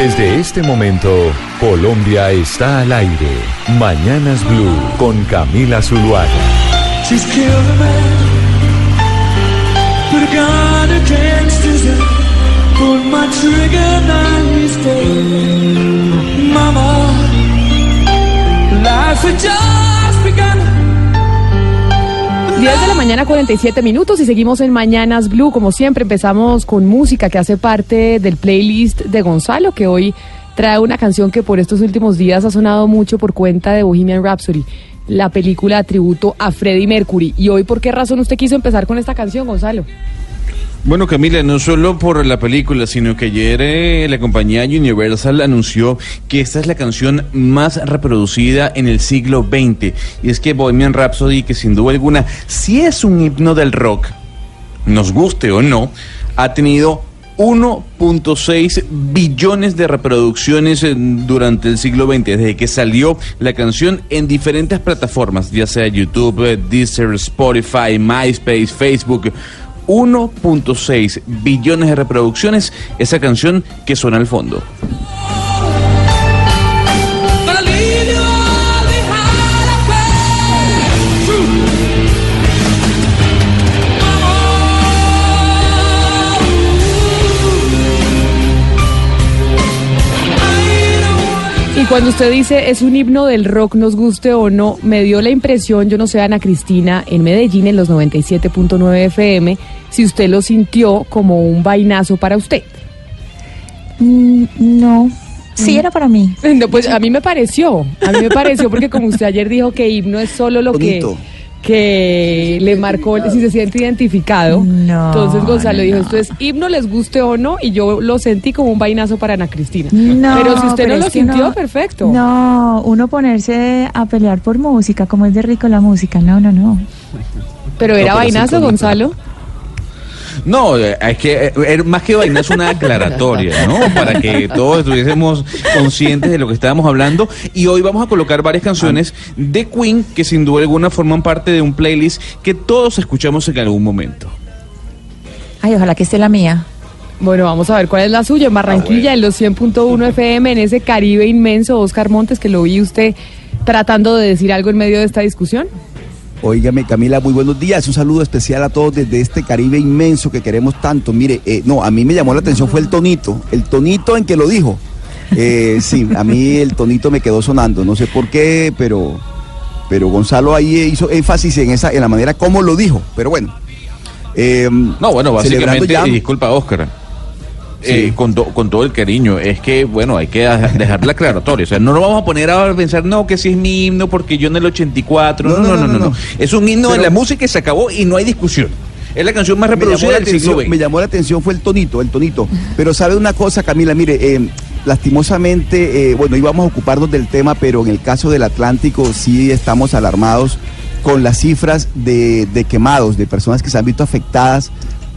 Desde este momento, Colombia está al aire. Mañanas Blue con Camila Zuluaga. 10 de la mañana, 47 minutos y seguimos en Mañanas Blue. Como siempre, empezamos con música que hace parte del playlist de Gonzalo, que hoy trae una canción que por estos últimos días ha sonado mucho por cuenta de Bohemian Rhapsody, la película de tributo a Freddie Mercury. ¿Y hoy por qué razón usted quiso empezar con esta canción, Gonzalo? Bueno, Camila, no solo por la película, sino que ayer eh, la compañía Universal anunció que esta es la canción más reproducida en el siglo XX. Y es que Bohemian Rhapsody, que sin duda alguna sí es un himno del rock, nos guste o no, ha tenido 1.6 billones de reproducciones eh, durante el siglo XX, desde que salió la canción en diferentes plataformas, ya sea YouTube, eh, Deezer, Spotify, MySpace, Facebook. 1.6 billones de reproducciones esa canción que suena al fondo. Cuando usted dice es un himno del rock, nos guste o no, me dio la impresión, yo no sé, Ana Cristina, en Medellín, en los 97.9 FM, si usted lo sintió como un vainazo para usted. Mm, no. Sí, era para mí. No, pues a mí me pareció, a mí me pareció porque como usted ayer dijo que himno es solo lo Bonito. que le marcó, si se siente identificado. No, Entonces Gonzalo no, dijo, esto es himno, les guste o no, y yo lo sentí como un vainazo para Ana Cristina. No, pero si usted no lo que sintió, perfecto. No, uno ponerse a pelear por música, como es de rico la música. No, no, no. Pero era pero vainazo. Gonzalo. No, eh, es que eh, er- más que vaina es una aclaratoria, ¿no? Para que todos estuviésemos conscientes de lo que estábamos hablando. Y hoy vamos a colocar varias canciones de Queen que sin duda alguna forman parte de un playlist que todos escuchamos en algún momento. Ay, ojalá que esté la mía. Bueno, vamos a ver cuál es la suya. En Barranquilla, en los 100.1 FM, en ese Caribe inmenso, Oscar Montes, que lo vi usted tratando de decir algo en medio de esta discusión. Óigame, Camila, muy buenos días. Un saludo especial a todos desde este Caribe inmenso que queremos tanto. Mire, eh, no, a mí me llamó la atención fue el tonito, el tonito en que lo dijo. Eh, sí, a mí el tonito me quedó sonando, no sé por qué, pero, pero Gonzalo ahí hizo énfasis en esa, en la manera como lo dijo. Pero bueno. eh, No, bueno, básicamente, ya- y disculpa, Oscar. Sí. eh, con, to- con todo el cariño, es que, bueno, hay que dejar la aclaratoria. O sea, no nos vamos a poner a pensar, no, que si es mi himno porque yo en el 84. No, no, no, no. no, Es un himno de la música y se acabó y no hay discusión. Es la canción más reproducida del siglo XX. me llamó la atención fue el tonito, el tonito. Pero sabe una cosa, Camila, mire, eh, lastimosamente, eh, bueno, íbamos a ocuparnos del tema, pero en el caso del Atlántico sí estamos alarmados con las cifras de, de quemados, de personas que se han visto afectadas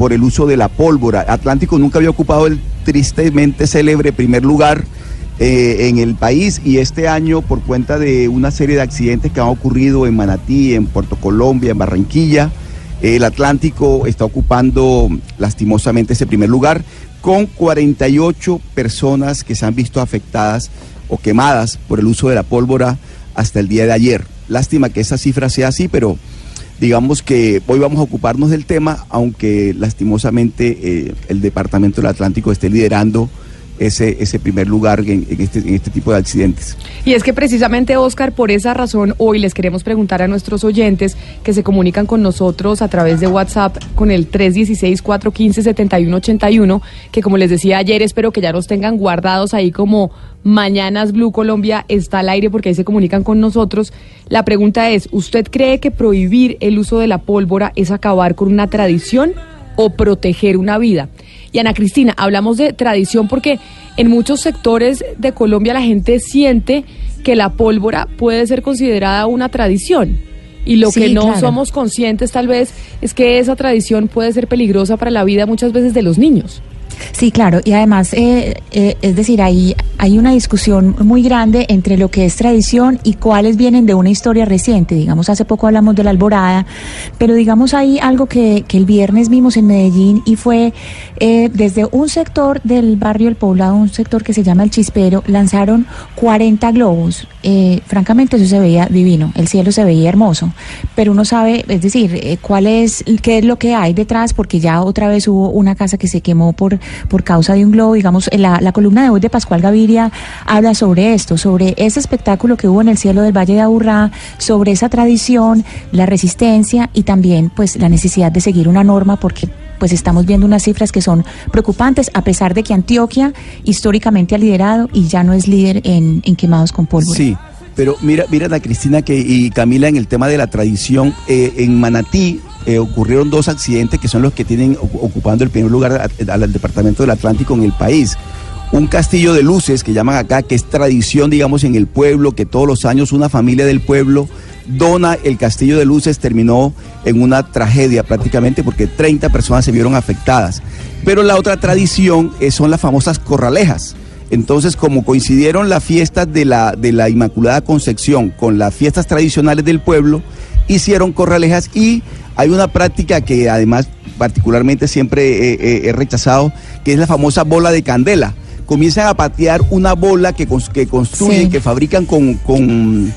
por el uso de la pólvora. Atlántico nunca había ocupado el tristemente célebre primer lugar eh, en el país y este año por cuenta de una serie de accidentes que han ocurrido en Manatí, en Puerto Colombia, en Barranquilla, el Atlántico está ocupando lastimosamente ese primer lugar con 48 personas que se han visto afectadas o quemadas por el uso de la pólvora hasta el día de ayer. Lástima que esa cifra sea así, pero digamos que hoy vamos a ocuparnos del tema, aunque lastimosamente eh, el Departamento del Atlántico esté liderando ese, ese primer lugar en, este, en este tipo de accidentes. Y es que precisamente, Oscar, por esa razón, hoy les queremos preguntar a nuestros oyentes que se comunican con nosotros a través de WhatsApp con el 316-415-7181, que como les decía ayer, espero que ya los tengan guardados ahí como Mañanas Blue Colombia está al aire porque ahí se comunican con nosotros. La pregunta es, ¿usted cree que prohibir el uso de la pólvora es acabar con una tradición o proteger una vida? Y Ana Cristina, hablamos de tradición porque en muchos sectores de Colombia la gente siente que la pólvora puede ser considerada una tradición. Y lo Sí, que no claro. somos conscientes tal vez es que esa tradición puede ser peligrosa para la vida muchas veces de los niños. Sí, claro. Y además, eh, eh, es decir, hay, hay una discusión muy grande entre lo que es tradición y cuáles vienen de una historia reciente. Digamos, hace poco hablamos de la alborada, pero digamos hay algo que, que el viernes vimos en Medellín y fue eh, desde un sector del barrio El Poblado, un sector que se llama El Chispero, lanzaron 40 globos. Eh, francamente eso se veía divino, el cielo se veía hermoso, pero uno sabe, es decir, eh, cuál es, qué es lo que hay detrás, porque ya otra vez hubo una casa que se quemó por, por causa de un globo, digamos, la, la columna de hoy de Pascual Gaviria habla sobre esto, sobre ese espectáculo que hubo en el cielo del Valle de Aburrá, sobre esa tradición, la resistencia y también pues la necesidad de seguir una norma porque pues estamos viendo unas cifras que son preocupantes, a pesar de que Antioquia históricamente ha liderado y ya no es líder en, en quemados con pólvora. Sí, pero mira, mira la Cristina que, y Camila en el tema de la tradición. eh, en Manatí eh, ocurrieron dos accidentes que son los que tienen ocu- ocupando el primer lugar al departamento del Atlántico en el país. Un castillo de luces que llaman acá, que es tradición, digamos, en el pueblo, que todos los años una familia del pueblo dona el castillo de luces, terminó en una tragedia prácticamente porque 30 personas se vieron afectadas. Pero la otra tradición eh, son las famosas corralejas. Entonces, como coincidieron las fiestas de la, de la Inmaculada Concepción con las fiestas tradicionales del pueblo, hicieron corralejas y hay una práctica que además particularmente siempre he rechazado, que es la famosa bola de candela. Comienzan a patear una bola que, que construyen, Sí. que fabrican con, con,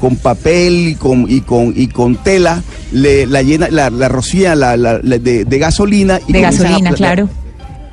con papel y con, y con, y con tela, le, la, llena, la, la rocían la- de, de gasolina. Y De a gasolina, pla- claro.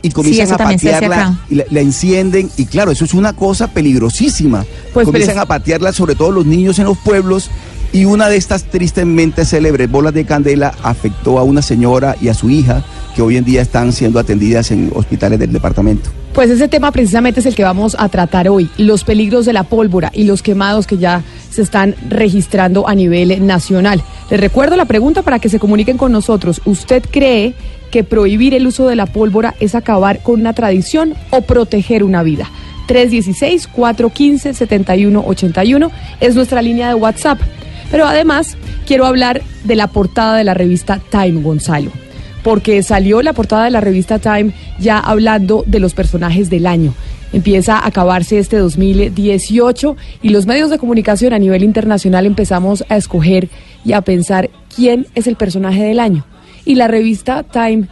Y comienzan a patearla y la, la encienden y claro, eso es una cosa peligrosísima. Pues, comienzan a patearla sobre todo los niños en los pueblos y una de estas tristemente célebres bolas de candela afectó a una señora y a su hija que hoy en día están siendo atendidas en hospitales del departamento. Pues ese tema precisamente es el que vamos a tratar hoy, los peligros de la pólvora y los quemados que ya se están registrando a nivel nacional. Les recuerdo la pregunta para que se comuniquen con nosotros. ¿Usted cree que prohibir el uso de la pólvora es acabar con una tradición o proteger una vida? 316-415-7181 es nuestra línea de WhatsApp. Pero además quiero hablar de la portada de la revista Time, Gonzalo porque salió la portada de la revista Time ya hablando de los personajes del año. Empieza a acabarse este 2018 y los medios de comunicación a nivel internacional empezamos a escoger y a pensar quién es el personaje del año. Y la revista Time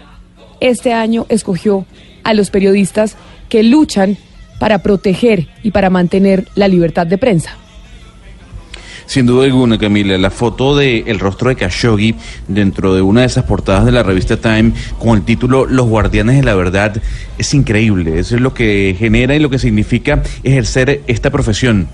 este año escogió a los periodistas que luchan para proteger y para mantener la libertad de prensa. Sin duda alguna, Camila, la foto de el rostro de Khashoggi dentro de una de esas portadas de la revista Time con el título Los guardianes de la verdad es increíble. Eso es lo que genera y lo que significa ejercer esta profesión.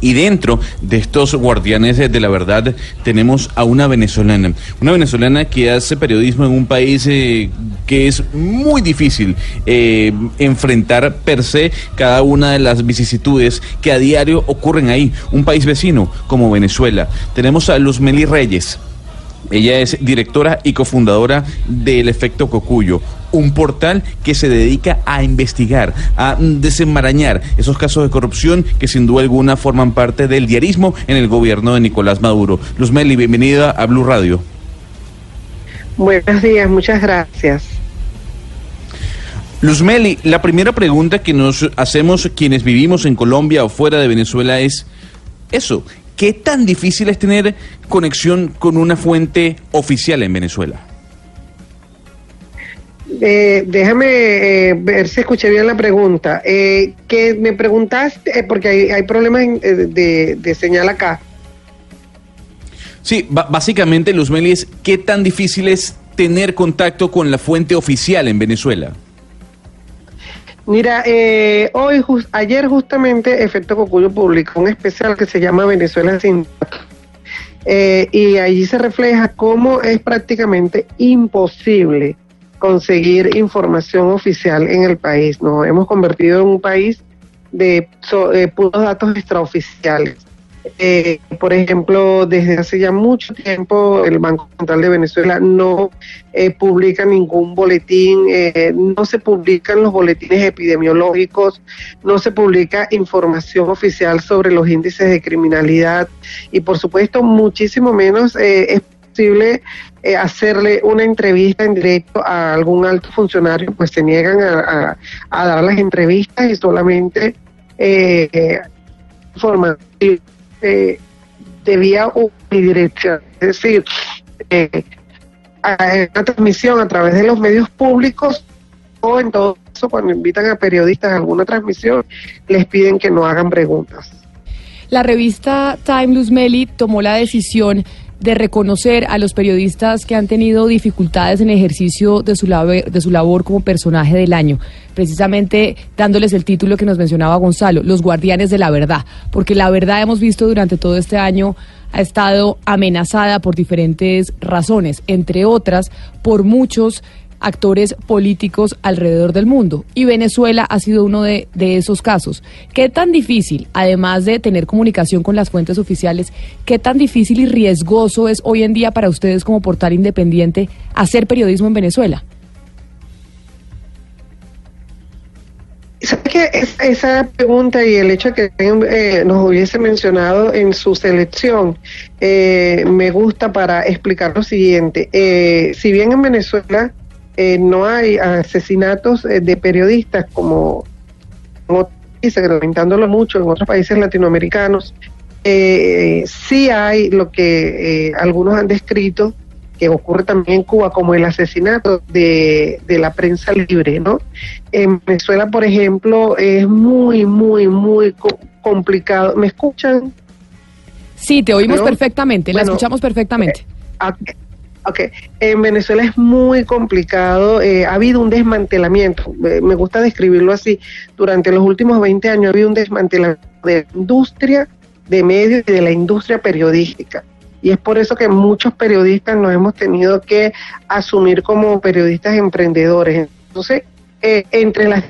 Y dentro de estos guardianes de la verdad tenemos a una venezolana, una venezolana que hace periodismo en un país eh, que es muy difícil eh, enfrentar per se cada una de las vicisitudes que a diario ocurren ahí, un país vecino como Venezuela. Tenemos a Luzmeli Reyes, ella es directora y cofundadora del Efecto Cocuyo, un portal que se dedica a investigar, a desenmarañar esos casos de corrupción que sin duda alguna forman parte del diarismo en el gobierno de Nicolás Maduro. Luzmeli, bienvenida a Blue Radio. Buenos días, muchas gracias. Luzmeli, la primera pregunta que nos hacemos quienes vivimos en Colombia o fuera de Venezuela es eso, ¿qué tan difícil es tener conexión con una fuente oficial en Venezuela? Eh, déjame eh, ver si escuché bien la pregunta. Eh, que me preguntaste, eh, porque hay, hay problemas en- eh, de, de señal acá. Sí, básicamente, Luzmeli, es qué tan difícil es tener contacto con la fuente oficial en Venezuela. Mira, eh, hoy, jus- ayer justamente Efecto Cocuyo publicó un especial que se llama Venezuela sin. Eh, y allí se refleja cómo es prácticamente imposible conseguir información oficial en el país. Nos hemos convertido en un país de so- eh, puros datos extraoficiales. Eh, por ejemplo, desde hace ya mucho tiempo el Banco Central de Venezuela no eh, publica ningún boletín, eh, no se publican los boletines epidemiológicos, no se publica información oficial sobre los índices de criminalidad y por supuesto muchísimo menos eh, es posible eh, hacerle una entrevista en directo a algún alto funcionario, pues se niegan a, dar las entrevistas y solamente eh, información eh, de vía unidireccional, es decir, eh, una transmisión a través de los medios públicos o en todo caso cuando invitan a periodistas a alguna transmisión les piden que no hagan preguntas. La revista Time Luz Meli tomó la decisión de reconocer a los periodistas que han tenido dificultades en el ejercicio de su, labor, de su labor como personaje del año, precisamente dándoles el título que nos mencionaba Gonzalo, los guardianes de la verdad, porque la verdad hemos visto durante todo este año ha estado amenazada por diferentes razones, entre otras por muchos actores políticos alrededor del mundo. Y Venezuela ha sido uno de, de, esos casos. ¿Qué tan difícil, además de tener comunicación con las fuentes oficiales, qué tan difícil y riesgoso es hoy en día para ustedes como portal independiente hacer periodismo en Venezuela? ¿Sabes qué? Es- esa pregunta y el hecho de que eh, nos hubiese mencionado en su selección eh, me gusta para explicar lo siguiente. Eh, si bien en Venezuela eh, no hay asesinatos eh, de periodistas como países, lamentándolo mucho en otros países latinoamericanos, eh, sí hay lo que eh, algunos han descrito que ocurre también en Cuba, como el asesinato de, de la prensa libre, ¿no? En Venezuela, por ejemplo, es muy, muy, muy co- complicado. ¿Me escuchan? Sí, te oímos ¿No? perfectamente, la escuchamos perfectamente. Ah, Ok, en Venezuela es muy complicado, eh, ha habido un desmantelamiento, me gusta describirlo así, durante los últimos 20 años ha habido un desmantelamiento de la industria de medios y de la industria periodística. Y es por eso que muchos periodistas nos hemos tenido que asumir como periodistas emprendedores. Entonces, eh, entre las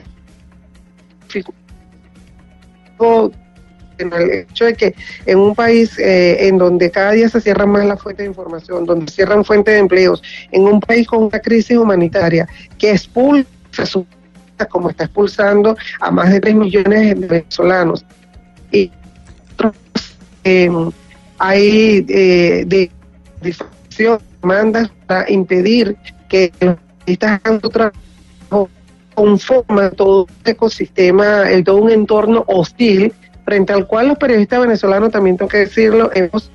el hecho de que en un país eh, en donde cada día se cierran más las fuentes de información, donde cierran fuentes de empleos, en un país con una crisis humanitaria que expulsa su como está expulsando a más de 3 millones de venezolanos. Y eh, hay eh, demandas para impedir que los periodistas hagan su trabajo conforma todo un ecosistema, todo un entorno hostil frente al cual los periodistas venezolanos, también tengo que decirlo, hemos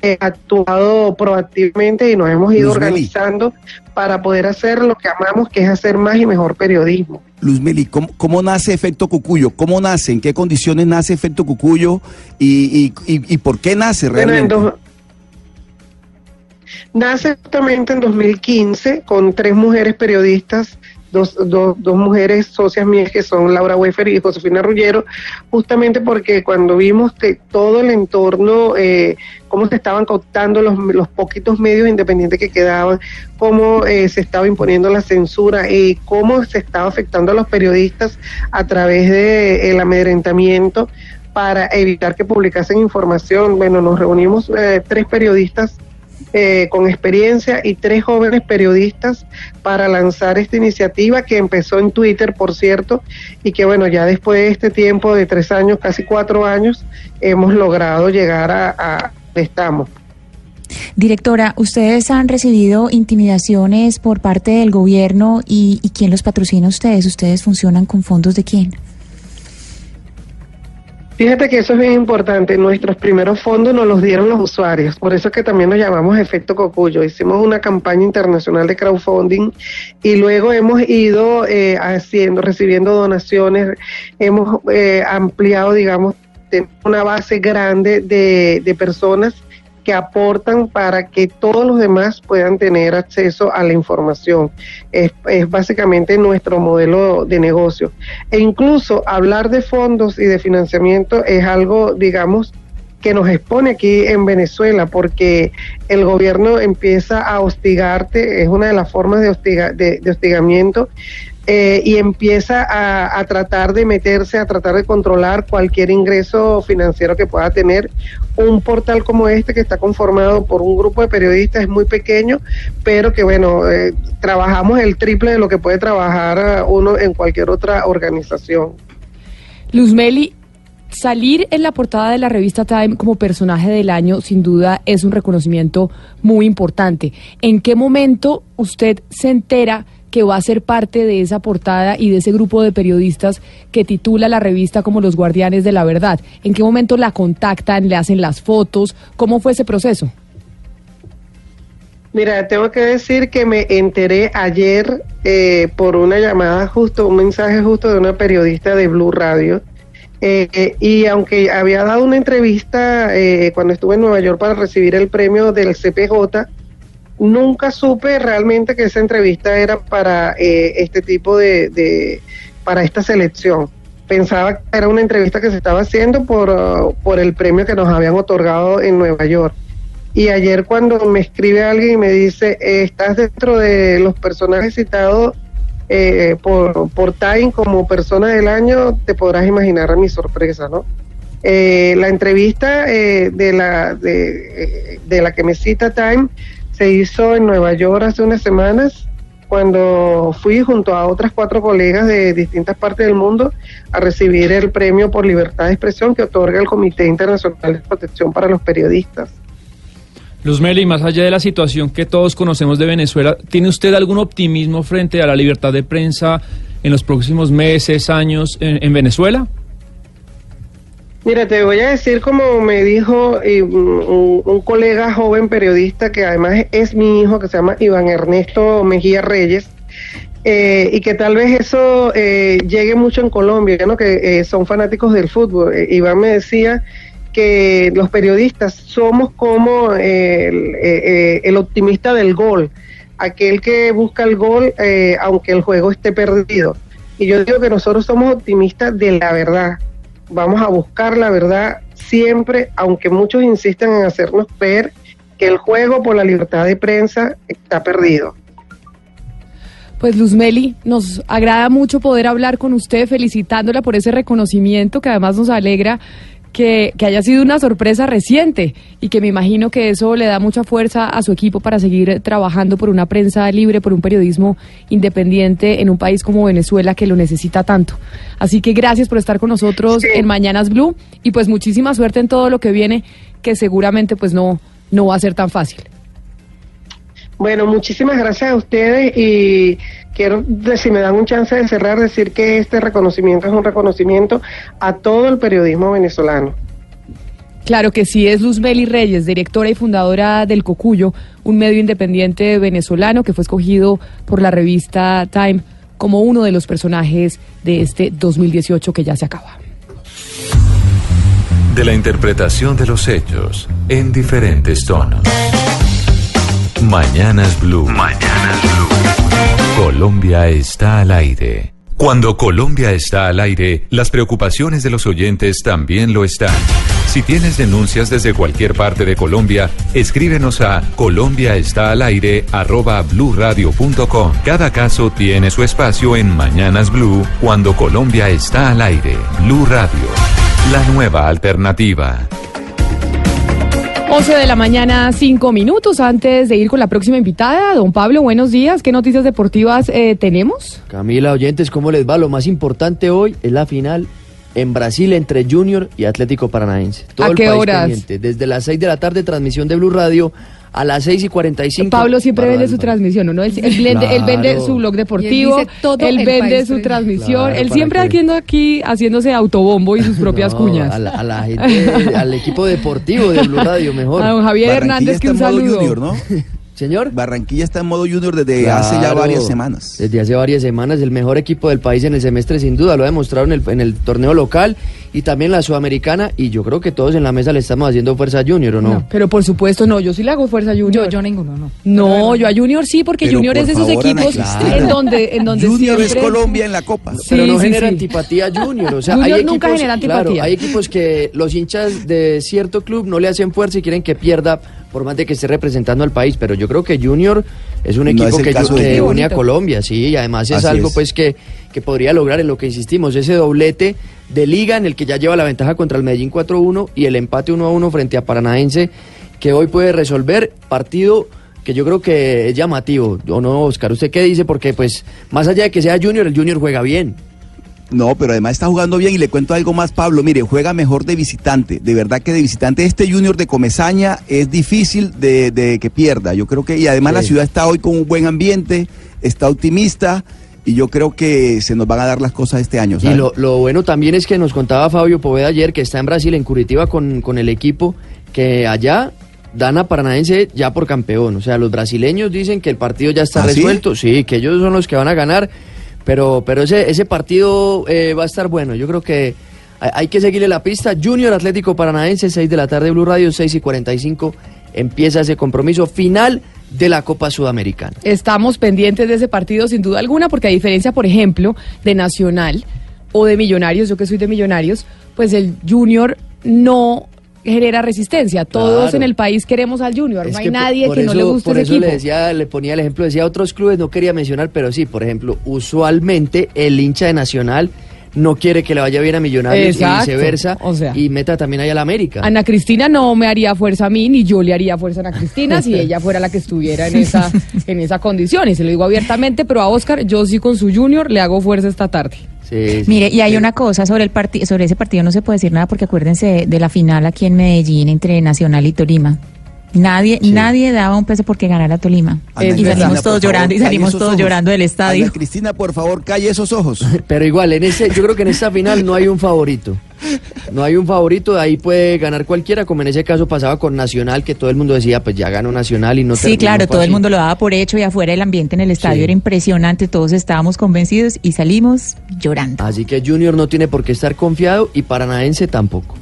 eh, actuado proactivamente y nos hemos ido Luz Meli. organizando para poder hacer lo que amamos, que es hacer más y mejor periodismo. Luz Meli, ¿cómo, cómo nace Efecto Cucuyo? ¿Cómo nace? ¿En qué condiciones nace Efecto Cucuyo? ¿Y, y, y, y por qué nace Bueno, en realmente? dos- nace justamente en 2015 con tres mujeres periodistas, dos, dos, dos mujeres socias mías que son Laura Wefer y Josefina Rullero, justamente porque cuando vimos que todo el entorno, eh, cómo se estaban cooptando los, los poquitos medios independientes que quedaban, cómo eh, se estaba imponiendo la censura y cómo se estaba afectando a los periodistas a través del amedrentamiento para evitar que publicasen información. Bueno, nos reunimos eh, tres periodistas eh, con experiencia y tres jóvenes periodistas para lanzar esta iniciativa que empezó en Twitter, por cierto, y que bueno, ya después de este tiempo de tres años, casi cuatro años, hemos logrado llegar a, a estamos. Directora, ¿ustedes han recibido intimidaciones por parte del gobierno y, y quién los patrocina ustedes? ¿Ustedes funcionan con fondos de quién? Fíjate que eso es bien importante. Nuestros primeros fondos nos los dieron los usuarios. Por eso es que también nos llamamos Efecto Cocuyo. Hicimos una campaña internacional de crowdfunding y luego hemos ido eh, haciendo, recibiendo donaciones. Hemos eh, ampliado, digamos, una base grande de, de personas que aportan para que todos los demás puedan tener acceso a la información. Es, es, básicamente nuestro modelo de negocio. E incluso hablar de fondos y de financiamiento es algo, digamos, que nos expone aquí en Venezuela, porque el gobierno empieza a hostigarte, es una de las formas de, de hostigamiento, eh, y empieza a, a, tratar de meterse, a tratar de controlar cualquier ingreso financiero que pueda tener. Un portal como este, que está conformado por un grupo de periodistas, es muy pequeño, pero que bueno, eh, trabajamos el triple de lo que puede trabajar uno en cualquier otra organización. Luzmeli, salir en la portada de la revista Time como personaje del año sin duda es un reconocimiento muy importante. ¿En qué momento usted se entera que va a ser parte de esa portada y de ese grupo de periodistas que titula la revista como Los Guardianes de la Verdad. ¿En qué momento la contactan, le hacen las fotos? ¿Cómo fue ese proceso? Mira, tengo que decir que me enteré ayer eh, por una llamada justo, un mensaje justo de una periodista de Blue Radio. Eh, y aunque había dado una entrevista eh, cuando estuve en Nueva York para recibir el premio del CPJ, nunca supe realmente que esa entrevista era para este tipo de, para esta selección. Pensaba que era una entrevista que se estaba haciendo por, por el premio que nos habían otorgado en Nueva York. Y ayer cuando me escribe alguien y me dice, eh, estás dentro de los personajes citados eh, por, por Time como persona del año, te podrás imaginar mi sorpresa, ¿no? Eh, la entrevista de, la, de, de la que me cita Time se hizo en Nueva York hace unas semanas cuando fui junto a otras cuatro colegas de distintas partes del mundo a recibir el premio por libertad de expresión que otorga el Comité Internacional de Protección para los Periodistas. Luz Meli, más allá de la situación que todos conocemos de Venezuela, ¿tiene usted algún optimismo frente a la libertad de prensa en los próximos meses, años en, Venezuela? Mira, te voy a decir como me dijo eh, un, colega joven periodista que además es mi hijo, que se llama Iván Ernesto Mejía Reyes, eh, y que tal vez eso eh, llegue mucho en Colombia, que son fanáticos del fútbol. Iván me decía que los periodistas somos como el, eh, eh, el optimista del gol, aquel que busca el gol eh, aunque el juego esté perdido. Y yo digo que nosotros somos optimistas de la verdad. Vamos a buscar la verdad siempre, aunque muchos insisten en hacernos ver que el juego por la libertad de prensa está perdido. Pues Luz Meli, nos agrada mucho poder hablar con usted, felicitándola por ese reconocimiento que además nos alegra que, haya sido una sorpresa reciente y que me imagino que eso le da mucha fuerza a su equipo para seguir trabajando por una prensa libre, por un periodismo independiente en un país como Venezuela que lo necesita tanto. Así que gracias por estar con nosotros en Mañanas Blue y pues muchísima suerte en todo lo que viene, que seguramente pues no, no va a ser tan fácil. Bueno, muchísimas gracias a ustedes y quiero, si me dan un chance de cerrar, decir que este reconocimiento es un reconocimiento a todo el periodismo venezolano. Claro que sí, es Luz Meli Reyes, directora y fundadora del Cocuyo, un medio independiente venezolano que fue escogido por la revista Time como uno de los personajes de este 2018 que ya se acaba. De la interpretación de los hechos en diferentes tonos. Mañanas Blue. Mañanas Blue. Colombia está al aire. Cuando Colombia está al aire, las preocupaciones de los oyentes también lo están. Si tienes denuncias desde cualquier parte de Colombia, escríbenos a colombiaestalaire@bluradio.com. Cada caso tiene su espacio en Mañanas Blue cuando Colombia está al aire. Blue Radio, la nueva alternativa. 11 de la mañana, 5 minutos antes de ir con la próxima invitada. Don Pablo, buenos días. ¿Qué noticias deportivas eh, tenemos? Camila, oyentes, ¿cómo les va? Lo más importante hoy es la final en Brasil entre Junior y Atlético Paranaense. Todo ¿A qué horas? Desde las 6 de la tarde, transmisión de Blue Radio a las 6 y 45. Pablo siempre vende su transmisión, ¿no? Él, vende, su blog deportivo, él, vende su transmisión, él siempre haciendo aquí, haciéndose autobombo y sus propias cuñas. A la, gente, al equipo deportivo de Blue Radio, mejor. A don Javier Hernández, que un saludo. ¿no? Señor. Barranquilla está en modo junior desde hace ya varias semanas. Desde hace varias semanas, el mejor equipo del país en el semestre, sin duda, lo ha demostrado en el, en el torneo local y también la sudamericana. Y yo creo que todos en la mesa le estamos haciendo fuerza a Junior, ¿o no? pero por supuesto, no, yo sí le hago fuerza a Junior. Yo, yo ninguno, no. No, yo a Junior sí, porque Junior es de esos equipos en donde, en donde Junior es Colombia en la Copa. pero no genera antipatía a Junior. O sea, Junior hay nunca equipos, genera antipatía. Claro, hay equipos que los hinchas de cierto club no le hacen fuerza y quieren que pierda por más de que esté representando al país, pero yo creo que Junior es un equipo que, que une a Colombia, sí, y además es algo pues que, que podría lograr en lo que insistimos, ese doblete de liga en el que ya lleva la ventaja contra el Medellín 4-1 y el empate 1-1 frente a Paranaense que hoy puede resolver partido que yo creo que es llamativo, ¿o no, Oscar? ¿Usted qué dice? Porque pues más allá de que sea Junior, el Junior juega bien. No, pero además está jugando bien y le cuento algo más, Pablo. Mire, juega mejor de visitante. De verdad que de visitante este Junior de Comezaña es difícil de, que pierda. Yo creo que, y además la ciudad está hoy con un buen ambiente. está optimista y yo creo que se nos van a dar las cosas este año. Y lo, bueno también es que nos contaba Fabio Poveda ayer que está en Brasil, en Curitiba, con, con el equipo, que allá dan a Paranaense ya por campeón. O sea, los brasileños dicen que el partido ya está ¿Ah, resuelto, sí? que ellos son los que van a ganar, pero, pero ese, ese partido eh, va a estar bueno. Yo creo que hay que seguirle la pista. Junior Atlético Paranaense, 6 de la tarde, Blue Radio, 6 y 45. Empieza ese compromiso final de la Copa Sudamericana. Estamos pendientes de ese partido sin duda alguna, porque a diferencia, por ejemplo, de Nacional o de Millonarios, yo que soy de Millonarios, pues el Junior no genera resistencia. Todos en el país queremos al Junior. no hay nadie que no le guste por ese eso le decía, le ponía el ejemplo, decía otros clubes, no quería mencionar, pero sí, por ejemplo, usualmente el hincha de Nacional no quiere que le vaya bien a Millonarios y viceversa. y meta también ahí a la América. Ana Cristina no me haría fuerza a mí, ni yo le haría fuerza a Ana Cristina si ella fuera la que estuviera en esa, en esa condición. Y se lo digo abiertamente, pero a Oscar, yo sí con su junior le hago fuerza esta tarde. Mire, y hay una cosa sobre el partido, sobre ese partido no se puede decir nada porque acuérdense de la final aquí en Medellín entre Nacional y Tolima. Nadie, nadie daba un peso porque ganara Tolima. y salimos todos llorando y salimos todos llorando del estadio. Cristina, por favor, calle esos ojos. Pero igual, en ese, yo creo que en esta final no hay un favorito. No hay un favorito, ahí puede ganar cualquiera, como en ese caso pasaba con Nacional, que todo el mundo decía, pues ya ganó Nacional y no Sí, claro, todo el mundo lo daba por hecho y afuera el ambiente en el estadio era impresionante, todos estábamos convencidos y salimos llorando. Así que Junior no tiene por qué estar confiado y Paranaense tampoco.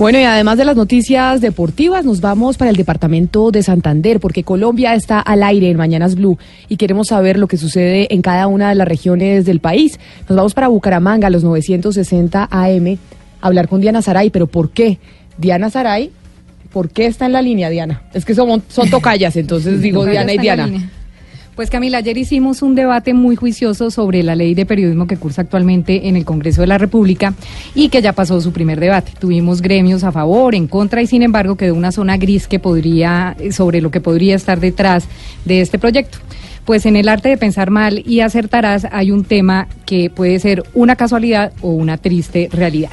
Bueno, y además de las noticias deportivas, nos vamos para el departamento de Santander, porque Colombia está al aire en Mañanas Blue y queremos saber lo que sucede en cada una de las regiones del país. Nos vamos para Bucaramanga, a los 960 AM, a hablar con Diana Saray, pero ¿por qué? Diana Saray, ¿por qué está en la línea, Diana? Es que son, son tocallas, entonces digo Diana y Diana. Pues Camila, ayer hicimos un debate muy juicioso sobre la ley de periodismo que cursa actualmente en el Congreso de la República y que ya pasó su primer debate. Tuvimos gremios a favor, en contra y sin embargo quedó una zona gris que podría, sobre lo que podría estar detrás de este proyecto. Pues en el arte de pensar mal y acertarás hay un tema que puede ser una casualidad o una triste realidad.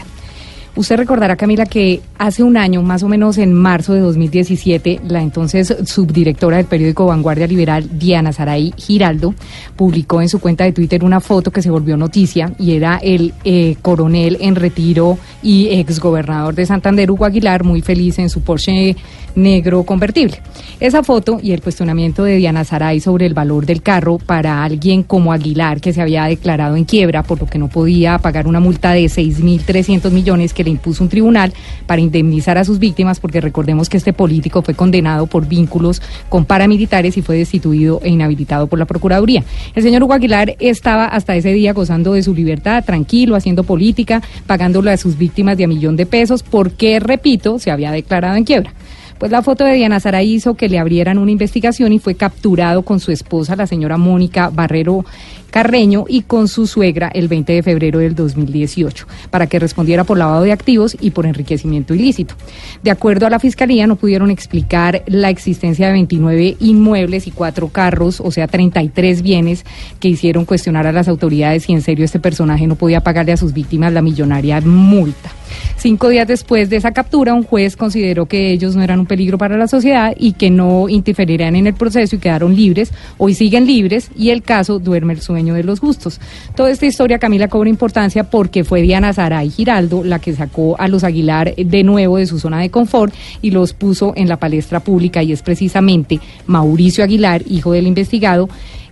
Usted recordará, Camila, que hace un año, más o menos en marzo de 2017, la entonces subdirectora del periódico Vanguardia Liberal, Diana Saray Giraldo, publicó en su cuenta de Twitter una foto que se volvió noticia y era el eh, coronel en retiro y exgobernador de Santander, Hugo Aguilar, muy feliz en su Porsche negro convertible. Esa foto y el cuestionamiento de Diana Saray sobre el valor del carro para alguien como Aguilar, que se había declarado en quiebra por lo que no podía pagar una multa de 6.300 millones que le impuso un tribunal para indemnizar a sus víctimas, porque recordemos que este político fue condenado por vínculos con paramilitares y fue destituido e inhabilitado por la Procuraduría. El señor Hugo Aguilar estaba hasta ese día gozando de su libertad, tranquilo, haciendo política, pagándole a sus víctimas de a millón de pesos, porque, repito, se había declarado en quiebra. Pues la foto de Diana Sara hizo que le abrieran una investigación y fue capturado con su esposa, la señora Mónica Barrero Carreño y con su suegra el 20 de febrero del 2018 para que respondiera por lavado de activos y por enriquecimiento ilícito. De acuerdo a la Fiscalía, no pudieron explicar la existencia de 29 inmuebles y cuatro carros, o sea, 33 bienes que hicieron cuestionar a las autoridades si en serio este personaje no podía pagarle a sus víctimas la millonaria multa. Cinco días después de esa captura, un juez consideró que ellos no eran un peligro para la sociedad y que no interferirían en el proceso y quedaron libres. Hoy siguen libres y el caso duerme el sueño de los justos. Toda esta historia, Camila, cobra importancia porque fue Diana y Giraldo la que sacó a los Aguilar de nuevo de su zona de confort y los puso en la palestra pública y es precisamente Mauricio Aguilar, hijo del investigado,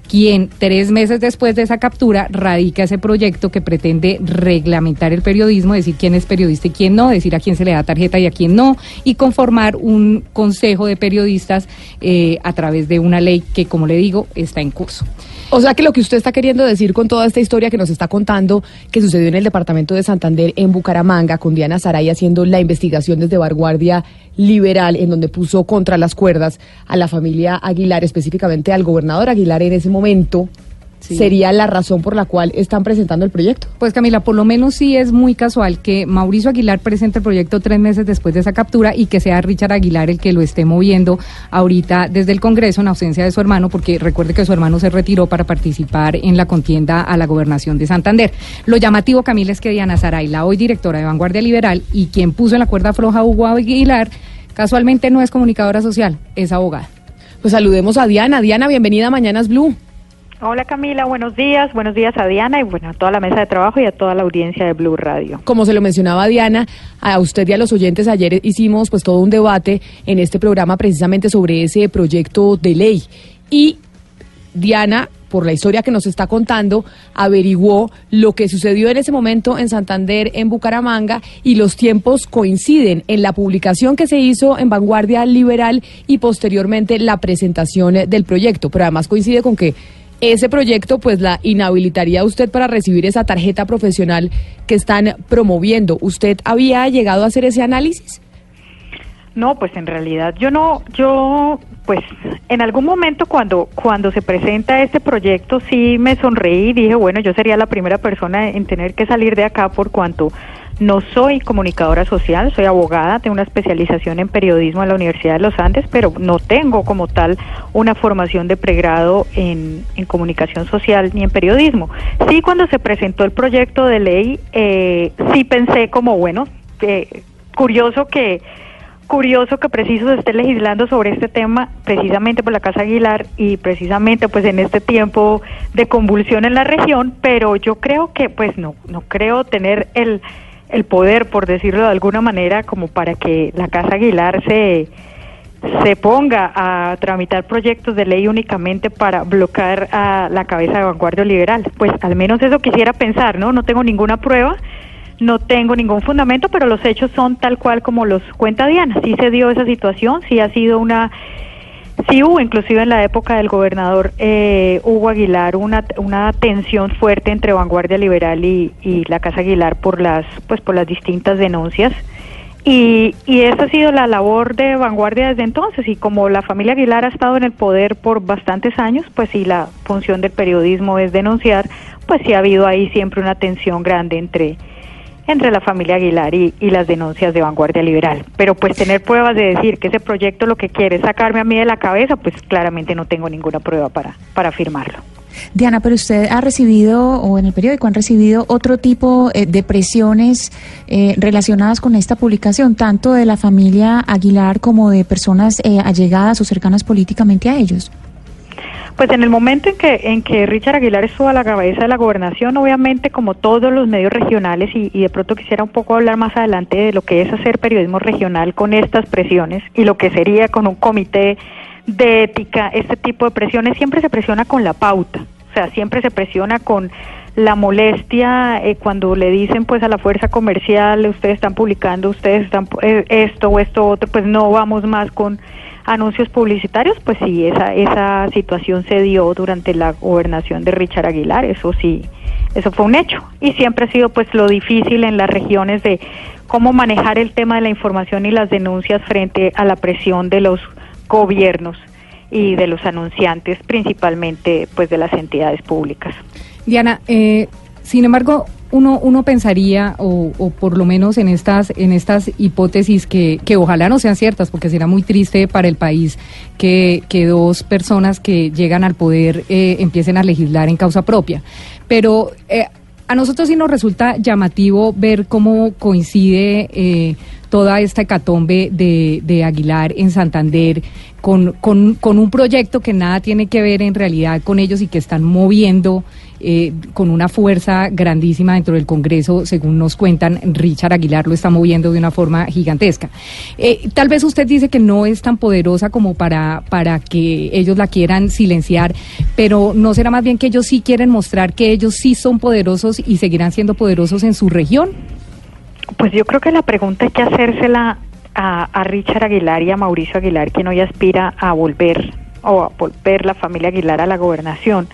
quien tres meses después de esa captura radica ese proyecto que pretende reglamentar el periodismo, decir quién es periodista y quién no, decir a quién se le da tarjeta y a quién no, y conformar un consejo de periodistas eh, a través de una ley que, como le digo, está en curso. O sea que lo que usted está queriendo decir con toda esta historia que nos está contando, que sucedió en el departamento de Santander, en Bucaramanga, con Diana Saray haciendo la investigación desde vanguardia liberal, en donde puso contra las cuerdas a la familia Aguilar, específicamente al gobernador Aguilar en ese momento, sería la razón por la cual están presentando el proyecto. Pues Camila, por lo menos sí es muy casual que Mauricio Aguilar presente el proyecto tres meses después de esa captura y que sea Richard Aguilar el que lo esté moviendo ahorita desde el Congreso en ausencia de su hermano, porque recuerde que su hermano se retiró para participar en la contienda a la gobernación de Santander. Lo llamativo, Camila, es que Diana Saray, la hoy directora de Vanguardia Liberal y quien puso en la cuerda floja a Hugo Aguilar, casualmente no es comunicadora social, es abogada. Pues saludemos a Diana. Diana, bienvenida a Mañanas Blue. Hola Camila, buenos días, buenos días a Diana y bueno, a toda la mesa de trabajo y a toda la audiencia de Blue Radio. Como se lo mencionaba Diana, a usted y a los oyentes ayer hicimos pues todo un debate en este programa precisamente sobre ese proyecto de ley y Diana por la historia que nos está contando, averiguó lo que sucedió en ese momento en Santander, en Bucaramanga, y los tiempos coinciden en la publicación que se hizo en Vanguardia Liberal y posteriormente la presentación del proyecto. Pero además coincide con que ese proyecto pues la inhabilitaría usted para recibir esa tarjeta profesional que están promoviendo. ¿Usted había llegado a hacer ese análisis? No, pues en realidad yo no, yo pues en algún momento cuando cuando se presenta este proyecto sí me sonreí y dije, bueno, yo sería la primera persona en tener que salir de acá por cuanto no soy comunicadora social, soy abogada, tengo una especialización en periodismo en la Universidad de los Andes, pero no tengo como tal una formación de pregrado en, comunicación social ni en periodismo. Sí, cuando se presentó el proyecto de ley, eh, sí pensé como, bueno, eh, curioso que curioso que preciso se esté legislando sobre este tema precisamente por la Casa Aguilar y precisamente pues en este tiempo de convulsión en la región, pero yo creo que pues no no creo tener el el poder, por decirlo de alguna manera, como para que la Casa Aguilar se, se ponga a tramitar proyectos de ley únicamente para bloquear a la cabeza de vanguardia liberal. Pues al menos eso quisiera pensar, ¿no? No tengo ninguna prueba, no tengo ningún fundamento, pero los hechos son tal cual como los cuenta Diana. Sí se dio esa situación, sí ha sido una Sí hubo, inclusive en la época del gobernador eh, Hugo Aguilar, una, una tensión fuerte entre Vanguardia Liberal y, la Casa Aguilar por las, pues, por las distintas denuncias. Y, y esa ha sido la labor de Vanguardia desde entonces. Y como la familia Aguilar ha estado en el poder por bastantes años, pues sí, la función del periodismo es denunciar, pues sí ha habido ahí siempre una tensión grande entre entre la familia Aguilar y, las denuncias de vanguardia liberal. Pero pues tener pruebas de decir que ese proyecto lo que quiere es sacarme a mí de la cabeza, pues claramente no tengo ninguna prueba para, para afirmarlo. Diana, pero usted ha recibido, o en el periódico han recibido otro tipo eh, de presiones eh, relacionadas con esta publicación, tanto de la familia Aguilar como de personas eh, allegadas o cercanas políticamente a ellos. Pues en el momento en que, en que Richard Aguilar estuvo a la cabeza de la gobernación, obviamente como todos los medios regionales, y, de pronto quisiera un poco hablar más adelante de lo que es hacer periodismo regional con estas presiones y lo que sería con un comité de ética, este tipo de presiones, siempre se presiona con la pauta, o sea, siempre se presiona con la molestia eh, cuando le dicen pues a la fuerza comercial, ustedes están publicando, ustedes están eh, esto o esto otro, pues no vamos más con anuncios publicitarios, pues sí, esa, esa situación se dio durante la gobernación de Richard Aguilar, eso sí, eso fue un hecho. Y siempre ha sido pues lo difícil en las regiones de cómo manejar el tema de la información y las denuncias frente a la presión de los gobiernos y de los anunciantes, principalmente pues de las entidades públicas. Diana, eh, sin embargo, uno, uno pensaría, o, o, por lo menos en estas, en estas hipótesis que, que ojalá no sean ciertas, porque será muy triste para el país que, que dos personas que llegan al poder eh, empiecen a legislar en causa propia. Pero eh, a nosotros sí nos resulta llamativo ver cómo coincide eh, toda esta hecatombe de, de Aguilar en Santander con, con, con un proyecto que nada tiene que ver en realidad con ellos y que están moviendo eh, con una fuerza grandísima dentro del Congreso, según nos cuentan, Richard Aguilar lo está moviendo de una forma gigantesca. Eh, tal vez usted dice que no es tan poderosa como para, para que ellos la quieran silenciar, pero ¿no será más bien que ellos sí quieren mostrar que ellos sí son poderosos y seguirán siendo poderosos en su región? Pues yo creo que la pregunta hay que hacérsela a, a Richard Aguilar y a Mauricio Aguilar, quien hoy aspira a volver o a volver la familia Aguilar a la gobernación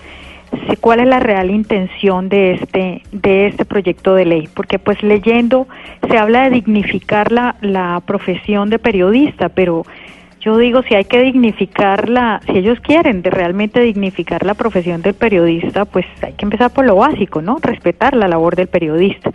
cuál es la real intención de este de este proyecto de ley porque pues leyendo se habla de dignificar la, la profesión de periodista pero yo digo si hay que dignificarla si ellos quieren de realmente dignificar la profesión del periodista pues hay que empezar por lo básico no respetar la labor del periodista.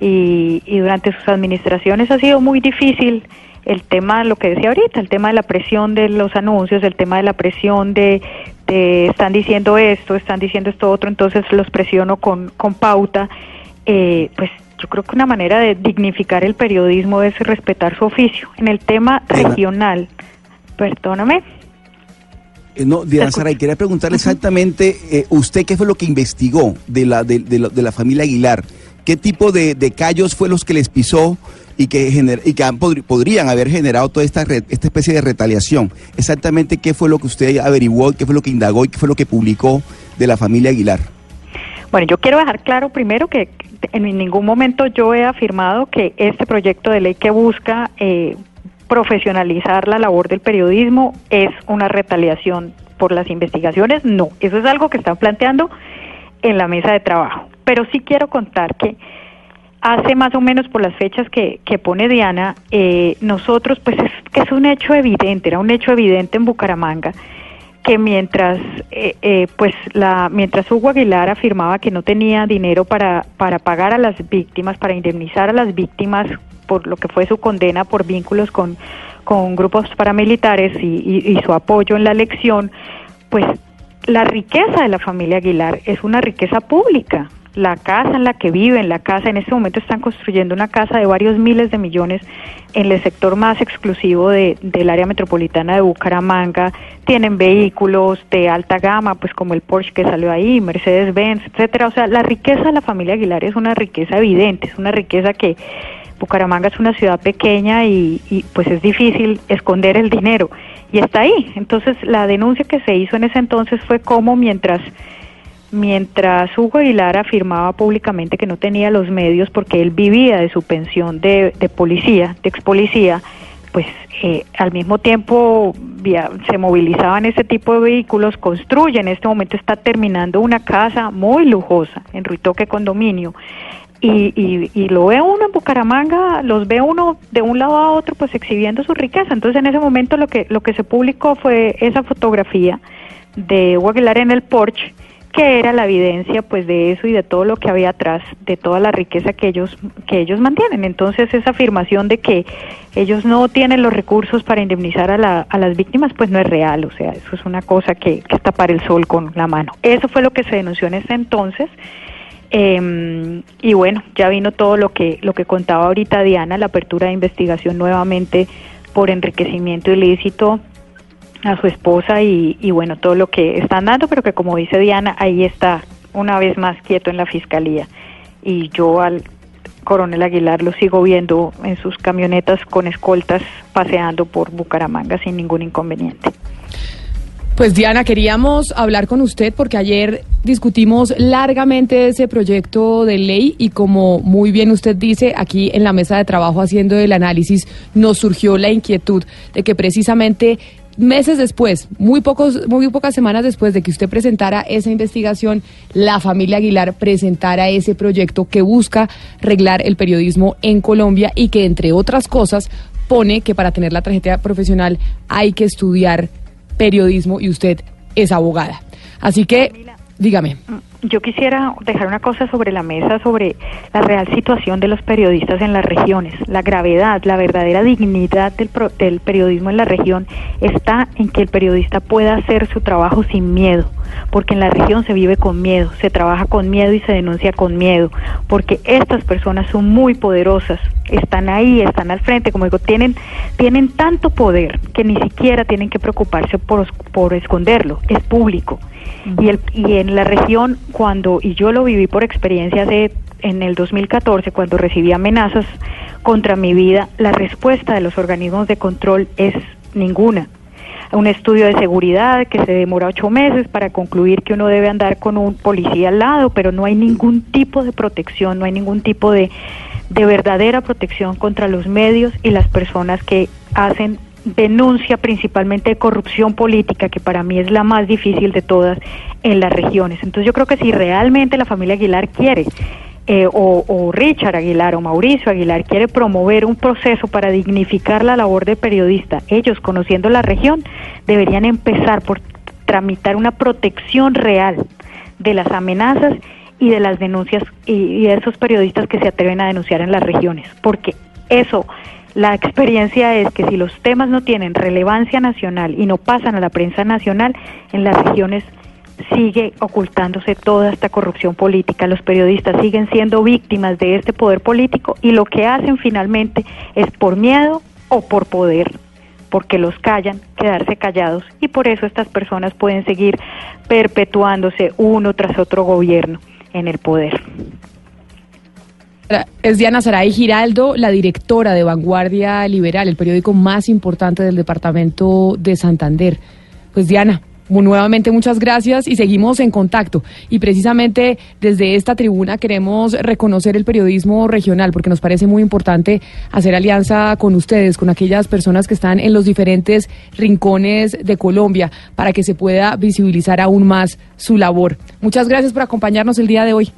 Y, y durante sus administraciones ha sido muy difícil el tema, lo que decía ahorita, el tema de la presión de los anuncios, el tema de la presión de, están diciendo esto, están diciendo esto otro, entonces los presiono con, con pauta, eh, pues yo creo que una manera de dignificar el periodismo es respetar su oficio. En el tema regional, perdóname. Eh, no, Diana Saray, quería preguntarle exactamente, eh, ¿usted qué fue lo que investigó de la, de, de, la familia Aguilar? ¿Qué tipo de, de, callos fue los que les pisó y que, y que podrían haber generado toda esta, esta especie de retaliación? Exactamente qué fue lo que usted averiguó, qué fue lo que indagó y qué fue lo que publicó de la familia Aguilar. Bueno, yo quiero dejar claro primero que en ningún momento yo he afirmado que este proyecto de ley que busca eh, profesionalizar la labor del periodismo es una retaliación por las investigaciones. No, eso es algo que están planteando en la mesa de trabajo. Pero sí quiero contar que hace más o menos por las fechas que, que pone Diana, eh, nosotros, pues es que es un hecho evidente, era un hecho evidente en Bucaramanga, que mientras, eh, eh, pues la, mientras Hugo Aguilar afirmaba que no tenía dinero para, para pagar a las víctimas, para indemnizar a las víctimas por lo que fue su condena por vínculos con, con grupos paramilitares y, su apoyo en la elección, pues la riqueza de la familia Aguilar es una riqueza pública. La casa en la que viven, la casa, en este momento están construyendo una casa de varios miles de millones en el sector más exclusivo de, del área metropolitana de Bucaramanga. Tienen vehículos de alta gama, pues como el Porsche que salió ahí, Mercedes-Benz, etcétera. O sea, la riqueza de la familia Aguilar es una riqueza evidente, es una riqueza que Bucaramanga es una ciudad pequeña y, pues es difícil esconder el dinero y está ahí. Entonces la denuncia que se hizo en ese entonces fue como mientras mientras Hugo Aguilar afirmaba públicamente que no tenía los medios porque él vivía de su pensión de, policía, de ex policía, pues eh, al mismo tiempo se movilizaban ese tipo de vehículos, construye, en este momento está terminando una casa muy lujosa en Ruitoque Condominio y, y, lo ve uno en Bucaramanga, los ve uno de un lado a otro pues exhibiendo su riqueza. Entonces en ese momento lo que, lo que se publicó fue esa fotografía de Hugo Aguilar en el Porsche, que era la evidencia pues de eso y de todo lo que había atrás, de toda la riqueza que ellos, que ellos mantienen. Entonces esa afirmación de que ellos no tienen los recursos para indemnizar a, la, a las víctimas pues no es real, o sea, eso es una cosa que, que es tapar el sol con la mano. Eso fue lo que se denunció en ese entonces. Eh, y bueno, ya vino todo lo que, lo que contaba ahorita Diana, la apertura de investigación nuevamente por enriquecimiento ilícito a su esposa y, y bueno, todo lo que están dando, pero que como dice Diana, ahí está una vez más quieto en la fiscalía. Y yo al coronel Aguilar lo sigo viendo en sus camionetas con escoltas paseando por Bucaramanga sin ningún inconveniente. Pues Diana, queríamos hablar con usted porque ayer discutimos largamente ese proyecto de ley y como muy bien usted dice, aquí en la mesa de trabajo haciendo el análisis nos surgió la inquietud de que precisamente meses después, muy pocos, muy pocas semanas después de que usted presentara esa investigación, la familia Aguilar presentara ese proyecto que busca reglar el periodismo en Colombia y que entre otras cosas pone que para tener la tarjeta profesional hay que estudiar periodismo y usted es abogada. Así que, dígame. Yo quisiera dejar una cosa sobre la mesa sobre la real situación de los periodistas en las regiones. La gravedad, la verdadera dignidad del, del periodismo en la región está en que el periodista pueda hacer su trabajo sin miedo porque en la región se vive con miedo, se trabaja con miedo y se denuncia con miedo, porque estas personas son muy poderosas, están ahí, están al frente, como digo, tienen, tienen tanto poder que ni siquiera tienen que preocuparse por, por esconderlo, es público. Y, el, y en la región, cuando, y yo lo viví por experiencia hace, en el 2014, cuando recibí amenazas contra mi vida, la respuesta de los organismos de control es ninguna. Un estudio de seguridad que se demora ocho meses para concluir que uno debe andar con un policía al lado, pero no hay ningún tipo de protección, no hay ningún tipo de, de verdadera protección contra los medios y las personas que hacen denuncia principalmente de corrupción política, que para mí es la más difícil de todas en las regiones. Entonces yo creo que si realmente la familia Aguilar quiere eh, o, Richard Aguilar o Mauricio Aguilar quiere promover un proceso para dignificar la labor de periodista, ellos conociendo la región deberían empezar por tramitar una protección real de las amenazas y de las denuncias y de esos periodistas que se atreven a denunciar en las regiones, porque eso la experiencia es que si los temas no tienen relevancia nacional y no pasan a la prensa nacional, en las regiones sigue ocultándose toda esta corrupción política. Los periodistas siguen siendo víctimas de este poder político y lo que hacen finalmente es por miedo o por poder porque los callan, quedarse callados y por eso estas personas pueden seguir perpetuándose uno tras otro gobierno en el poder. Es Diana Saray Giraldo, la directora de Vanguardia Liberal, el periódico más importante del departamento de Santander. Pues Diana, nuevamente muchas gracias y seguimos en contacto. Y precisamente desde esta tribuna queremos reconocer el periodismo regional porque nos parece muy importante hacer alianza con ustedes, con aquellas personas que están en los diferentes rincones de Colombia para que se pueda visibilizar aún más su labor. Muchas gracias por acompañarnos el día de hoy.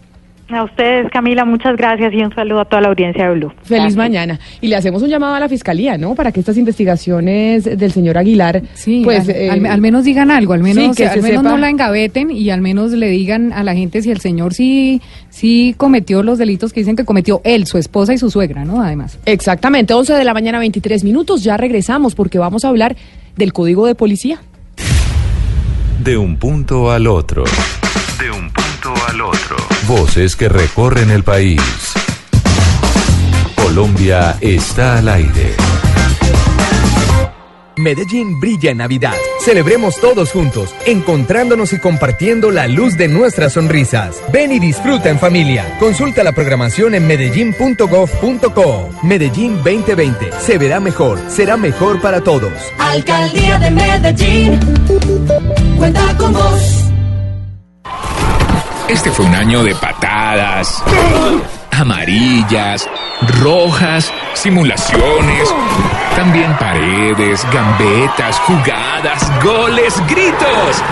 A ustedes, Camila, muchas gracias y un saludo a toda la audiencia de Blue. Feliz mañana. Y le hacemos un llamado a la Fiscalía, ¿no? Para que estas investigaciones del señor Aguilar, sí, pues... Eh, al, menos digan algo, al menos, que al menos no la engaveten y al menos le digan a la gente si el señor sí, sí cometió los delitos que dicen que cometió él, su esposa y su suegra, ¿no? Además. Exactamente, 11 de la mañana, 23 minutos, ya regresamos porque vamos a hablar del Código de Policía. De un punto al otro. De un punto al otro. Voces que recorren el país. Colombia está al aire. Medellín brilla en Navidad. Celebremos todos juntos, encontrándonos y compartiendo la luz de nuestras sonrisas. Ven y disfruta en familia. Consulta la programación en medellín.gov.co. Medellín 2020. Se verá mejor, será mejor para todos. Alcaldía de Medellín. Cuenta con vos. Este fue un año de patadas, amarillas, rojas, simulaciones, también paredes, gambetas, jugadas, goles, gritos.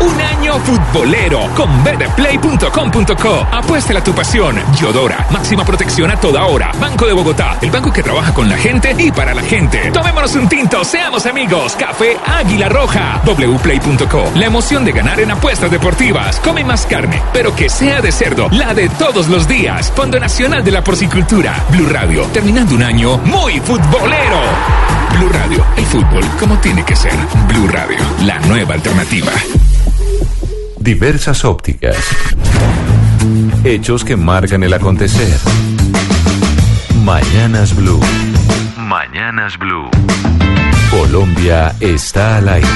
Un año futbolero con betplay.com.co. Apuéstela a tu pasión. Yodora, máxima protección a toda hora. Banco de Bogotá, el banco que trabaja con la gente y para la gente. Tomémonos un tinto, seamos amigos. Café Águila Roja. wplay.co. La emoción de ganar en apuestas deportivas. Come más carne, pero que sea de cerdo, la de todos los días. Fondo Nacional de la Porcicultura. Blue Radio, terminando un año muy futbolero. Blue Radio, el fútbol como tiene que ser. Blue Radio, la nueva alternativa. Diversas ópticas. Hechos que marcan el acontecer. Mañanas Blue. Mañanas Blue. Colombia está al aire.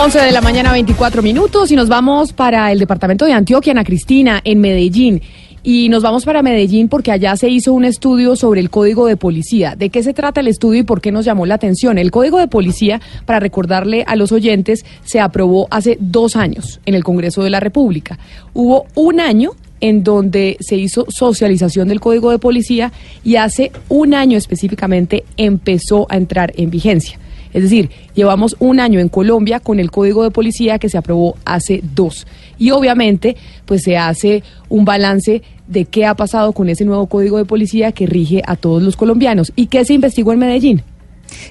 11 de la mañana, 24 minutos, y nos vamos para el departamento de Antioquia, Ana Cristina, en Medellín. Y nos vamos para Medellín porque allá se hizo un estudio sobre el código de policía. ¿De qué se trata el estudio y por qué nos llamó la atención? El código de policía, para recordarle a los oyentes, se aprobó hace dos años en el Congreso de la República. Hubo un año en donde se hizo socialización del código de policía y hace un año específicamente empezó a entrar en vigencia. Es decir, llevamos un año en Colombia con el código de policía que se aprobó hace dos. Y obviamente, pues se hace un balance de qué ha pasado con ese nuevo código de policía que rige a todos los colombianos. ¿Y qué se investigó en Medellín?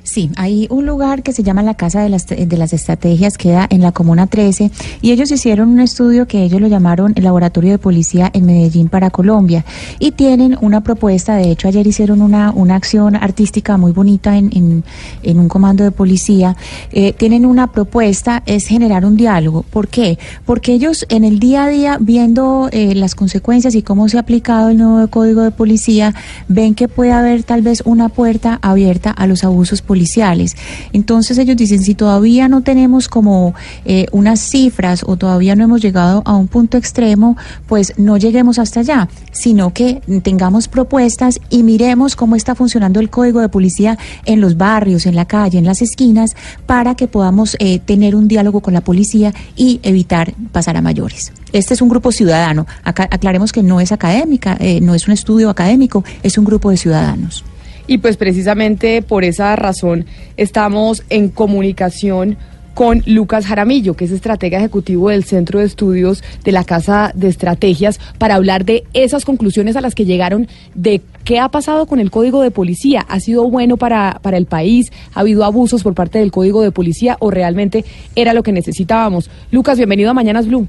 Sí, hay un lugar que se llama la Casa de las, de las Estrategias, queda en la Comuna 13, y ellos hicieron un estudio que ellos lo llamaron el Laboratorio de Policía en Medellín para Colombia, y tienen una propuesta, de hecho ayer hicieron una, una acción artística muy bonita en, en, un comando de policía, eh, tienen una propuesta, es generar un diálogo. ¿Por qué? Porque ellos en el día a día, viendo eh, las consecuencias y cómo se ha aplicado el nuevo código de policía, ven que puede haber tal vez una puerta abierta a los abusos policiales. Entonces ellos dicen, si todavía no tenemos como eh, unas cifras o todavía no hemos llegado a un punto extremo, pues no lleguemos hasta allá, sino que tengamos propuestas y miremos cómo está funcionando el código de policía en los barrios, en la calle, en las esquinas, para que podamos eh, tener un diálogo con la policía y evitar pasar a mayores. Este es un grupo ciudadano. Acá, aclaremos que no es académica, eh, no es un estudio académico, es un grupo de ciudadanos. Y pues precisamente por esa razón estamos en comunicación con Lucas Jaramillo, que es estratega ejecutivo del Centro de Estudios de la Casa de Estrategias, para hablar de esas conclusiones a las que llegaron de qué ha pasado con el Código de Policía. ¿Ha sido bueno para, para el país? ¿Ha habido abusos por parte del Código de Policía o realmente era lo que necesitábamos? Lucas, bienvenido a Mañanas Blue.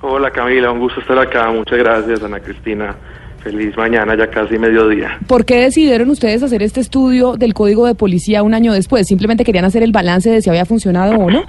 Hola Camila, un gusto estar acá. Muchas gracias, Ana Cristina. Feliz mañana, ya casi mediodía. ¿Por qué decidieron ustedes hacer este estudio del código de policía un año después? ¿Simplemente querían hacer el balance de si había funcionado o no?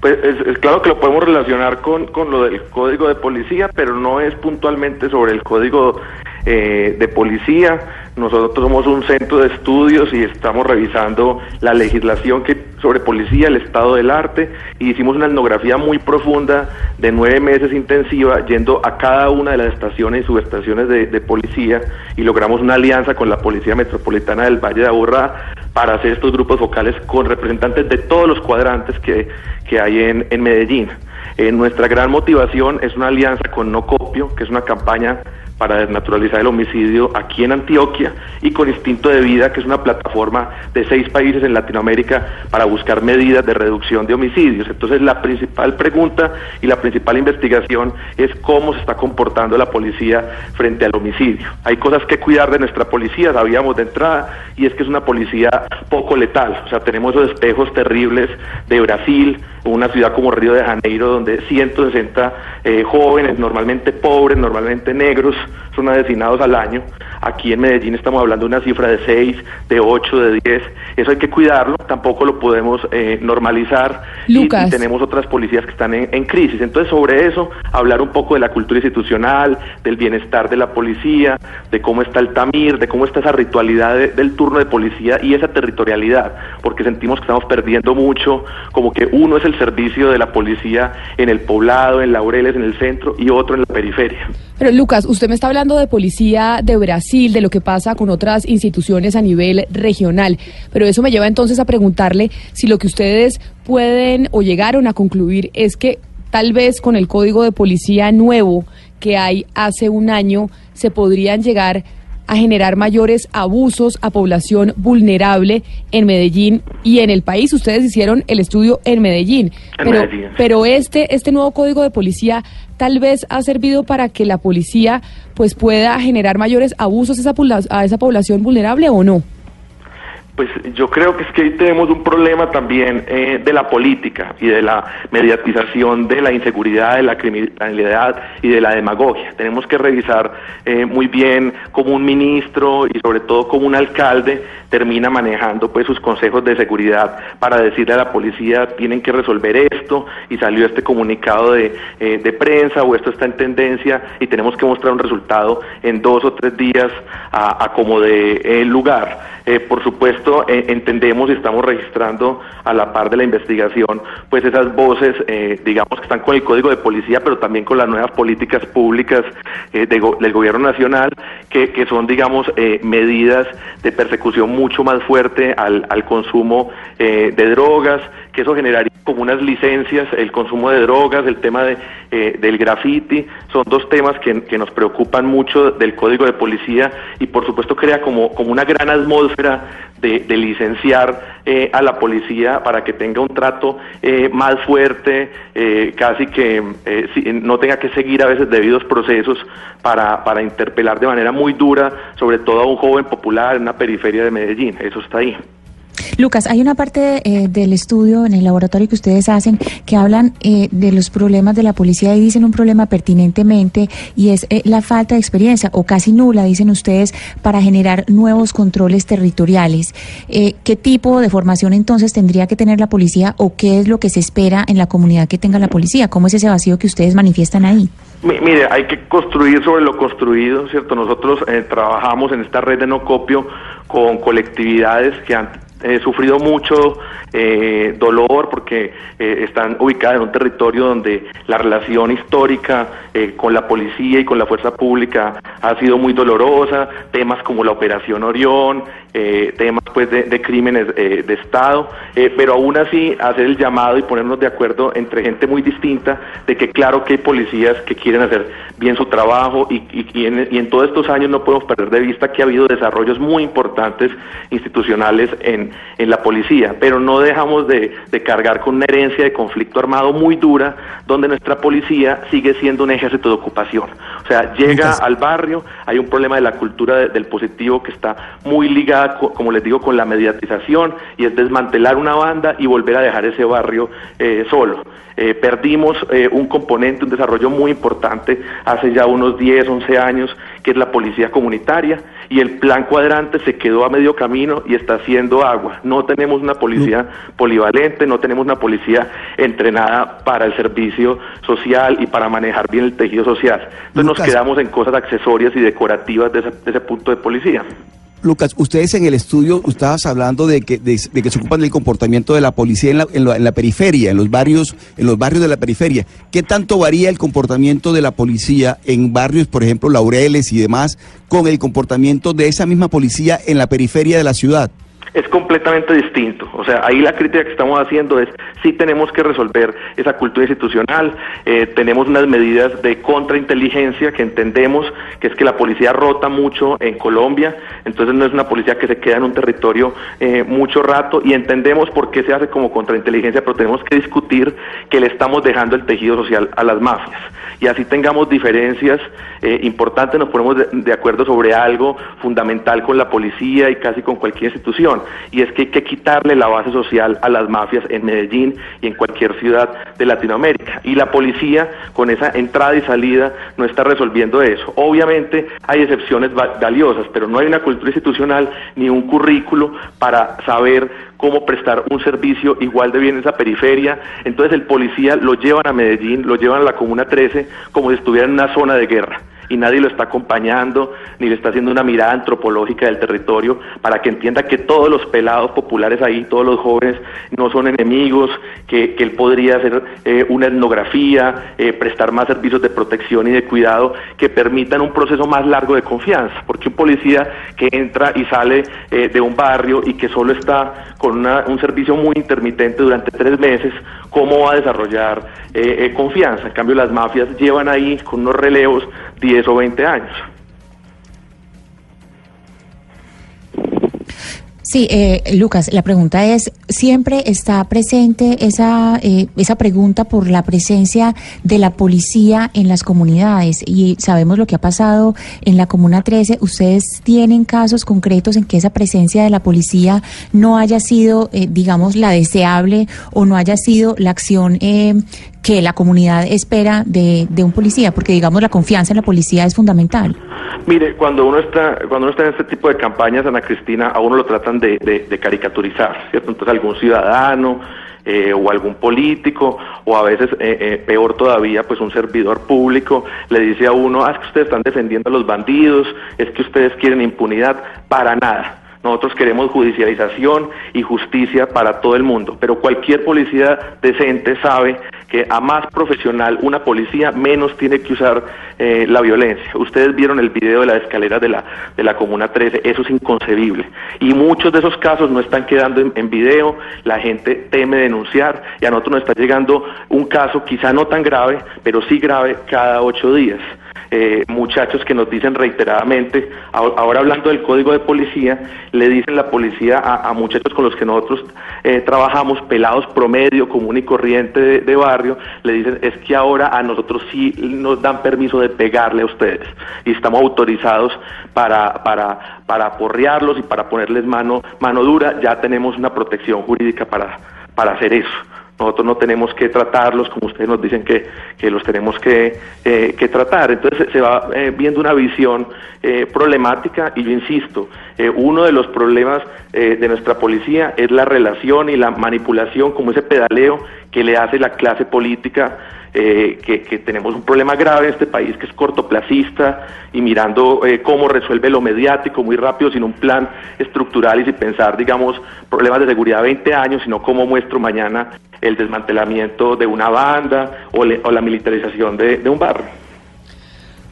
Pues es, claro que lo podemos relacionar con, con, lo del código de policía, pero no es puntualmente sobre el código eh, de policía. Nosotros somos un centro de estudios y estamos revisando la legislación que sobre policía, el estado del arte, y hicimos una etnografía muy profunda de nueve meses intensiva, yendo a cada una de las estaciones y subestaciones de, de policía, y logramos una alianza con la Policía Metropolitana del Valle de Aburrá para hacer estos grupos focales con representantes de todos los cuadrantes que, que hay en, en Medellín. Eh, nuestra gran motivación es una alianza con No Copio, que es una campaña para desnaturalizar el homicidio aquí en Antioquia y con Instinto de Vida, que es una plataforma de seis países en Latinoamérica para buscar medidas de reducción de homicidios. Entonces la principal pregunta y la principal investigación es cómo se está comportando la policía frente al homicidio. Hay cosas que cuidar de nuestra policía, sabíamos de entrada, y es que es una policía poco letal. O sea, tenemos esos espejos terribles de Brasil, una ciudad como Río de Janeiro, donde 160 eh, jóvenes, normalmente pobres, normalmente negros, son asesinados al año. Aquí en Medellín estamos hablando de una cifra de 6, de 8, de 10. Eso hay que cuidarlo, tampoco lo podemos eh, normalizar. Y, tenemos otras policías que están en, crisis. Entonces, sobre eso, hablar un poco de la cultura institucional, del bienestar de la policía, de cómo está el tamir, de cómo está esa ritualidad del turno de policía y esa territorialidad, porque sentimos que estamos perdiendo mucho, como que uno es el servicio de la policía en el poblado, en Laureles, en el centro, y otro en la periferia. Pero Lucas, usted me está hablando de policía de Brasil, de lo que pasa con otras instituciones a nivel regional, pero eso me lleva entonces a preguntarle si lo que ustedes pueden o llegaron a concluir es que tal vez con el código de policía nuevo que hay hace un año se podrían llegar a generar mayores abusos a población vulnerable en Medellín y en el país. Ustedes hicieron el estudio en Medellín, pero, pero este, este nuevo código de policía tal vez ha servido para que la policía pues pueda generar mayores abusos a esa, a esa población vulnerable o no. Pues yo creo que es que tenemos un problema también eh, de la política y de la mediatización de la inseguridad, de la criminalidad y de la demagogia. Tenemos que revisar eh, muy bien cómo un ministro y sobre todo cómo un alcalde termina manejando pues sus consejos de seguridad para decirle a la policía tienen que resolver esto y salió este comunicado de, eh, de prensa o esto está en tendencia y tenemos que mostrar un resultado en dos o tres días a, a como de lugar. por supuesto eh, entendemos y estamos registrando a la par de la investigación, pues esas voces, eh, digamos, que están con el Código de Policía, pero también con las nuevas políticas públicas eh, del Gobierno Nacional, que, son, digamos, medidas de persecución mucho más fuerte al, consumo de drogas, que eso generaría como unas licencias, el consumo de drogas, el tema de, del graffiti, son dos temas que, que, nos preocupan mucho del código de policía y por supuesto crea como, como una gran atmósfera de, de licenciar eh, a la policía para que tenga un trato eh, más fuerte, casi que no tenga que seguir a veces debidos procesos para, para interpelar de manera muy dura, sobre todo a un joven popular en una periferia de Medellín, eso está ahí. Lucas, hay una parte eh, del estudio en el laboratorio que ustedes hacen que hablan eh, de los problemas de la policía y dicen un problema pertinentemente y es eh, la falta de experiencia o casi nula, dicen ustedes, para generar nuevos controles territoriales. ¿Qué tipo de formación entonces tendría que tener la policía o qué es lo que se espera en la comunidad que tenga la policía? ¿Cómo es ese vacío que ustedes manifiestan ahí? Mire, hay que construir sobre lo construido, ¿cierto? Nosotros trabajamos en esta red de no copio con colectividades que han he sufrido mucho eh, dolor porque eh, están ubicadas en un territorio donde la relación histórica eh, con la policía y con la fuerza pública ha sido muy dolorosa, temas como la Operación Orión, temas pues de, crímenes de Estado, pero aún así hacer el llamado y ponernos de acuerdo entre gente muy distinta de que claro que hay policías que quieren hacer bien su trabajo y, y, en, y en todos estos años no podemos perder de vista que ha habido desarrollos muy importantes institucionales en, en, la policía, pero no dejamos de, cargar con una herencia de conflicto armado muy dura, donde nuestra policía sigue siendo un ejército de ocupación. O sea, llega al barrio, hay un problema de la cultura del positivo que está muy como les digo, con la mediatización, y es desmantelar una banda y volver a dejar ese barrio eh, solo. Eh, perdimos eh, un componente, un desarrollo muy importante hace ya unos 10, 11 años, que es la policía comunitaria, y el plan cuadrante se quedó a medio camino y está haciendo agua. No tenemos una policía polivalente, no tenemos una policía entrenada para el servicio social y para manejar bien el tejido social. Entonces nos quedamos en cosas accesorias y decorativas de ese punto de policía. Lucas, ustedes en el estudio estabas hablando de que, de, que se ocupan del comportamiento de la policía en la, en, la, periferia, en los barrios, en los barrios de la periferia. ¿Qué tanto varía el comportamiento de la policía en barrios, por ejemplo, Laureles y demás, con el comportamiento de esa misma policía en la periferia de la ciudad? Es completamente distinto. O sea, ahí la crítica que estamos haciendo es sí tenemos que resolver esa cultura institucional, eh, tenemos unas medidas de contrainteligencia que entendemos que es que la policía rota mucho en Colombia, entonces no es una policía que se queda en un territorio eh, mucho rato y entendemos por qué se hace como contrainteligencia, pero tenemos que discutir que le estamos dejando el tejido social a las mafias y así tengamos diferencias eh, importantes, nos ponemos de, acuerdo sobre algo fundamental con la policía y casi con cualquier institución, y es que hay que quitarle la base social a las mafias en Medellín y en cualquier ciudad de Latinoamérica. Y la policía, con esa entrada y salida, no está resolviendo eso. Obviamente hay excepciones valiosas, pero no hay una cultura institucional ni un currículo para saber cómo prestar un servicio igual de bien en esa periferia. Entonces el policía lo llevan a Medellín, lo llevan a la Comuna 13 como si estuviera en una zona de guerra y nadie lo está acompañando ni le está haciendo una mirada antropológica del territorio para que entienda que todos los pelados populares ahí, todos los jóvenes no son enemigos, que, él podría hacer eh, una etnografía, eh, prestar más servicios de protección y de cuidado que permitan un proceso más largo de confianza, porque un policía que entra y sale eh, de un barrio y que solo está con un servicio muy intermitente durante tres meses, ¿cómo va a desarrollar confianza? En cambio, las mafias llevan ahí con unos relevos 10 o 20 años. Sí, eh, Lucas, la pregunta es, ¿siempre está presente esa, eh, esa pregunta por la presencia de la policía en las comunidades? Y sabemos lo que ha pasado en la Comuna 13. ¿Ustedes tienen casos concretos en que esa presencia de la policía no haya sido, eh, digamos, la deseable o no haya sido la acción eh, que la comunidad espera de, de un policía? Porque, digamos, la confianza en la policía es fundamental. Mire, cuando uno está cuando uno está en este tipo de campañas, Ana Cristina, a uno lo tratan de, de, caricaturizar, ¿cierto? Entonces algún ciudadano eh, o algún político o a veces eh, eh, peor todavía, pues un servidor público le dice a uno, ah, es que ustedes están defendiendo a los bandidos, es que ustedes quieren impunidad, para nada. Nosotros queremos judicialización y justicia para todo el mundo, pero cualquier policía decente sabe que a más profesional una policía menos tiene que usar eh, la violencia. Ustedes vieron el video de la escalera de la, de la Comuna 13, eso es inconcebible. Y muchos de esos casos no están quedando en, en video, la gente teme denunciar y a nosotros nos está llegando un caso quizá no tan grave, pero sí grave cada ocho días. Eh, muchachos que nos dicen reiteradamente, ahora hablando del código de policía, le dicen la policía a, muchachos con los que nosotros eh, trabajamos, pelados promedio, común y corriente de, barrio, le dicen es que ahora a nosotros sí nos dan permiso de pegarle a ustedes y estamos autorizados para, para, para aporrearlos y para ponerles mano, mano dura, ya tenemos una protección jurídica para, para hacer eso. Nosotros no tenemos que tratarlos como ustedes nos dicen que, los tenemos que, eh, que, tratar. Entonces se va eh, viendo una visión eh, problemática y yo insisto, uno de los problemas de nuestra policía es la relación y la manipulación, como ese pedaleo que le hace la clase política eh, que, tenemos un problema grave en este país que es cortoplacista y mirando eh, cómo resuelve lo mediático muy rápido sin un plan estructural y sin pensar, digamos, problemas de seguridad 20 años, sino cómo muestro mañana el desmantelamiento de una banda o, la militarización de un barrio.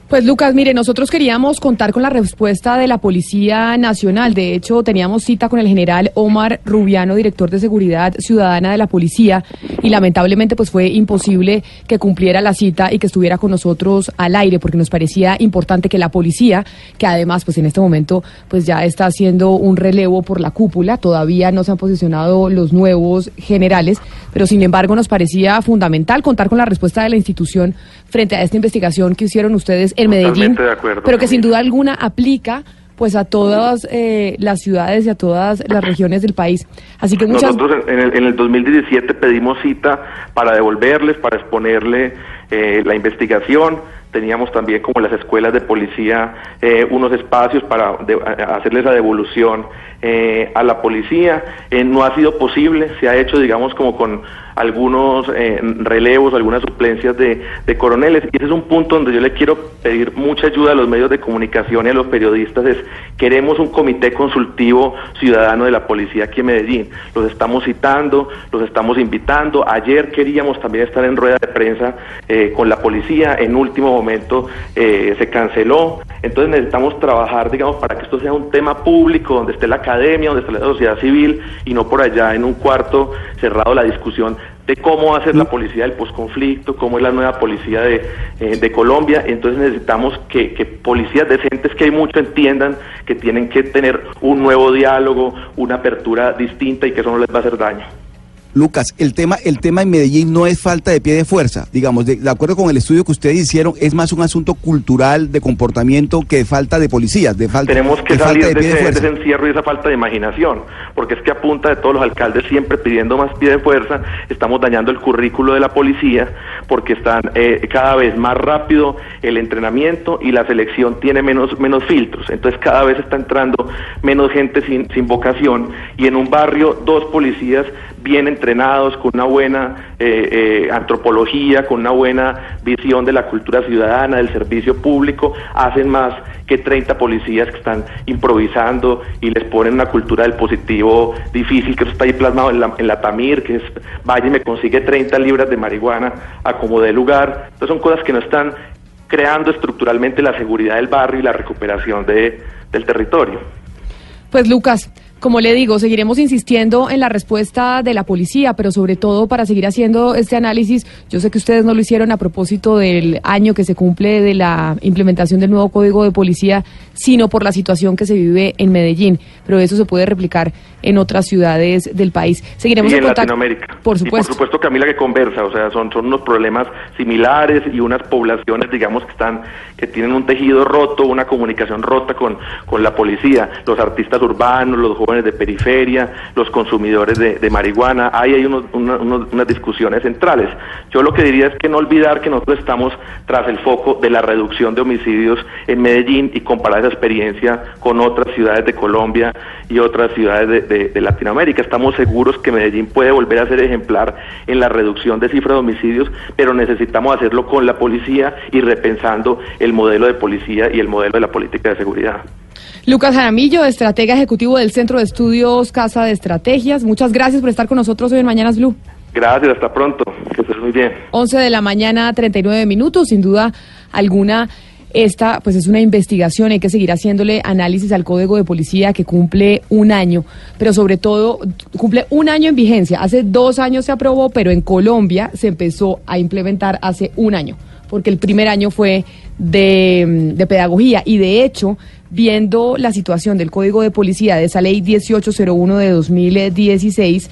Pues Lucas, mire, nosotros queríamos contar con la respuesta de la Policía Nacional. De hecho, teníamos cita con el general Omar Rubiano, director de Seguridad Ciudadana de la Policía, y lamentablemente pues fue imposible que cumpliera la cita y que estuviera con nosotros al aire, porque nos parecía importante que la policía, que además pues en este momento pues ya está haciendo un relevo por la cúpula, todavía no se han posicionado los nuevos generales, pero sin embargo nos parecía fundamental contar con la respuesta de la institución frente a esta investigación que hicieron ustedes en Medellín, pero que sin duda alguna aplica pues a todas eh, las ciudades y a todas las regiones del país. Así que muchas... Nosotros en el, en el 2017 pedimos cita para devolverles, para exponerle eh, la investigación, teníamos también como las escuelas de policía eh, unos espacios para hacerles la devolución eh, a la policía. Eh, no ha sido posible, se ha hecho, digamos, como con algunos eh, relevos, algunas suplencias de, coroneles. Y ese es un punto donde yo le quiero pedir mucha ayuda a los medios de comunicación y a los periodistas. Es, queremos un comité consultivo ciudadano de la policía aquí en Medellín. Los estamos citando, los estamos invitando. Ayer queríamos también estar en rueda de prensa eh, con la policía. En último momento eh, se canceló. Entonces necesitamos trabajar, digamos, para que esto sea un tema público, donde esté la academia, donde esté la sociedad civil y no por allá en un cuarto cerrado la discusión de cómo va a ser la policía del posconflicto, cómo es la nueva policía de, eh, Colombia. Entonces necesitamos que, que, policías decentes, que hay mucho, entiendan que tienen que tener un nuevo diálogo, una apertura distinta y que eso no les va a hacer daño. Lucas, el tema, el tema en Medellín no es falta de pie de fuerza, digamos, de, acuerdo con el estudio que ustedes hicieron, es más un asunto cultural de comportamiento que falta de policías, de falta Tenemos que de salir de, de, ese, encierro y esa falta de imaginación, porque es que a punta de todos los alcaldes siempre pidiendo más pie de fuerza, estamos dañando el currículo de la policía, porque están eh, cada vez más rápido el entrenamiento y la selección tiene menos, menos filtros, entonces cada vez está entrando menos gente sin, sin vocación y en un barrio dos policías bien entrenados, con una buena eh, eh, antropología, con una buena visión de la cultura ciudadana, del servicio público, hacen más que 30 policías que están improvisando y les ponen una cultura del positivo difícil, que está ahí plasmado en la, en la Tamir, que es vaya y me consigue 30 libras de marihuana a como lugar. Entonces son cosas que no están creando estructuralmente la seguridad del barrio y la recuperación de, del territorio. Pues Lucas, como le digo, seguiremos insistiendo en la respuesta de la policía, pero sobre todo para seguir haciendo este análisis, yo sé que ustedes no lo hicieron a propósito del año que se cumple de la implementación del nuevo código de policía, sino por la situación que se vive en Medellín, pero eso se puede replicar en otras ciudades del país. Seguiremos y en, contacto. Latinoamérica. Por supuesto. por supuesto, Camila, que conversa, o sea, son, son unos problemas similares y unas poblaciones, digamos, que están, que tienen un tejido roto, una comunicación rota con, con la policía, los artistas urbanos, los jóvenes de periferia, los consumidores de, marihuana, ahí hay unos, unas discusiones centrales. Yo lo que diría es que no olvidar que nosotros estamos tras el foco de la reducción de homicidios en Medellín y comparar esa experiencia con otras ciudades de Colombia y otras ciudades de, Latinoamérica. Estamos seguros que Medellín puede volver a ser ejemplar en la reducción de cifras de homicidios, pero necesitamos hacerlo con la policía y repensando el modelo de policía y el modelo de la política de seguridad. Lucas Jaramillo, estratega ejecutivo del Centro de Estudios Casa de Estrategias. Muchas gracias por estar con nosotros hoy en Mañanas Blue. Gracias, hasta pronto. Que estés muy bien. 11 de la mañana, 39 minutos. Sin duda alguna, esta pues es una investigación. Hay que seguir haciéndole análisis al Código de Policía que cumple un año, pero sobre todo cumple un año en vigencia. Hace dos años se aprobó, pero en Colombia se empezó a implementar hace un año, porque el primer año fue de, de pedagogía y de hecho viendo la situación del Código de Policía, de esa ley 1801 de 2016,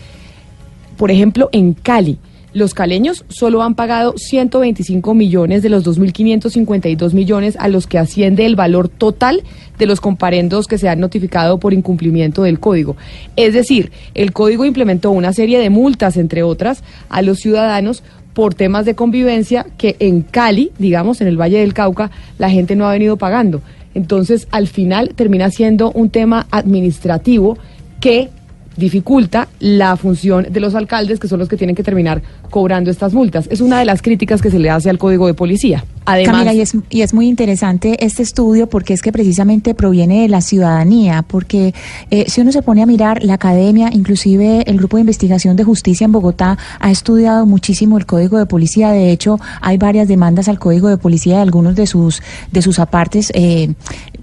por ejemplo, en Cali, los caleños solo han pagado 125 millones de los 2.552 millones a los que asciende el valor total de los comparendos que se han notificado por incumplimiento del código. Es decir, el código implementó una serie de multas, entre otras, a los ciudadanos por temas de convivencia que en Cali, digamos, en el Valle del Cauca, la gente no ha venido pagando. Entonces, al final termina siendo un tema administrativo que dificulta la función de los alcaldes, que son los que tienen que terminar cobrando estas multas. Es una de las críticas que se le hace al Código de Policía. Además, y es, y es muy interesante este estudio porque es que precisamente proviene de la ciudadanía, porque eh, si uno se pone a mirar, la academia, inclusive el Grupo de Investigación de Justicia en Bogotá, ha estudiado muchísimo el Código de Policía. De hecho, hay varias demandas al Código de Policía de algunos de sus, de sus apartes, eh,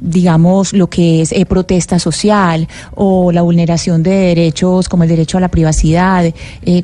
digamos, lo que es eh, protesta social o la vulneración de derechos como el derecho a la privacidad,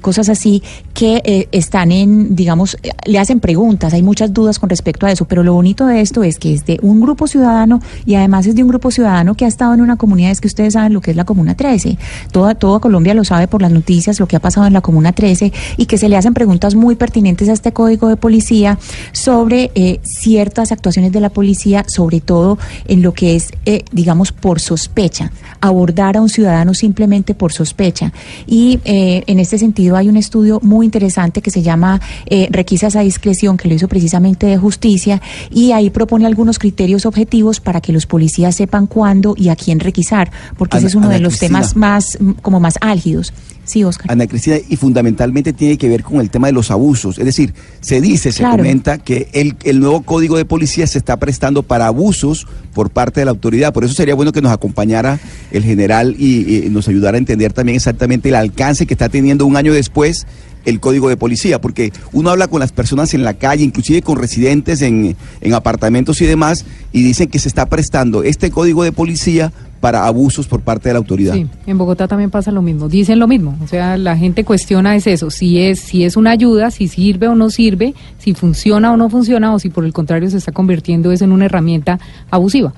cosas así, que están en, digamos, le hacen preguntas, hay muchas dudas con respecto a eso, pero lo bonito de esto es que es de un grupo ciudadano y además es de un grupo ciudadano que ha estado en una comunidad, es que ustedes saben lo que es la Comuna 13, toda, toda Colombia lo sabe por las noticias, lo que ha pasado en la Comuna 13 y que se le hacen preguntas muy pertinentes a este código de policía sobre eh, ciertas actuaciones de la policía, sobre todo en lo lo que es, eh, digamos, por sospecha, abordar a un ciudadano simplemente por sospecha. Y eh, en este sentido hay un estudio muy interesante que se llama eh, Requisas a discreción, que lo hizo precisamente de justicia, y ahí propone algunos criterios objetivos para que los policías sepan cuándo y a quién requisar, porque ese es uno de los temas más, como más álgidos. Sí, Oscar. Ana Cristina, y fundamentalmente tiene que ver con el tema de los abusos. Es decir, se dice, se comenta que el, el nuevo código de policía se está prestando para abusos por parte de la autoridad. Por eso sería bueno que nos acompañara el general y, nos ayudara a entender también exactamente el alcance que está teniendo un año después el código de policía, porque uno habla con las personas en la calle, inclusive con residentes en, en apartamentos y demás, y dicen que se está prestando este código de policía para abusos por parte de la autoridad. Sí, en Bogotá también pasa lo mismo, dicen lo mismo, o sea, la gente cuestiona es eso, si es si es una ayuda, si sirve o no sirve, si funciona o no funciona o si por el contrario se está convirtiendo es en una herramienta abusiva.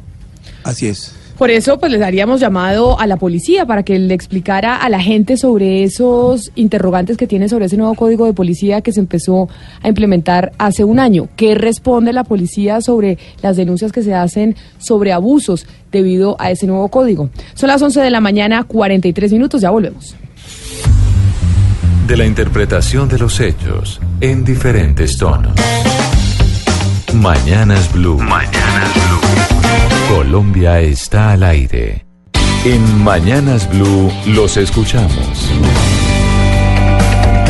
Así es. Por eso, pues les daríamos llamado a la policía para que le explicara a la gente sobre esos interrogantes que tiene sobre ese nuevo código de policía que se empezó a implementar hace un año. ¿Qué responde la policía sobre las denuncias que se hacen sobre abusos debido a ese nuevo código? Son las 11 de la mañana, 43 minutos, ya volvemos. De la interpretación de los hechos en diferentes tonos. Mañanas Blue. Mañanas Blue. Colombia está al aire. En Mañanas Blue los escuchamos.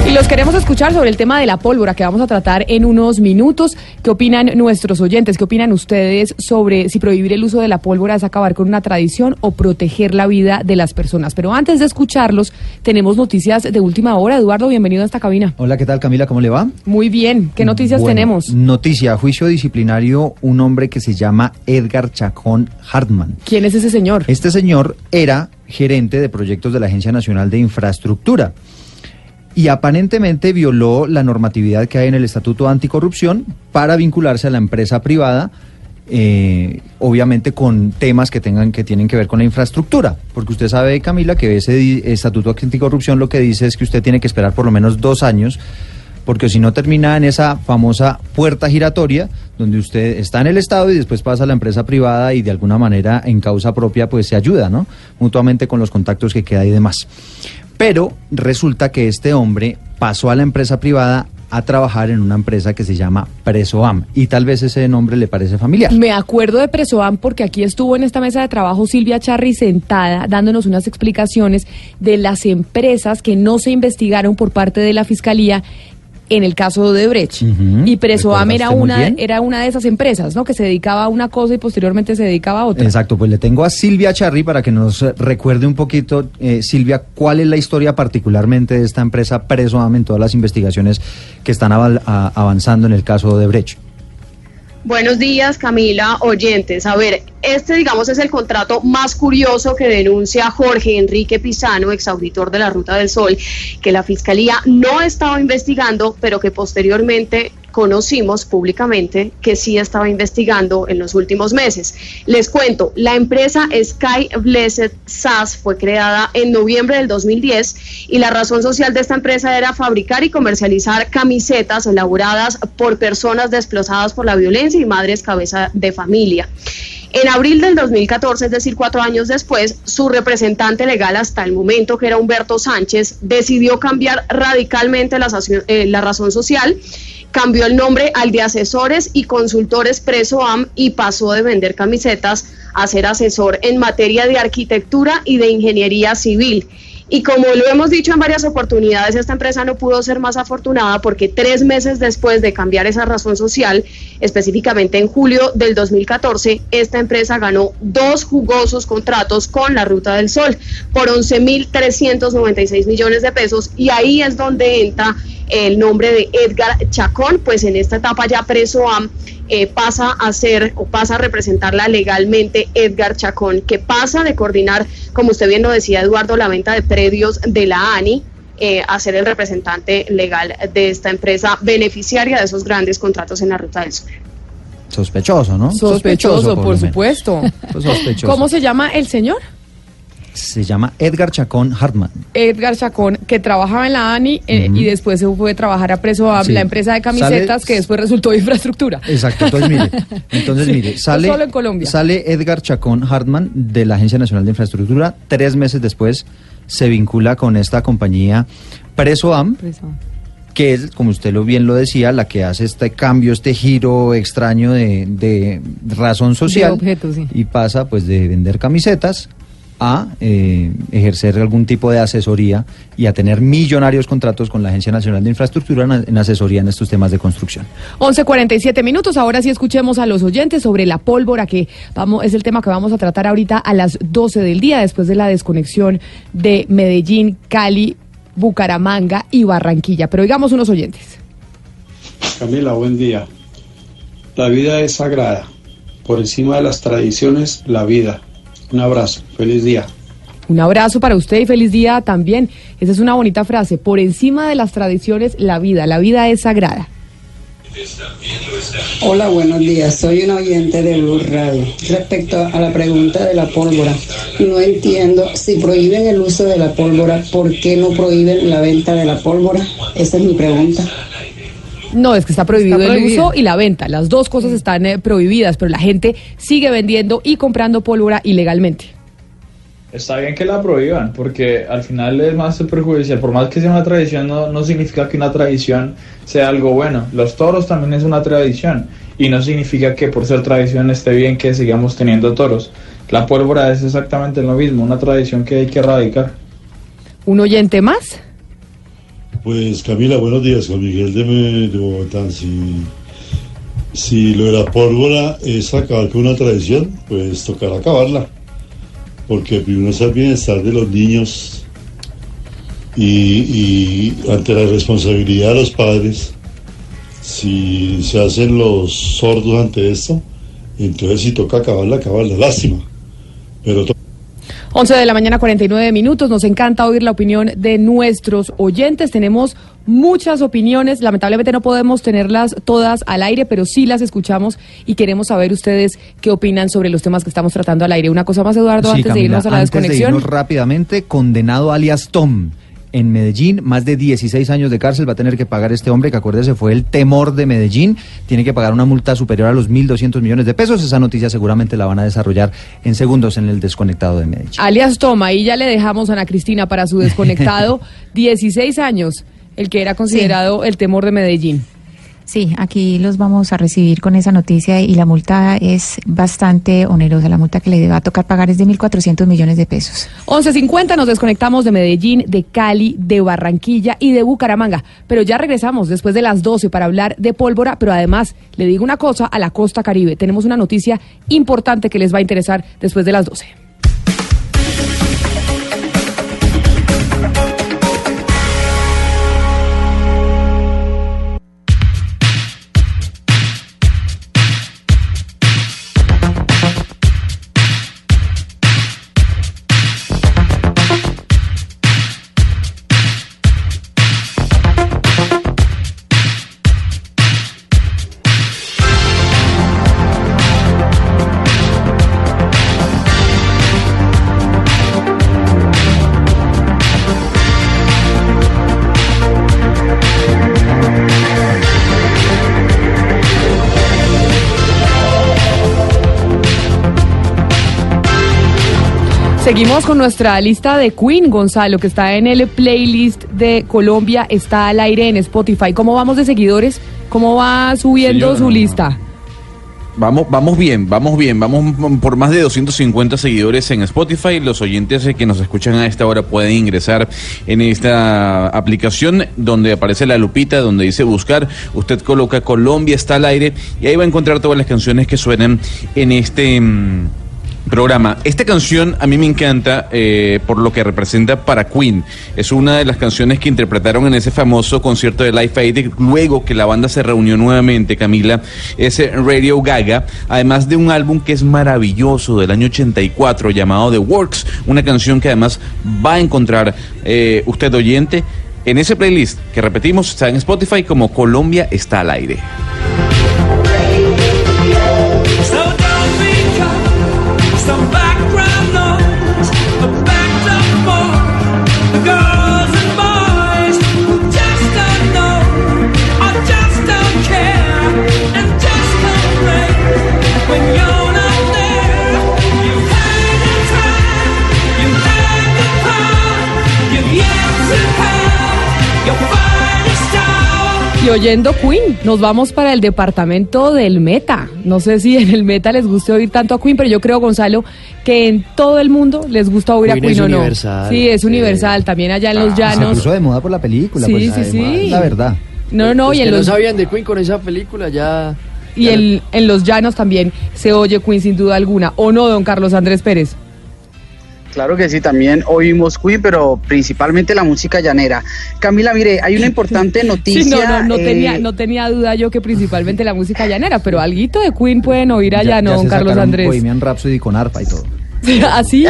Y los queremos escuchar sobre el tema de la pólvora que vamos a tratar en unos minutos. ¿Qué opinan nuestros oyentes? ¿Qué opinan ustedes sobre si prohibir el uso de la pólvora es acabar con una tradición o proteger la vida de las personas? Pero antes de escucharlos, tenemos noticias de última hora. Eduardo, bienvenido a esta cabina. Hola, ¿qué tal Camila? ¿Cómo le va? Muy bien. ¿Qué noticias Bueno, tenemos? Noticia, juicio disciplinario, un hombre que se llama Edgar Chacón Hartman. ¿Quién es ese señor? Este señor era gerente de proyectos de la Agencia Nacional de Infraestructura y aparentemente violó la normatividad que hay en el Estatuto Anticorrupción para vincularse a la empresa privada, eh, obviamente con temas que tengan que tienen que ver con la infraestructura, porque usted sabe, Camila, que ese Estatuto Anticorrupción lo que dice es que usted tiene que esperar por lo menos dos años porque si no termina en esa famosa puerta giratoria donde usted está en el Estado y después pasa a la empresa privada y de alguna manera en causa propia pues se ayuda, ¿no? Mutuamente con los contactos que queda y demás. Pero resulta que este hombre pasó a la empresa privada a trabajar en una empresa que se llama Presoam y tal vez ese nombre le parece familiar. Me acuerdo de Presoam porque aquí estuvo en esta mesa de trabajo Silvia Charri sentada dándonos unas explicaciones de las empresas que no se investigaron por parte de la Fiscalía en el caso de Brecht. Y Presoam era una, era una de esas empresas, ¿no? Que se dedicaba a una cosa y posteriormente se dedicaba a otra. Exacto, pues le tengo a Silvia Charri para que nos recuerde un poquito, eh, Silvia, cuál es la historia particularmente de esta empresa Presoam en todas las investigaciones que están aval- a- avanzando en el caso de Brecht. Buenos días, Camila, oyentes. A ver, este, digamos, es el contrato más curioso que denuncia Jorge Enrique Pisano, exauditor de la Ruta del Sol, que la Fiscalía no estaba investigando, pero que posteriormente conocimos públicamente que sí estaba investigando en los últimos meses. Les cuento, la empresa Sky Blessed SAS fue creada en noviembre del 2010 y la razón social de esta empresa era fabricar y comercializar camisetas elaboradas por personas desplazadas por la violencia y madres cabeza de familia. En abril del 2014, es decir, cuatro años después, su representante legal hasta el momento, que era Humberto Sánchez, decidió cambiar radicalmente la, eh, la razón social, cambió el nombre al de Asesores y Consultores Presoam y pasó de vender camisetas a ser asesor en materia de arquitectura y de ingeniería civil. Y como lo hemos dicho en varias oportunidades, esta empresa no pudo ser más afortunada porque tres meses después de cambiar esa razón social, específicamente en julio del 2014, esta empresa ganó dos jugosos contratos con la Ruta del Sol por 11.396 millones de pesos y ahí es donde entra el nombre de Edgar Chacón, pues en esta etapa ya preso a eh, pasa a ser o pasa a representarla legalmente Edgar Chacón, que pasa de coordinar, como usted bien lo decía Eduardo, la venta de predios de la ANI eh, a ser el representante legal de esta empresa beneficiaria de esos grandes contratos en la Ruta del Sur. Sospechoso, ¿no? Sospechoso, por, lo menos. supuesto. Pues sospechoso. ¿Cómo se llama el señor? Se llama Edgar Chacón Hartman. Edgar Chacón, que trabajaba en la ANI eh, y después se fue a trabajar a Preso a Sí. la empresa de camisetas que después resultó infraestructura. Exacto, entonces mire, entonces Sí, mire, no sale, solo en Colombia. sale Edgar Chacón Hartman de la Agencia Nacional de Infraestructura, tres meses después se vincula con esta compañía Presoam, que es, como usted lo bien lo decía, la que hace este cambio, este giro extraño de, de razón social De objeto, sí. y pasa pues de vender camisetas a eh, ejercer algún tipo de asesoría y a tener millonarios contratos con la Agencia Nacional de Infraestructura en, en asesoría en estos temas de construcción. 11.47 minutos. Ahora sí escuchemos a los oyentes sobre la pólvora, que vamos, es el tema que vamos a tratar ahorita a las 12 del día, después de la desconexión de Medellín, Cali, Bucaramanga y Barranquilla. Pero oigamos unos oyentes. Camila, buen día. La vida es sagrada. Por encima de las tradiciones, la vida. Un abrazo. Feliz día. Un abrazo para usted y feliz día también. Esa es una bonita frase. Por encima de las tradiciones, la vida. La vida es sagrada. Hola, buenos días. Soy un oyente de Blue Radio. Respecto a la pregunta de la pólvora, no entiendo si prohíben el uso de la pólvora, ¿por qué no prohíben la venta de la pólvora? Esa es mi pregunta. No, es que está prohibido, Está el prohibido. uso y la venta. Las dos cosas están eh, prohibidas, pero la gente sigue vendiendo y comprando pólvora ilegalmente. Está bien que la prohíban, porque al final es más perjudicial. Por más que sea una tradición, no, no significa que una tradición sea algo bueno. Los toros también es una tradición, y no significa que por ser tradición esté bien que sigamos teniendo toros. La pólvora es exactamente lo mismo, una tradición que hay que erradicar. ¿Un oyente más? Pues Camila, buenos días, Juan Miguel de, de Bogotá. Si, si lo de la pólvora es acabar con una tradición, pues tocará acabarla. Porque primero es el bienestar de los niños y, ante la responsabilidad de los padres, si se hacen los sordos ante esto, entonces si toca acabarla, acabarla. Lástima. Pero 11 de la mañana, 49 minutos. Nos encanta oír la opinión de nuestros oyentes. Tenemos muchas opiniones. Lamentablemente no podemos tenerlas todas al aire, pero sí las escuchamos y queremos saber ustedes qué opinan sobre los temas que estamos tratando al aire. Una cosa más, Eduardo, Sí, antes de irnos a la antes de irnos rápidamente, condenado alias Tom. En Medellín, más de 16 años de cárcel va a tener que pagar este hombre, que acuérdese fue el temor de Medellín. Tiene que pagar una multa superior a los 1.200 millones de pesos. Esa noticia seguramente la van a desarrollar en segundos en el desconectado de Medellín. Alias Toma, y ya le dejamos a Ana Cristina para su desconectado. 16 años, el que era considerado el temor de Medellín. Sí, aquí los vamos a recibir con esa noticia y la multa es bastante onerosa. La multa que le va a tocar pagar es de 1.400 millones de pesos. 11.50 nos desconectamos de Medellín, de Cali, de Barranquilla y de Bucaramanga. Pero ya regresamos después de las 12 para hablar de pólvora, pero además le digo una cosa a la costa caribe. Tenemos una noticia importante que les va a interesar después de las 12. Seguimos con nuestra lista de Queen, Gonzalo, que está en el playlist de Colombia, está al aire en Spotify. ¿Cómo vamos de seguidores? ¿Cómo va subiendo Señora. su lista? Vamos, vamos bien, vamos bien, vamos por más de 250 seguidores en Spotify. Los oyentes que nos escuchan a esta hora pueden ingresar en esta aplicación donde aparece la lupita, donde dice buscar. Usted coloca Colombia está al aire y ahí va a encontrar todas las canciones que suenan en este mm, programa. Esta canción a mí me encanta eh, por lo que representa para Queen. Es una de las canciones que interpretaron en ese famoso concierto de Live Aid, luego que la banda se reunió nuevamente, Camila, ese Radio Gaga, además de un álbum que es maravilloso del año 84 llamado The Works, una canción que además va a encontrar eh, usted oyente en ese playlist que repetimos está en Spotify como Colombia está al aire. Y oyendo Queen, nos vamos para el departamento del Meta. No sé si en el Meta les guste oír tanto a Queen, pero yo creo, Gonzalo, que en todo el mundo les gusta oír a Queen es o no. universal, sí, es universal. También allá en los Ah, Se llanos. puso de moda por la película. Sí, pues, sí, sí. La verdad. No, no, Los y en que los no sabían de Queen con esa película ya... y en, en los llanos también se oye Queen sin duda alguna. ¿O no, don Carlos Andrés Pérez? Claro que sí, también oímos Queen, pero principalmente la música llanera. Camila, mire, hay una importante noticia. Sí, no, no, no, eh, tenía, no tenía duda yo que principalmente la música llanera, pero alguito de Queen pueden oír allá, Ya- ¿no, ya don se Carlos Andrés? Bohemian Rhapsody con arpa y todo. Así.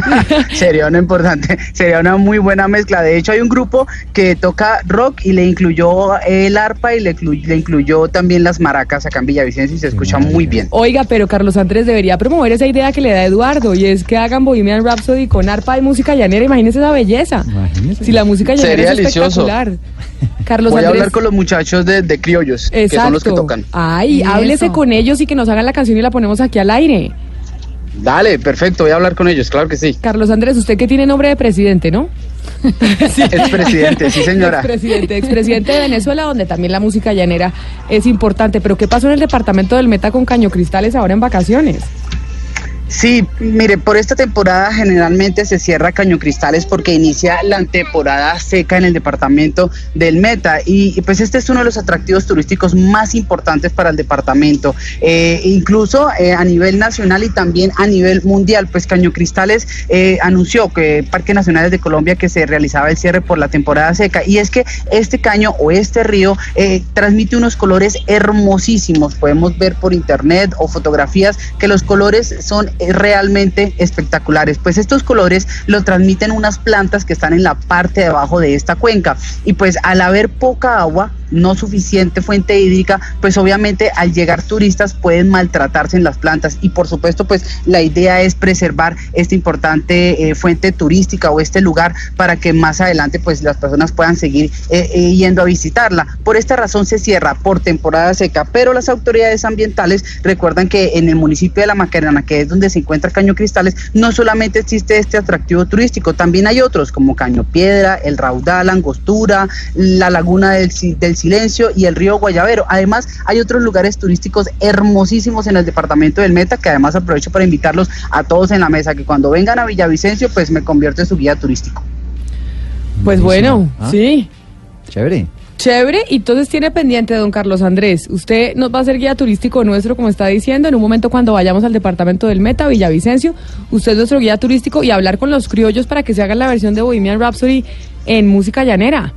sería una importante, sería una muy buena mezcla. De hecho, hay un grupo que toca rock y le incluyó el arpa y le, inclu- le incluyó también las maracas acá en Villavicencio y se escucha muy bien. Oiga, pero Carlos Andrés debería promover esa idea que le da Eduardo y es que hagan Bohemian Rhapsody con arpa y música llanera. Imagínese esa belleza. Si la música llanera Sería es delicioso. espectacular. Carlos Voy a Andrés. hablar con los muchachos de, de criollos, que son los que tocan. Ay, Eso. háblese con ellos y que nos hagan la canción y la ponemos aquí al aire. Dale, perfecto, voy a hablar con ellos, claro que sí. Carlos Andrés, usted que tiene nombre de presidente, ¿no? Expresidente, sí señora. Expresidente, expresidente de Venezuela, donde también la música llanera es importante. Pero ¿qué pasó en el departamento del Meta con Caño Cristales ahora en vacaciones? Sí, mire, por esta temporada generalmente se cierra Caño Cristales porque inicia la temporada seca en el departamento del Meta y, pues este es uno de los atractivos turísticos más importantes para el departamento, Eh, incluso eh, a nivel nacional y también a nivel mundial, pues Caño Cristales eh, anunció que Parque Nacionales de Colombia que se realizaba el cierre por la temporada seca. Y es que este caño o este río eh, transmite unos colores hermosísimos, podemos ver por internet o fotografías que los colores son realmente espectaculares. Pues estos colores los transmiten unas plantas que están en la parte de abajo de esta cuenca. Y pues al haber poca agua, no suficiente fuente hídrica, pues obviamente al llegar turistas pueden maltratarse en las plantas y por supuesto pues la idea es preservar esta importante eh, fuente turística o este lugar para que más adelante pues las personas puedan seguir eh, eh, yendo a visitarla. Por esta razón se cierra por temporada seca, pero las autoridades ambientales recuerdan que en el municipio de La Macarena, que es donde se encuentra Caño Cristales, no solamente existe este atractivo turístico, también hay otros como Caño Piedra, el Raudal, Angostura, la Laguna del, Silencio y el río Guayavero. Además, hay otros lugares turísticos hermosísimos en el departamento del Meta, que además aprovecho para invitarlos a todos en la mesa, que cuando vengan a Villavicencio, pues me convierto en su guía turístico. Pues bueno, Ah. sí. Chévere. Chévere, y entonces tiene pendiente, don Carlos Andrés. Usted nos va a ser guía turístico nuestro, como está diciendo, en un momento cuando vayamos al departamento del Meta, Villavicencio. Usted es nuestro guía turístico y hablar con los criollos para que se hagan la versión de Bohemian Rhapsody en música llanera.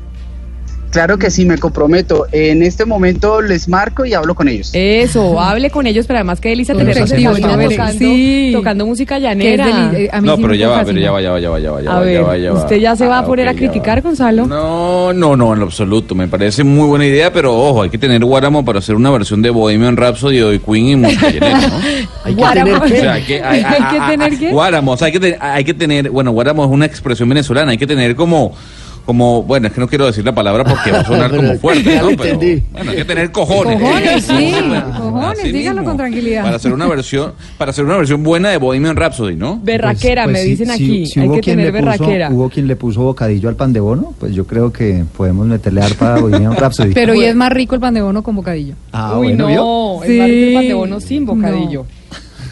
Claro que sí, me comprometo. En este momento les marco y hablo con ellos. Eso, hable con ellos, pero además efectivo, cabina chévere. tocando, Sí. tocando música Que es llanera. eh, a mí No, sí pero ya va, pero ya va, ya va, ya va, ya va, ya A va, ver, ya va, ya va. ¿usted ya se va a Ah, poner a ya va. criticar, Gonzalo? No, no, no, en lo absoluto. Me parece muy buena idea, pero ojo, hay que tener Guáramo para hacer una versión de Bohemian Rhapsody o de Queen y música llanera, ¿no? Hay que tener O que- sea, hay que, hay, ¿Hay que tener qué? Guáramo, o sea, hay que, hay que tener, bueno, Guáramo es una expresión venezolana, hay que tener como, como, bueno, es que no quiero decir la palabra porque va a sonar como fuerte, ¿no? Pero, entendí. bueno, hay que tener cojones. Cojones, sí, cojones, así díganlo mismo. con tranquilidad. Para hacer una versión, para hacer una versión buena de Bohemian Rhapsody, ¿no? Berraquera, Pues me sí, dicen sí, aquí. si Hay hubo que quien tener le puso- berraquera. Hubo quien le puso bocadillo al pan de bono, pues yo creo que podemos meterle arpa a Bohemian Rhapsody. Pero y es más rico el pan de bono con bocadillo. Ah, Uy, bueno, ¿vio? no, Sí. es más rico el pan de bono sin bocadillo.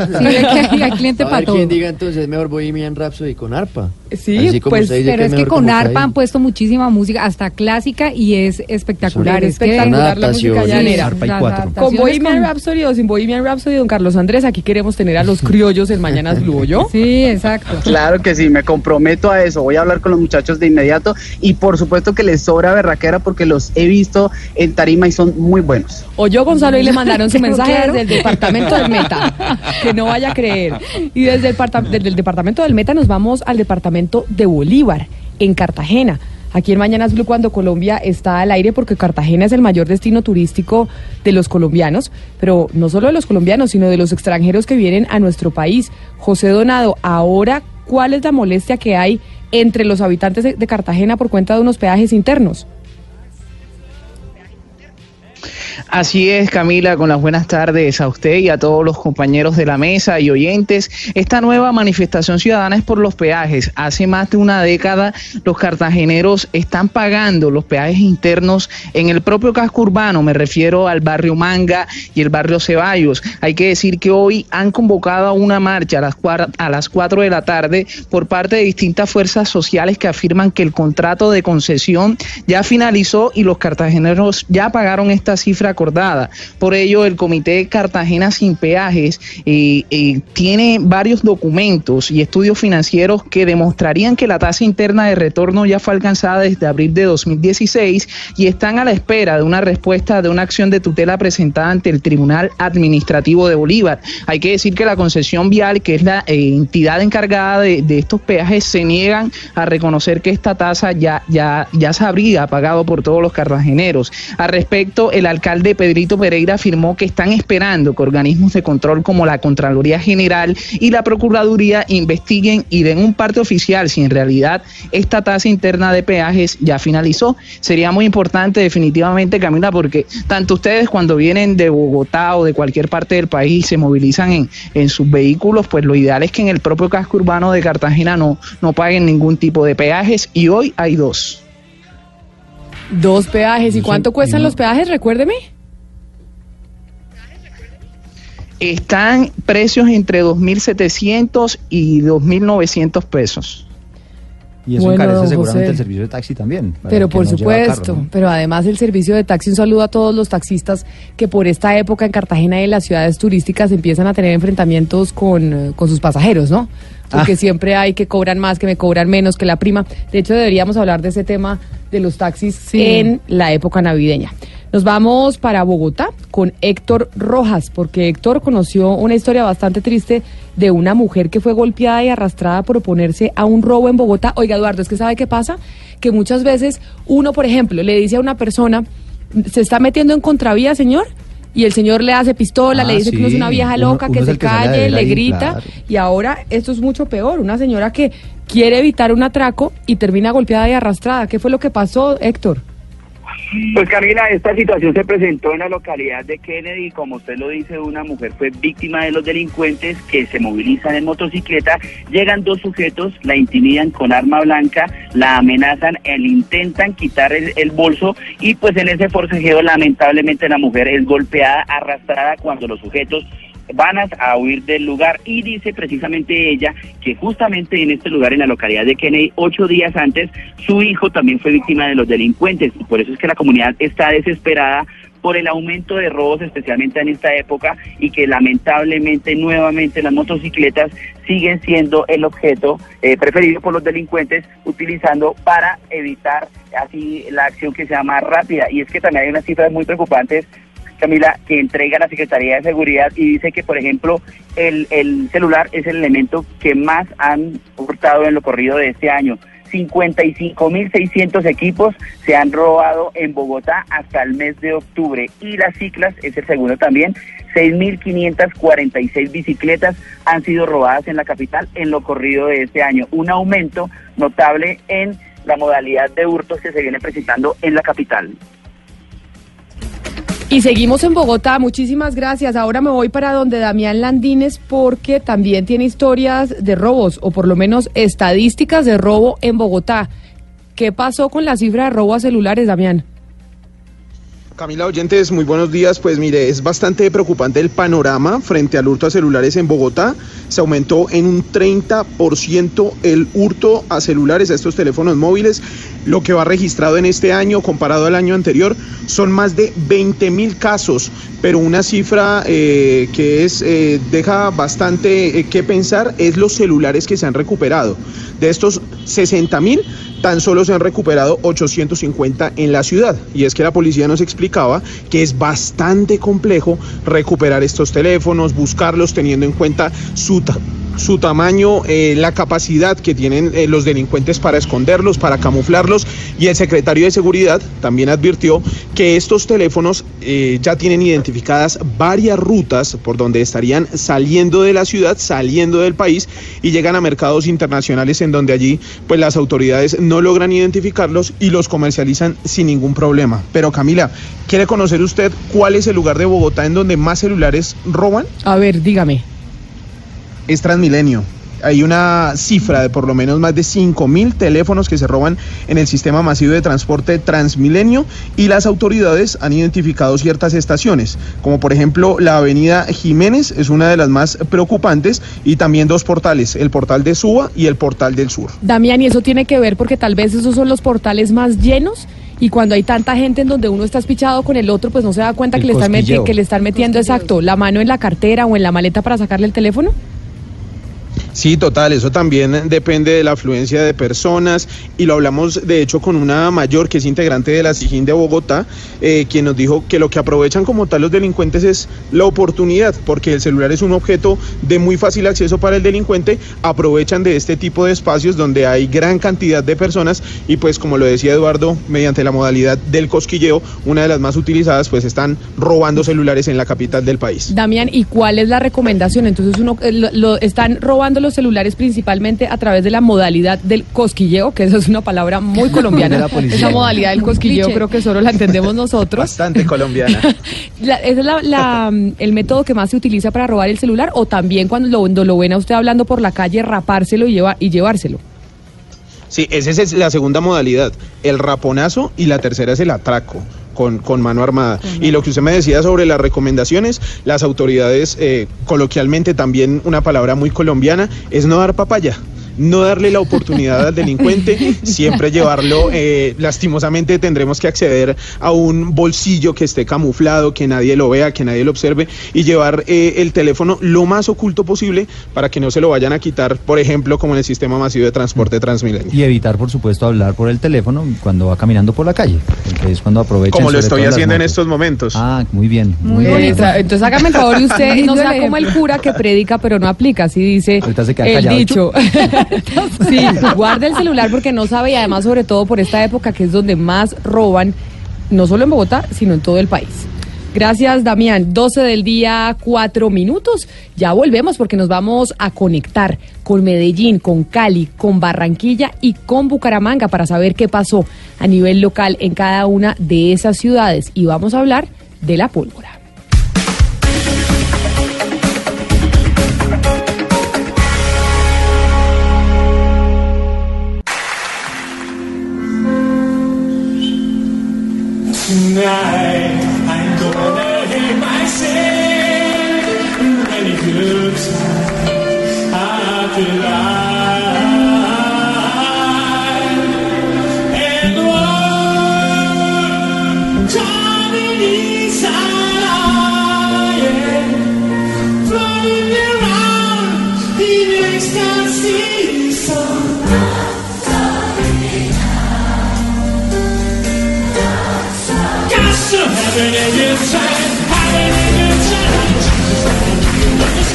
Sí, ve que hay, hay cliente A para ver todo. quién diga entonces, es mejor Bohemian Rhapsody con arpa. Sí, Así como pues, dice Pero es que con arpa han puesto muchísima música, hasta clásica, y es espectacular. Es espectacular la música llanera. Arpa y las cuatro. Con Bohemian con- Rhapsody o sin Bohemian Rhapsody, don Carlos Andrés, aquí queremos tener a los criollos en Mañanas Blue, ¿yo? Sí, exacto. Claro que sí, me comprometo a eso. Voy a hablar con los muchachos de inmediato y por supuesto que les sobra berraquera porque los he visto en tarima y son muy buenos. O yo, Gonzalo, y le mandaron su mensaje Claro. desde el departamento del Meta. Que no vaya a creer. Y desde el, parta- desde el departamento del Meta nos vamos al departamento de Bolívar, en Cartagena. Aquí en Mañanas Blue cuando Colombia está al aire porque Cartagena es el mayor destino turístico de los colombianos, pero no solo de los colombianos, sino de los extranjeros que vienen a nuestro país. José Donado, ahora, ¿cuál es la molestia que hay entre los habitantes de, Cartagena por cuenta de unos peajes internos? Así es, Camila, con las buenas tardes a usted y a todos los compañeros de la mesa y oyentes. Esta nueva manifestación ciudadana es por los peajes. Hace más de una década los cartageneros están pagando los peajes internos en el propio casco urbano. Me refiero al barrio Manga y el barrio Ceballos. Hay que decir que hoy han convocado una marcha a las, a las 4 de la tarde por parte de distintas fuerzas sociales que afirman que el contrato de concesión ya finalizó y los cartageneros ya pagaron esta cifra acordada. Por ello, el Comité Cartagena Sin Peajes eh, eh, tiene varios documentos y estudios financieros que demostrarían que la tasa interna de retorno ya fue alcanzada desde abril de 2016 y están a la espera de una respuesta de una acción de tutela presentada ante el Tribunal Administrativo de Bolívar. Hay que decir que la concesión vial, que es la eh, entidad encargada de, estos peajes, se niegan a reconocer que esta tasa ya, ya, ya se habría pagado por todos los cartageneros. Al respecto, el alcalde Pedrito Pereira afirmó que están esperando que organismos de control como la Contraloría General y la Procuraduría investiguen y den un parte oficial si en realidad esta tasa interna de peajes ya finalizó. Sería muy importante definitivamente, Camila, porque tanto ustedes cuando vienen de Bogotá o de cualquier parte del país y se movilizan en, en sus vehículos, pues lo ideal es que en el propio casco urbano de Cartagena no, no paguen ningún tipo de peajes y hoy hay dos. Dos peajes. ¿Y cuánto cuestan los peajes? Recuérdeme. están precios entre 2.700 y 2.900 pesos. Y eso encarece seguramente el servicio de taxi también. Pero por supuesto, pero además el servicio de taxi, un saludo a todos los taxistas que por esta época en Cartagena y en las ciudades turísticas empiezan a tener enfrentamientos con, eh, con sus pasajeros, ¿no? Porque ah. siempre hay que cobran más, que me cobran menos, que la prima. De hecho, deberíamos hablar de ese tema de los taxis en la época navideña. Nos vamos para Bogotá con Héctor Rojas, porque Héctor conoció una historia bastante triste de una mujer que fue golpeada y arrastrada por oponerse a un robo en Bogotá. Oiga, Eduardo, es que ¿sabe qué pasa? Que muchas veces uno, por ejemplo, le dice a una persona, se está metiendo en contravía, señor, y el señor le hace pistola, le ah, dice que uno es una vieja loca, que se calle, le grita, y ahora esto es mucho peor, una señora que quiere evitar un atraco y termina golpeada y arrastrada. ¿Qué fue lo que pasó, Héctor? Pues Camila, esta situación se presentó en la localidad de Kennedy, como usted lo dice, una mujer fue víctima de los delincuentes que se movilizan en motocicleta, llegan dos sujetos, la intimidan con arma blanca, la amenazan, le intentan quitar el, el bolso y pues en ese forcejeo lamentablemente la mujer es golpeada, arrastrada cuando los sujetos van a huir del lugar y dice precisamente ella que justamente en este lugar, en la localidad de Kennedy, ocho días antes, su hijo también fue víctima de los delincuentes y por eso es que la comunidad está desesperada por el aumento de robos, especialmente en esta época, y que lamentablemente nuevamente las motocicletas siguen siendo el objeto eh, preferido por los delincuentes, utilizando para evitar así la acción que sea más rápida. Y es que también hay unas cifras muy preocupantes Camila, que entrega la Secretaría de Seguridad y dice que, por ejemplo, el, celular es el elemento que más han hurtado en lo corrido de este año. 55.600 equipos se han robado en Bogotá hasta el mes de octubre y las ciclas es el segundo también. 6.546 bicicletas han sido robadas en la capital en lo corrido de este año. Un aumento notable en la modalidad de hurtos que se viene presentando en la capital. Y seguimos en Bogotá, muchísimas gracias. Ahora me voy para donde Damián Landines porque también tiene historias de robos o por lo menos estadísticas de robo en Bogotá. ¿Qué pasó con la cifra de robo a celulares, Damián? Camila Oyentes, muy buenos días. Pues mire, es bastante preocupante el panorama frente al hurto a celulares en Bogotá. Se aumentó en un 30% el hurto a celulares, a estos teléfonos móviles. Lo que va registrado en este año comparado al año anterior son más de 20 mil casos, pero una cifra eh, que es eh, deja bastante eh, que pensar es los celulares que se han recuperado. De estos 60 mil, tan solo se han recuperado 850 en la ciudad. Y es que la policía nos explicaba que es bastante complejo recuperar estos teléfonos, buscarlos teniendo en cuenta su su tamaño, eh, la capacidad que tienen eh, los delincuentes para esconderlos, para camuflarlos. Y el secretario de Seguridad también advirtió que estos teléfonos eh, ya tienen identificadas varias rutas por donde estarían saliendo de la ciudad, saliendo del país y llegan a mercados internacionales en donde allí pues las autoridades no logran identificarlos y los comercializan sin ningún problema. Pero Camila, ¿quiere conocer usted cuál es el lugar de Bogotá en donde más celulares roban? A ver, dígame es Transmilenio. Hay una cifra de por lo menos más de 5 mil teléfonos que se roban en el sistema masivo de transporte Transmilenio y las autoridades han identificado ciertas estaciones, como por ejemplo la avenida Jiménez es una de las más preocupantes y también dos portales, el portal de Suba y el portal del Sur. Damián, y eso tiene que ver porque tal vez esos son los portales más llenos y cuando hay tanta gente en donde uno está espichado con el otro, pues no se da cuenta que le, están que le están metiendo exacto la mano en la cartera o en la maleta para sacarle el teléfono. Sí, total, eso también depende de la afluencia de personas y lo hablamos de hecho con una mayor que es integrante de la SIGIN de Bogotá, eh, quien nos dijo que lo que aprovechan como tal los delincuentes es la oportunidad, porque el celular es un objeto de muy fácil acceso para el delincuente, aprovechan de este tipo de espacios donde hay gran cantidad de personas y pues como lo decía Eduardo, mediante la modalidad del cosquilleo, una de las más utilizadas, pues están robando celulares en la capital del país. Damián, ¿y cuál es la recomendación? Entonces uno eh, lo están robando los celulares principalmente a través de la modalidad del cosquilleo, que esa es una palabra muy colombiana. Esa modalidad del cosquilleo creo que solo la entendemos nosotros. Bastante colombiana. ¿Es la, el método que más se utiliza para robar el celular o también cuando lo, lo ven a usted hablando por la calle, rapárselo y, lleva, y llevárselo? Sí, esa es la segunda modalidad, el raponazo y la tercera es el atraco con, mano armada. Y lo que usted me decía sobre las recomendaciones, las autoridades, eh, coloquialmente también una palabra muy colombiana, es no dar papaya no darle la oportunidad al delincuente, siempre llevarlo, eh, lastimosamente tendremos que acceder a un bolsillo que esté camuflado, que nadie lo vea, que nadie lo observe y llevar eh, el teléfono lo más oculto posible para que no se lo vayan a quitar, por ejemplo, como en el sistema masivo de transporte Transmilenio. Y evitar, por supuesto, hablar por el teléfono cuando va caminando por la calle, es cuando aprovecha. Como lo estoy haciendo en estos momentos. Ah, muy bien. Muy, bien. Entonces hágame el favor y usted no sea como el cura que predica pero no aplica, así dice el dicho. sí, guarda el celular porque no sabe y además sobre todo por esta época que es donde más roban, no solo en Bogotá, sino en todo el país. Gracias, Damián. 12 del día, 4 minutos. Ya volvemos porque nos vamos a conectar con Medellín, con Cali, con Barranquilla y con Bucaramanga para saber qué pasó a nivel local en cada una de esas ciudades. Y vamos a hablar de la pólvora. Tonight I'm gonna hear myself many good times after life.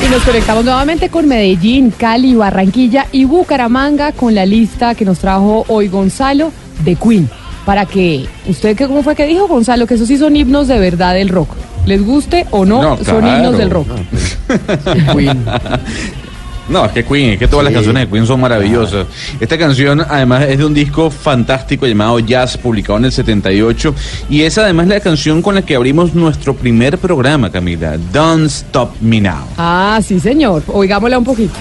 Y nos conectamos nuevamente con Medellín, Cali, Barranquilla y Bucaramanga con la lista que nos trajo hoy Gonzalo de Queen. Para que, ¿usted cómo fue que dijo Gonzalo? Que esos sí son himnos de verdad del rock. Les guste o no, son himnos del rock. Queen. No, es que Queen, es que todas las canciones de Queen son maravillosas. Esta canción además es de un disco fantástico llamado Jazz, publicado en el 78, y es además la canción con la que abrimos nuestro primer programa, Camila, Don't Stop Me Now. Ah, sí señor, oigámosla un poquito.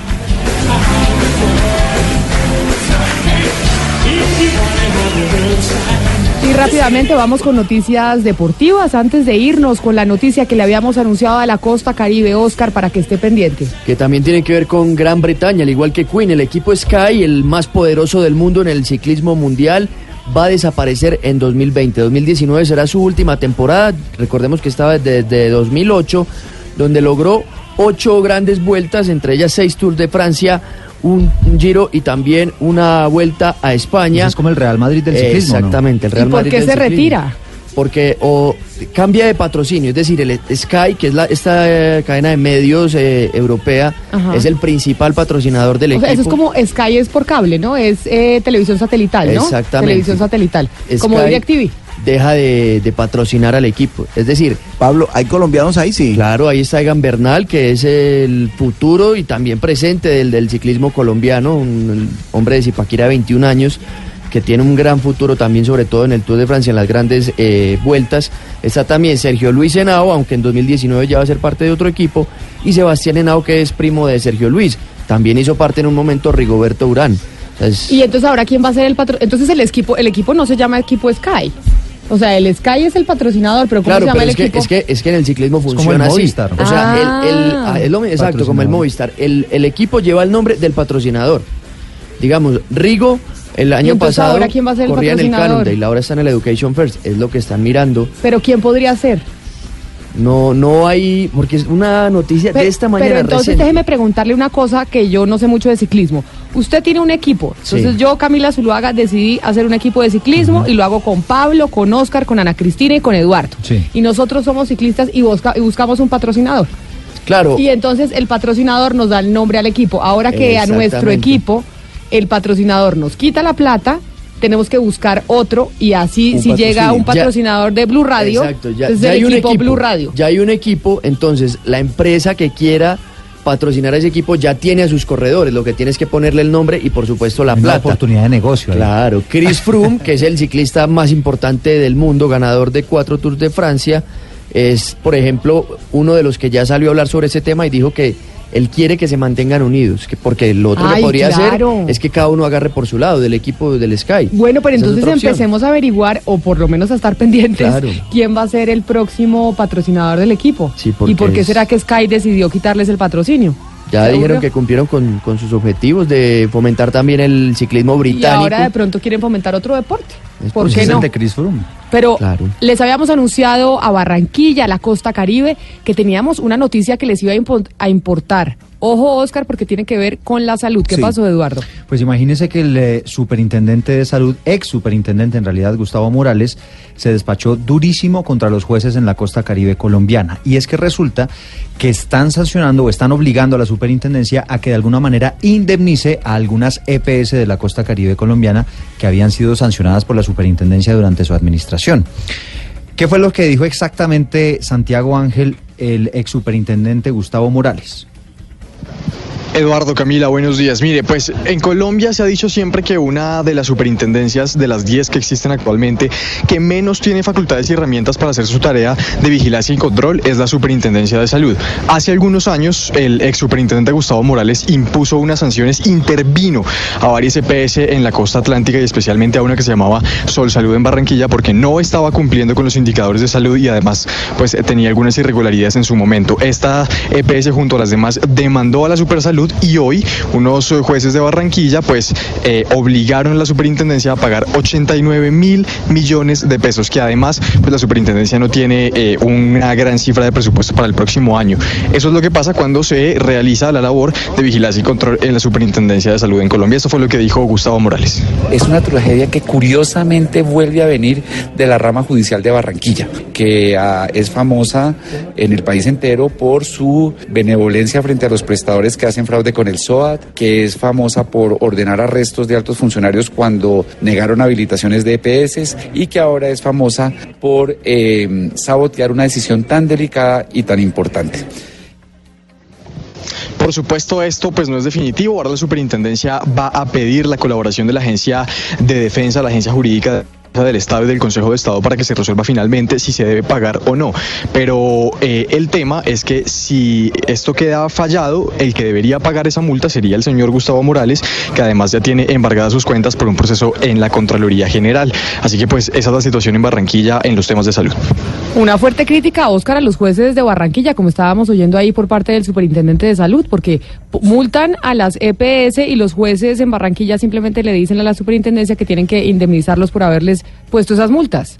Y rápidamente vamos con noticias deportivas antes de irnos con la noticia que le habíamos anunciado a la costa caribe, Oscar, para que esté pendiente. Que también tiene que ver con Gran Bretaña, al igual que Queen, el equipo Sky, el más poderoso del mundo en el ciclismo mundial, va a desaparecer en 2020. 2019 será su última temporada, recordemos que estaba desde 2008, donde logró ocho grandes vueltas, entre ellas seis Tours de Francia, un, giro y también una vuelta a España. es como el Real Madrid del ciclismo. Exactamente, el Real ¿Y por qué se retira? porque o cambia de patrocinio, es decir, el Sky, que es la, esta eh, cadena de medios eh, europea, Ajá. es el principal patrocinador del O sea, equipo. eso es como Sky es por cable, ¿no? Es eh, televisión satelital, ¿no? Exactamente. Televisión satelital. Como Sky DirecTV. Deja de, de patrocinar al equipo. Es decir, Pablo, ¿hay colombianos ahí? Sí. Claro, ahí está Egan Bernal, que es el futuro y también presente del, del ciclismo colombiano, un hombre de Zipaquira de 21 años que tiene un gran futuro también, sobre todo en el Tour de Francia, en las grandes eh, vueltas. Está también Sergio Luis Henao, aunque en 2019 ya va a ser parte de otro equipo, y Sebastián Henao, que es primo de Sergio Luis. También hizo parte en un momento Rigoberto Urán. Es- Y entonces ahora quién va a ser el patro Entonces el equipo, el equipo no se llama equipo Sky. O sea, el Sky es el patrocinador, pero ¿cómo Claro, se llama pero el es que, equipo? es, que, es que en el ciclismo como el funciona así. Movistar. O sea, el- el- Ah. ah, es lo- exacto, como el. Movistar. El, el equipo lleva el nombre del patrocinador. Digamos, Rigo, el año entonces pasado ahora quién va a ser el corría en el patrocinador? Cannondale, ahora está en el Education First. Es lo que están mirando. Pero ¿quién podría ser? No, no hay, porque es una noticia de esta mañana Pero entonces reciente. déjeme preguntarle una cosa que yo no sé mucho de ciclismo. Usted tiene un equipo. Entonces Sí. yo, Camila Zuluaga, decidí hacer un equipo de ciclismo y lo hago con Pablo, con Oscar, con Ana Cristina y con Eduardo. Sí. Y nosotros somos ciclistas y, busca- y buscamos un patrocinador. Claro. Y entonces el patrocinador nos da el nombre al equipo. Ahora que a nuestro equipo el patrocinador nos quita la plata, tenemos que buscar otro y así Un si llega un. Ya- patrocinador de Blue Radio, Exacto, ya, el hay un equipo Blue Radio. Ya hay un equipo, entonces la empresa que quiera patrocinar a ese equipo ya tiene a sus corredores, lo que tiene es que ponerle el nombre y por supuesto la Una plata. oportunidad de negocio. Claro, Chris Froome, que es el ciclista más importante del mundo, ganador de cuatro Tours de Francia, es, por ejemplo, uno de los que ya salió a hablar sobre ese tema y dijo que él quiere que se mantengan unidos, que porque lo otro Ay, que podría claro. hacer es que cada uno agarre por su lado del equipo del Sky. Bueno, pero Esa entonces empecemos a averiguar, o por lo menos a estar pendientes, Claro. quién va a ser el próximo patrocinador del equipo. Sí, porque ¿Y por qué es- será que Sky decidió quitarles el patrocinio? Ya ¿Se dijeron que cumplieron con, con sus objetivos de fomentar también el ciclismo Y británico. ahora de pronto quieren fomentar otro deporte. Es ¿Por qué no? el de Chris Froome. Pero Claro. les habíamos anunciado a Barranquilla, a la costa caribe, que teníamos una noticia que les iba a, impo- a importar. Ojo, Oscar, porque tiene que ver con la salud. ¿Qué Sí. pasó, Eduardo? Pues imagínese que el eh, superintendente de salud, ex superintendente en realidad, Gustavo Morales, se despachó durísimo contra los jueces en la costa caribe colombiana. Y es que resulta que están sancionando o están obligando a la superintendencia a que de alguna manera indemnice a algunas EPS de la costa caribe colombiana que habían sido sancionadas por la superintendencia durante su administración. ¿Qué fue lo que dijo exactamente Santiago Ángel, el ex superintendente Gustavo Morales? Eduardo Camila, buenos días. Mire, pues en Colombia se ha dicho siempre que una de las superintendencias de las 10 que existen actualmente que menos tiene facultades y herramientas para hacer su tarea de vigilancia y control es la Superintendencia de Salud. Hace algunos años el ex superintendente Gustavo Morales impuso unas sanciones, intervino a varias EPS en la costa atlántica y especialmente a una que se llamaba Sol Salud en Barranquilla porque no estaba cumpliendo con los indicadores de salud y además pues tenía algunas irregularidades en su momento. Esta EPS junto a las demás demandó a la Supersalud y hoy unos jueces de Barranquilla pues eh, obligaron a la superintendencia a pagar 89 mil millones de pesos que además pues la superintendencia no tiene eh, una gran cifra de presupuesto para el próximo año. Eso es lo que pasa cuando se realiza la labor de vigilancia y control en la superintendencia de salud en Colombia. Eso fue lo que dijo Gustavo Morales. Es una tragedia que curiosamente vuelve a venir de la rama judicial de Barranquilla, que ah, es famosa en el país entero por su benevolencia frente a los prestadores que hacen fraude con el SOAT, que es famosa por ordenar arrestos de altos funcionarios cuando negaron habilitaciones de EPS y que ahora es famosa por eh, sabotear una decisión tan delicada y tan importante. Por supuesto, esto pues no es definitivo. Ahora la superintendencia va a pedir la colaboración de la agencia de defensa, la agencia jurídica del Estado y del Consejo de Estado para que se resuelva finalmente si se debe pagar o no. Pero eh, el tema es que si esto queda fallado, el que debería pagar esa multa sería el señor Gustavo Morales, que además ya tiene embargadas sus cuentas por un proceso en la Contraloría General. Así que pues esa es la situación en Barranquilla en los temas de salud. Una fuerte crítica, Oscar, a los jueces de Barranquilla, como estábamos oyendo ahí por parte del superintendente de salud, porque multan a las EPS y los jueces en Barranquilla simplemente le dicen a la superintendencia que tienen que indemnizarlos por haberles puesto esas multas.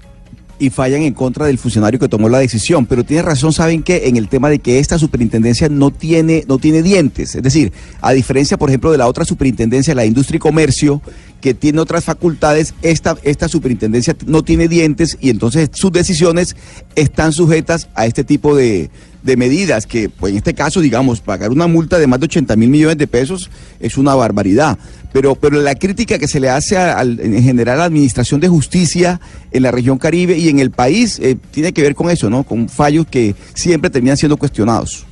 y fallan en contra del funcionario que tomó la decisión. Pero tiene razón, saben que en el tema de que esta superintendencia no tiene, no tiene dientes. Es decir, a diferencia, por ejemplo, de la otra superintendencia, la industria y comercio, que tiene otras facultades, esta, esta superintendencia no tiene dientes y entonces sus decisiones están sujetas a este tipo de, de medidas que, pues en este caso, digamos, pagar una multa de más de 80 mil millones de pesos es una barbaridad. Pero, pero la crítica que se le hace al, en general a la Administración de Justicia en la región Caribe y en el país eh, tiene que ver con eso, ¿no? Con fallos que siempre terminan siendo cuestionados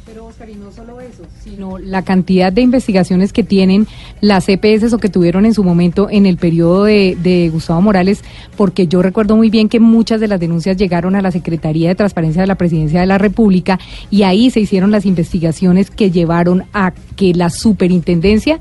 sino la cantidad de investigaciones que tienen las EPS o que tuvieron en su momento en el periodo de, de, Gustavo Morales, porque yo recuerdo muy bien que muchas de las denuncias llegaron a la Secretaría de Transparencia de la Presidencia de la República y ahí se hicieron las investigaciones que llevaron a que la superintendencia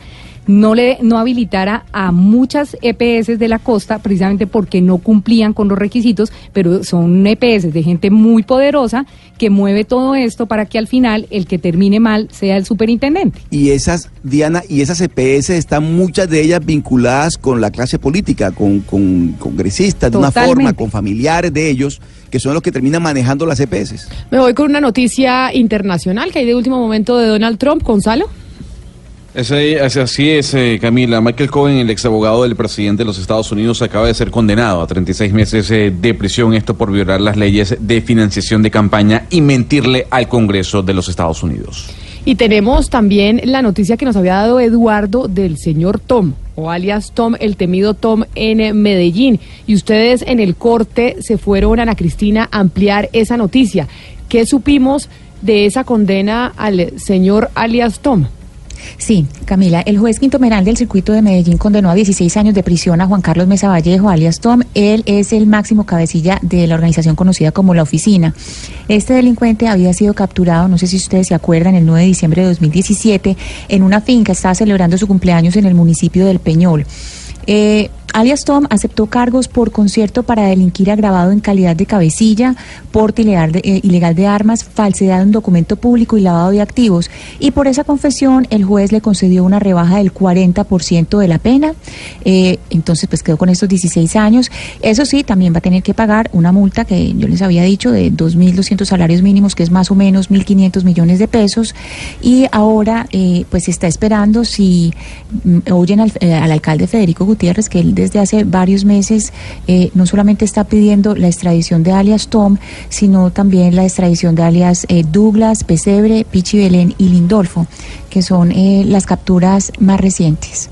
no le no habilitara a muchas EPS de la costa precisamente porque no cumplían con los requisitos, pero son EPS de gente muy poderosa que mueve todo esto para que al final el que termine mal sea el superintendente. Y esas Diana y esas EPS están muchas de ellas vinculadas con la clase política, con, con congresistas de una forma, con familiares de ellos que son los que terminan manejando las EPS. Me voy con una noticia internacional que hay de último momento de Donald Trump, Gonzalo. Así es, eh, Camila. Michael Cohen, el ex abogado del presidente de los Estados Unidos, acaba de ser condenado a 36 meses eh, de prisión, esto por violar las leyes de financiación de campaña y mentirle al Congreso de los Estados Unidos. Y tenemos también la noticia que nos había dado Eduardo del señor Tom, o alias Tom, el temido Tom en Medellín. Y ustedes en el corte se fueron, Ana Cristina, a ampliar esa noticia. ¿Qué supimos de esa condena al señor alias Tom? Sí, Camila, el juez Quinto Meral del circuito de Medellín condenó a 16 años de prisión a Juan Carlos Mesa Vallejo, alias Tom. Él es el máximo cabecilla de la organización conocida como La Oficina. Este delincuente había sido capturado, no sé si ustedes se acuerdan, el 9 de diciembre de 2017 en una finca, estaba celebrando su cumpleaños en el municipio del Peñol. Eh, alias Tom aceptó cargos por concierto para delinquir agravado en calidad de cabecilla, porte ilegal de, eh, ilegal de armas, falsedad de un documento público y lavado de activos. Y por esa confesión el juez le concedió una rebaja del 40% de la pena. Eh, entonces pues quedó con estos 16 años. Eso sí, también va a tener que pagar una multa que yo les había dicho de 2.200 salarios mínimos, que es más o menos 1.500 millones de pesos. Y ahora eh, pues está esperando si mm, oyen al, al alcalde Federico Gutiérrez, que él desde hace varios meses eh, no solamente está pidiendo la extradición de alias Tom, sino también la extradición de alias eh, Douglas, Pesebre, Pichi Belén y Lindolfo, que son eh, las capturas más recientes.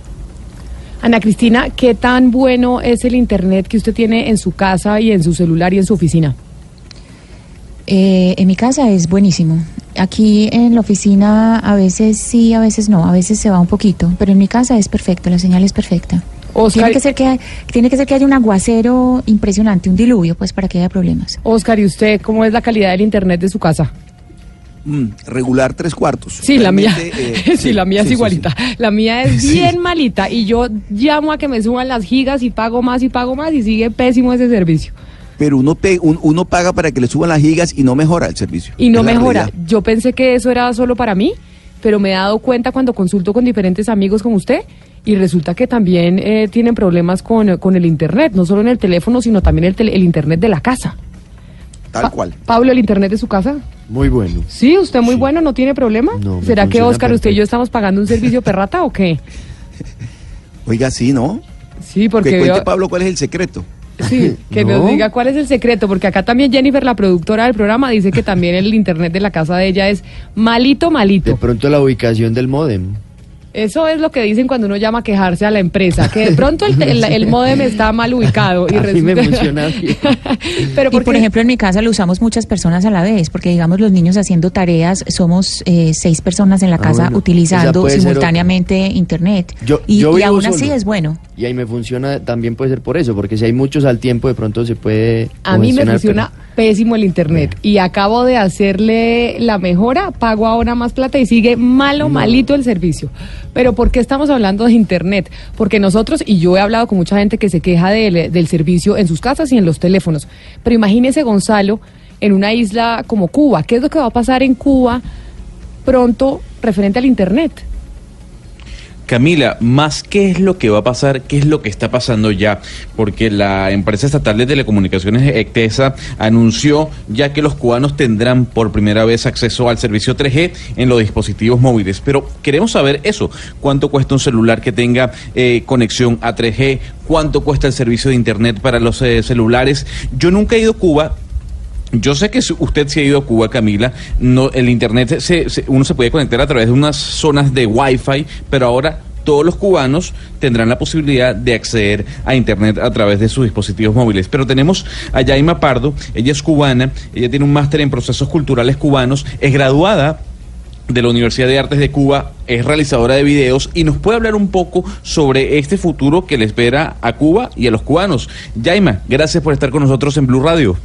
Ana Cristina, ¿qué tan bueno es el Internet que usted tiene en su casa y en su celular y en su oficina? en mi casa es buenísimo. Aquí en la oficina a veces sí, a veces no, a veces se va un poquito, pero en mi casa es perfecto, la señal es perfecta. Tiene que, ser que, tiene que ser que haya un aguacero impresionante, un diluvio, pues para que haya problemas. Oscar, ¿y usted cómo es la calidad del internet de su casa? Mm, regular tres cuartos. Sí, la mía. Eh, sí, la mía es igualita. La mía es bien malita y yo llamo a que me suban las gigas y pago más y pago más y sigue pésimo ese servicio. Pero uno, uno paga para que le suban las gigas y no mejora el servicio. Y no mejora. Yo pensé que eso era solo para mí, pero me he dado cuenta cuando consulto con diferentes amigos como usted y resulta que también eh, tienen problemas con, el Internet, no solo en el teléfono, sino también el, el Internet de la casa. Tal cual. Pablo, ¿el Internet de su casa? Muy bueno. Sí, usted muy bueno, ¿no tiene problema? ¿Será que Oscar, usted y yo estamos pagando un servicio perrata o qué? Oiga, sí, ¿no? Sí, porque... Que cuente, Pablo, cuál es el secreto. Sí, que nos diga cuál es el secreto, porque acá también Jennifer, la productora del programa, dice que también el internet de la casa de ella es malito, malito. De pronto la ubicación del modem. Eso es lo que dicen cuando uno llama a quejarse a la empresa, que de pronto el, el, modem está mal ubicado. Y me funciona Pero y por ejemplo, en mi casa lo usamos muchas personas a la vez, porque digamos los niños haciendo tareas, somos eh, seis personas en la ah, casa utilizando simultáneamente internet. y, aún así es bueno. Y ahí me funciona, también puede ser por eso, porque si hay muchos al tiempo, de pronto se puede... A mí me funciona pésimo el internet y acabo de hacerle la mejora, pago ahora más plata y sigue malo, malito el servicio. Pero ¿por qué estamos hablando de internet? Porque nosotros, y yo he hablado con mucha gente que se queja del, del servicio en sus casas y en los teléfonos, pero imagínese Gonzalo en una isla como Cuba, ¿qué es lo que va a pasar en Cuba pronto referente al internet? Camila, más qué es lo que va a pasar, qué es lo que está pasando ya, porque la empresa estatal de telecomunicaciones ECTESA anunció ya que los cubanos tendrán por primera vez acceso al servicio 3G en los dispositivos móviles. Pero queremos saber eso, cuánto cuesta un celular que tenga eh, conexión a 3G, cuánto cuesta el servicio de Internet para los eh, celulares. Yo nunca he ido a Cuba, yo sé que usted se ha ido a Cuba, Camila. No, el internet se, uno se puede conectar a través de unas zonas de Wi-Fi, pero ahora todos los cubanos tendrán la posibilidad de acceder a Internet a través de sus dispositivos móviles. Pero tenemos a Yaima Pardo, ella es cubana, ella tiene un máster en procesos culturales cubanos, es graduada de la Universidad de Artes de Cuba, es realizadora de videos y nos puede hablar un poco sobre este futuro que le espera a Cuba y a los cubanos. Yaima, gracias por estar con nosotros en Blue Radio.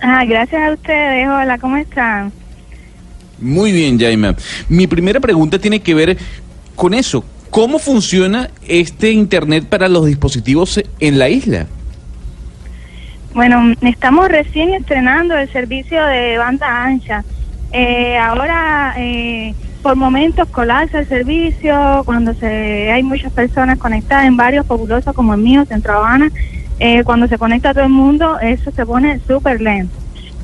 Ah, gracias a ustedes. Hola, ¿cómo están? Muy bien, Jaime. Mi primera pregunta tiene que ver con eso. ¿Cómo funciona este Internet para los dispositivos en la isla? Bueno, estamos recién estrenando el servicio de banda ancha. Eh, ahora, eh, por momentos colapsa el servicio, cuando se hay muchas personas conectadas en varios populosos como el mío, Centro Habana, eh, cuando se conecta todo el mundo, eso se pone súper lento.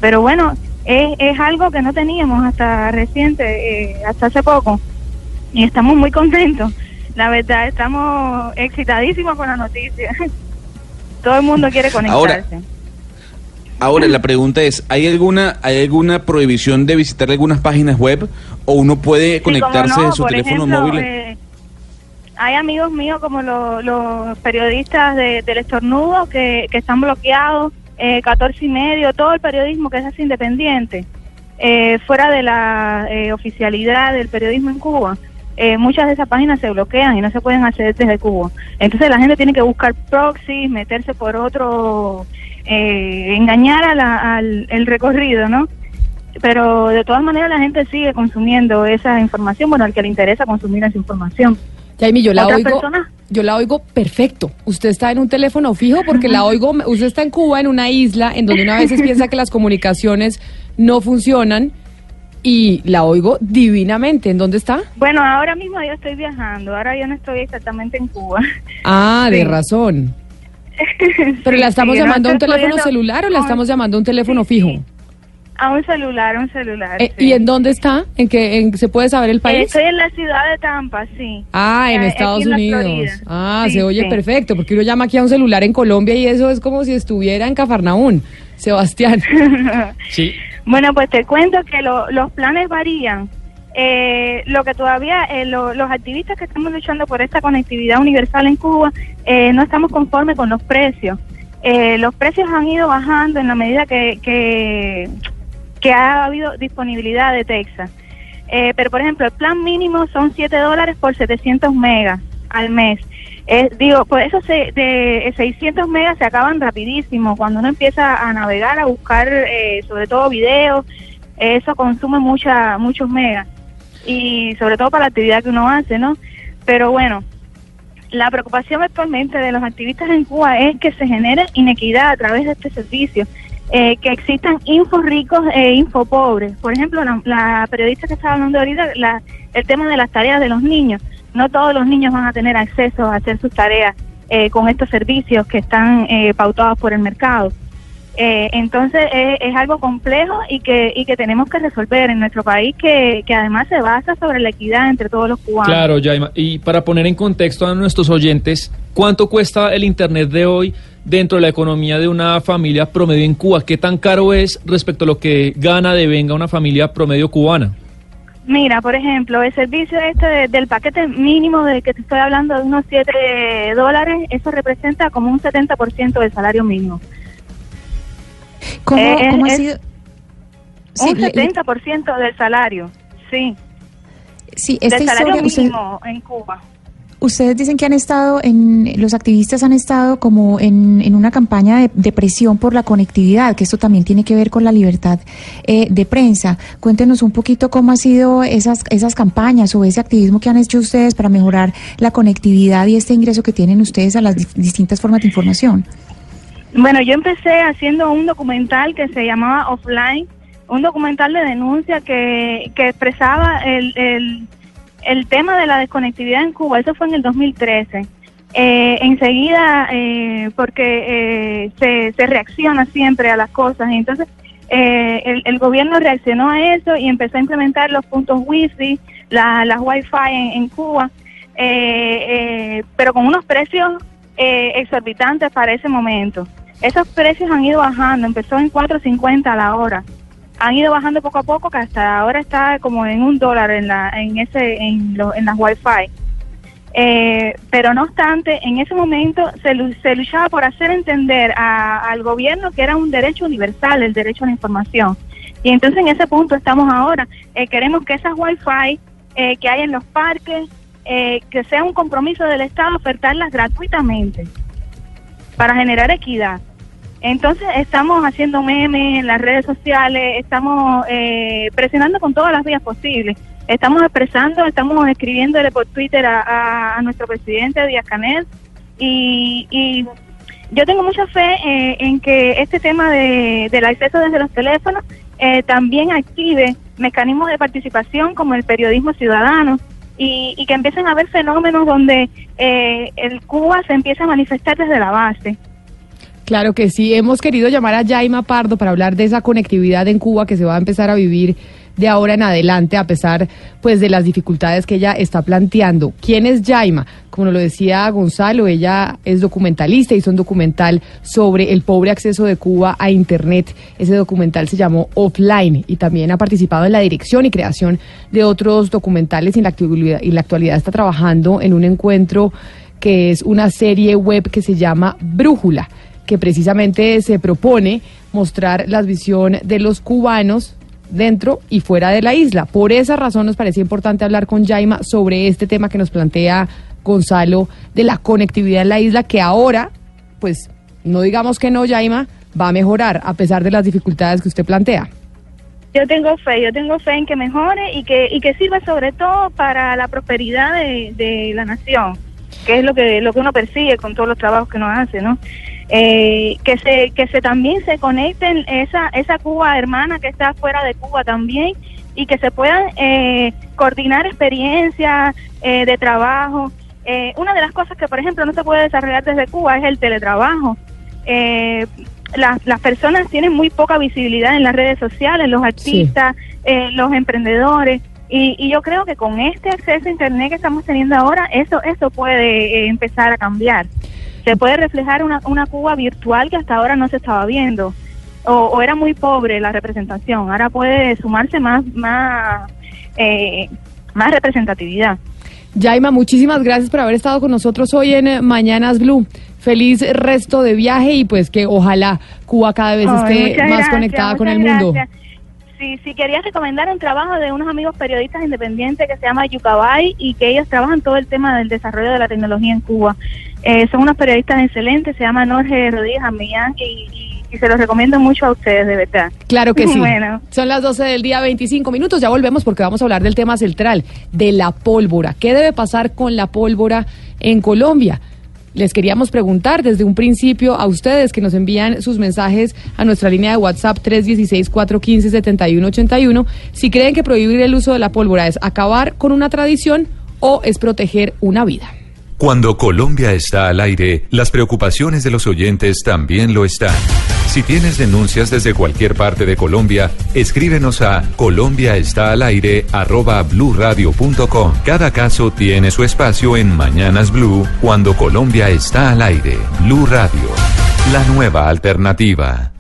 Pero bueno, es, es algo que no teníamos hasta reciente, eh, hasta hace poco, y estamos muy contentos. La verdad, estamos excitadísimos con la noticia. todo el mundo quiere conectarse. Ahora, la pregunta es, ¿hay alguna hay alguna prohibición de visitar algunas páginas web o uno puede conectarse de su teléfono móvil? Eh, hay amigos míos como los periodistas del estornudo que, están bloqueados, eh, 14 y medio, todo el periodismo que es así independiente, eh, fuera de la eh, oficialidad del periodismo en Cuba. Eh, muchas de esas páginas se bloquean y no se pueden acceder desde Cuba. Entonces la gente tiene que buscar proxies, meterse por otro, engañar al el recorrido, ¿no? Pero de todas maneras la gente sigue consumiendo esa información, bueno, al que le interesa consumir esa información. Jaime, yo la oigo, yo la oigo perfecto. Usted está en un teléfono fijo porque la oigo, usted está en Cuba, en una isla, en donde una veces piensa que las comunicaciones no funcionan y la oigo divinamente. ¿En dónde está? Bueno, ahora mismo yo estoy viajando, ahora yo no estoy exactamente en Cuba. Ah, de razón. ¿Pero la estamos llamando a un teléfono celular o la estamos llamando a un teléfono fijo? A un celular, un celular. Eh, ¿Y en dónde está? ¿En qué se puede saber el país? Estoy en la ciudad de Tampa, sí. Ah, en Estados Unidos. Ah, se oye perfecto, porque uno llama aquí a un celular en Colombia y eso es como si estuviera en Cafarnaún. Sebastián. sí. Bueno, pues te cuento que los planes varían. Eh, lo que todavía eh, los activistas que estamos luchando por esta conectividad universal en Cuba eh, no estamos conformes con los precios. los precios han ido bajando en la medida que, que que ha habido disponibilidad de Texas. Eh, pero, por ejemplo, el plan mínimo son 7 dólares por 700 megas al mes. digo, por eso se, de 600 megas se acaban rapidísimo. Cuando uno empieza a navegar, a buscar eh, sobre todo videos, eso consume mucha, muchos megas. Y sobre todo para la actividad que uno hace, ¿no? Pero bueno, la preocupación actualmente de los activistas en Cuba es que se genere inequidad a través de este servicio eh, que existan info ricos e info pobres. Por ejemplo, la, periodista que estaba hablando ahorita, la, el tema de las tareas de los niños. No todos los niños van a tener acceso a hacer sus tareas eh, con estos servicios que están eh, pautados por el mercado. entonces es algo complejo y que, y que tenemos que resolver en nuestro país que, que además se basa sobre la equidad entre todos los cubanos. Claro, Jaima. Y para poner en contexto a nuestros oyentes, ¿cuánto cuesta el Internet de hoy? Dentro de la economía de una familia promedio en Cuba? ¿Qué tan caro es respecto a lo que gana de venga una familia promedio cubana? Mira, por ejemplo, el servicio este del paquete mínimo de que te estoy hablando de unos 7 dólares, eso representa como un 70% del salario mínimo. ¿Cómo, eh, ha sido? un 70% del salario, sí. Sí, esta del salario mínimo en Cuba. Ustedes dicen que han estado, en, los activistas han estado como en, en una campaña de, presión por la conectividad, que esto también tiene que ver con la libertad eh, de prensa. Cuéntenos un poquito cómo han sido esas, esas campañas o ese activismo que han hecho ustedes para mejorar la conectividad y este ingreso que tienen ustedes a las distintas formas de información. Bueno, yo empecé haciendo un documental que se llamaba Offline, un documental de denuncia que, que expresaba el el tema de la desconectividad en Cuba, eso fue en el 2013. Eh, enseguida, eh, porque se, se reacciona siempre a las cosas, y entonces el, el, gobierno reaccionó a eso y empezó a implementar los puntos wifi, la, las wifi en, en Cuba, pero con unos precios exorbitantes para ese momento. Esos precios han ido bajando, empezó en 4.50 a la hora. Han ido bajando poco a poco, que hasta ahora está como en un dólar en, la, en, ese, en, en las Wi-Fi. Eh, pero no obstante, en ese momento se, se luchaba por hacer entender al gobierno que era un derecho universal, el derecho a la información. Y entonces en ese punto estamos ahora. Eh, queremos que esas Wi-Fi eh, que hay en los parques, que sea un compromiso del Estado ofertarlas gratuitamente para generar equidad. Entonces estamos haciendo memes en las redes sociales, estamos eh, presionando con todas las vías posibles. Estamos expresando, estamos escribiéndole por Twitter a, nuestro presidente Díaz Canel y, yo tengo mucha fe eh, en que este tema de, del acceso desde los teléfonos eh, también active mecanismos de participación como el periodismo ciudadano y, y que empiecen a haber fenómenos donde el Cuba se empieza a manifestar desde la base. Claro que sí, hemos querido llamar a Jaima Pardo para hablar de esa conectividad en Cuba que se va a empezar a vivir de ahora en adelante a pesar pues de las dificultades que ella está planteando. ¿Quién es Jaima? Como lo decía Gonzalo, ella es documentalista, hizo un documental sobre el pobre acceso de Cuba a internet. Ese documental se llamó Offline y también ha participado en la dirección y creación de otros documentales y la actualidad, y en la actualidad está trabajando en un encuentro que es una serie web que se llama Brújula que precisamente se propone mostrar la visión de los cubanos dentro y fuera de la isla. Por esa razón nos parecía importante hablar con Jaima sobre este tema que nos plantea Gonzalo de la conectividad en la isla, que ahora, pues no digamos que no, Jaima, va a mejorar a pesar de las dificultades que usted plantea. Yo tengo fe, yo tengo fe en que mejore y que, y que sirva sobre todo para la prosperidad de, de la nación, que es lo que, lo que uno persigue con todos los trabajos que uno hace, ¿no? Eh, que se que se también se conecten esa esa Cuba hermana que está fuera de Cuba también y que se puedan eh, coordinar experiencias eh, de trabajo. Eh, una de las cosas que, por ejemplo, no se puede desarrollar desde Cuba es el teletrabajo. Las, las, personas tienen muy poca visibilidad en las redes sociales, los artistas, los emprendedores. Y, y, yo creo que con este acceso a Internet que estamos teniendo ahora, eso, eso puede empezar a cambiar se puede reflejar una, una Cuba virtual que hasta ahora no se estaba viendo. O, era muy pobre la representación, ahora puede sumarse más, más, eh, más representatividad. Jaima, muchísimas gracias por haber estado con nosotros hoy en eh, Mañanas Blue. Feliz resto de viaje y pues que ojalá Cuba cada vez esté más conectada con el mundo. Si, si querías recomendar un trabajo de unos amigos periodistas independientes que se llama Yucabay y que ellos trabajan todo el tema del desarrollo de la tecnología en Cuba. Eh, son unos periodistas excelentes, se llaman Jorge Rodríguez Amillán y, se los recomiendo mucho a ustedes, de verdad. Claro que sí. Son las 12 del día, 25 minutos. Ya volvemos porque vamos a hablar del tema central, de la pólvora. ¿Qué debe pasar con la pólvora en Colombia? Les queríamos preguntar desde un principio a ustedes que nos envían sus mensajes a nuestra línea de WhatsApp 316-415-7181 si creen que prohibir el uso de la pólvora es acabar con una tradición o es proteger una vida. Cuando Colombia está al aire, las preocupaciones de los oyentes también lo están. Si tienes denuncias desde cualquier parte de Colombia, escríbenos a colombiaestalaire@bluradio.com. Cada caso tiene su espacio en Mañanas Blue cuando Colombia está al aire. Blue Radio, la nueva alternativa.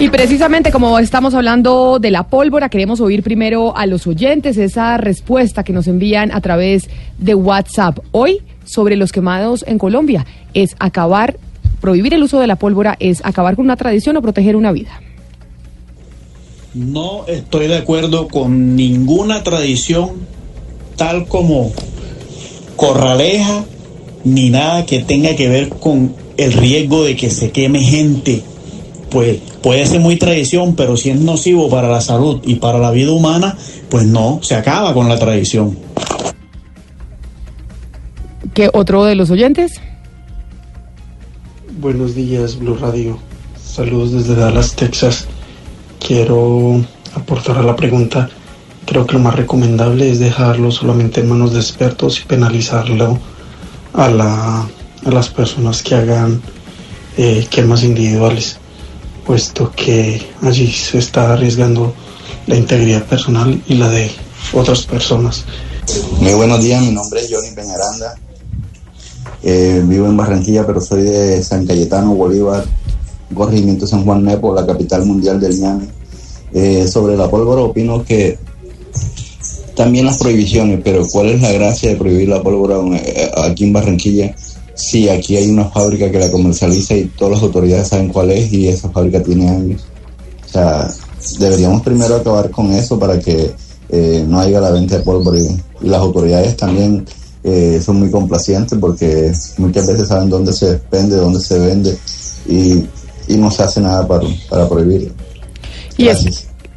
Y precisamente como estamos hablando de la pólvora, queremos oír primero a los oyentes esa respuesta que nos envían a través de WhatsApp. Hoy, sobre los quemados en Colombia, es acabar, prohibir el uso de la pólvora, es acabar con una tradición o proteger una vida. No estoy de acuerdo con ninguna tradición tal como corraleja ni nada que tenga que ver con el riesgo de que se queme gente pues puede ser muy tradición, pero si es nocivo para la salud y para la vida humana, pues no, se acaba con la tradición. ¿Qué otro de los oyentes? Buenos días, Blue Radio. Saludos desde Dallas, Texas. Quiero aportar a la pregunta. creo que lo más recomendable es dejarlo solamente en manos de expertos y penalizarlo a, la, a las personas que hagan eh, quemas individuales, puesto que allí se está arriesgando la integridad personal y la de otras personas. Muy buenos días, mi nombre es Johnny Peñaranda. Eh, vivo en Barranquilla, pero soy de San Cayetano, Bolívar, corregimiento San Juan Nepo, la capital mundial del ñame. Eh, sobre la pólvora opino que también las prohibiciones, pero ¿cuál es la gracia de prohibir la pólvora eh, aquí en Barranquilla? Sí, aquí hay una fábrica que la comercializa y todas las autoridades saben cuál es y esa fábrica tiene años. O sea, deberíamos primero acabar con eso para que eh, no haya la venta de pólvora y, las autoridades también eh, son muy complacientes porque muchas veces saben dónde se vende, dónde se vende y, no se hace nada para, para prohibirlo.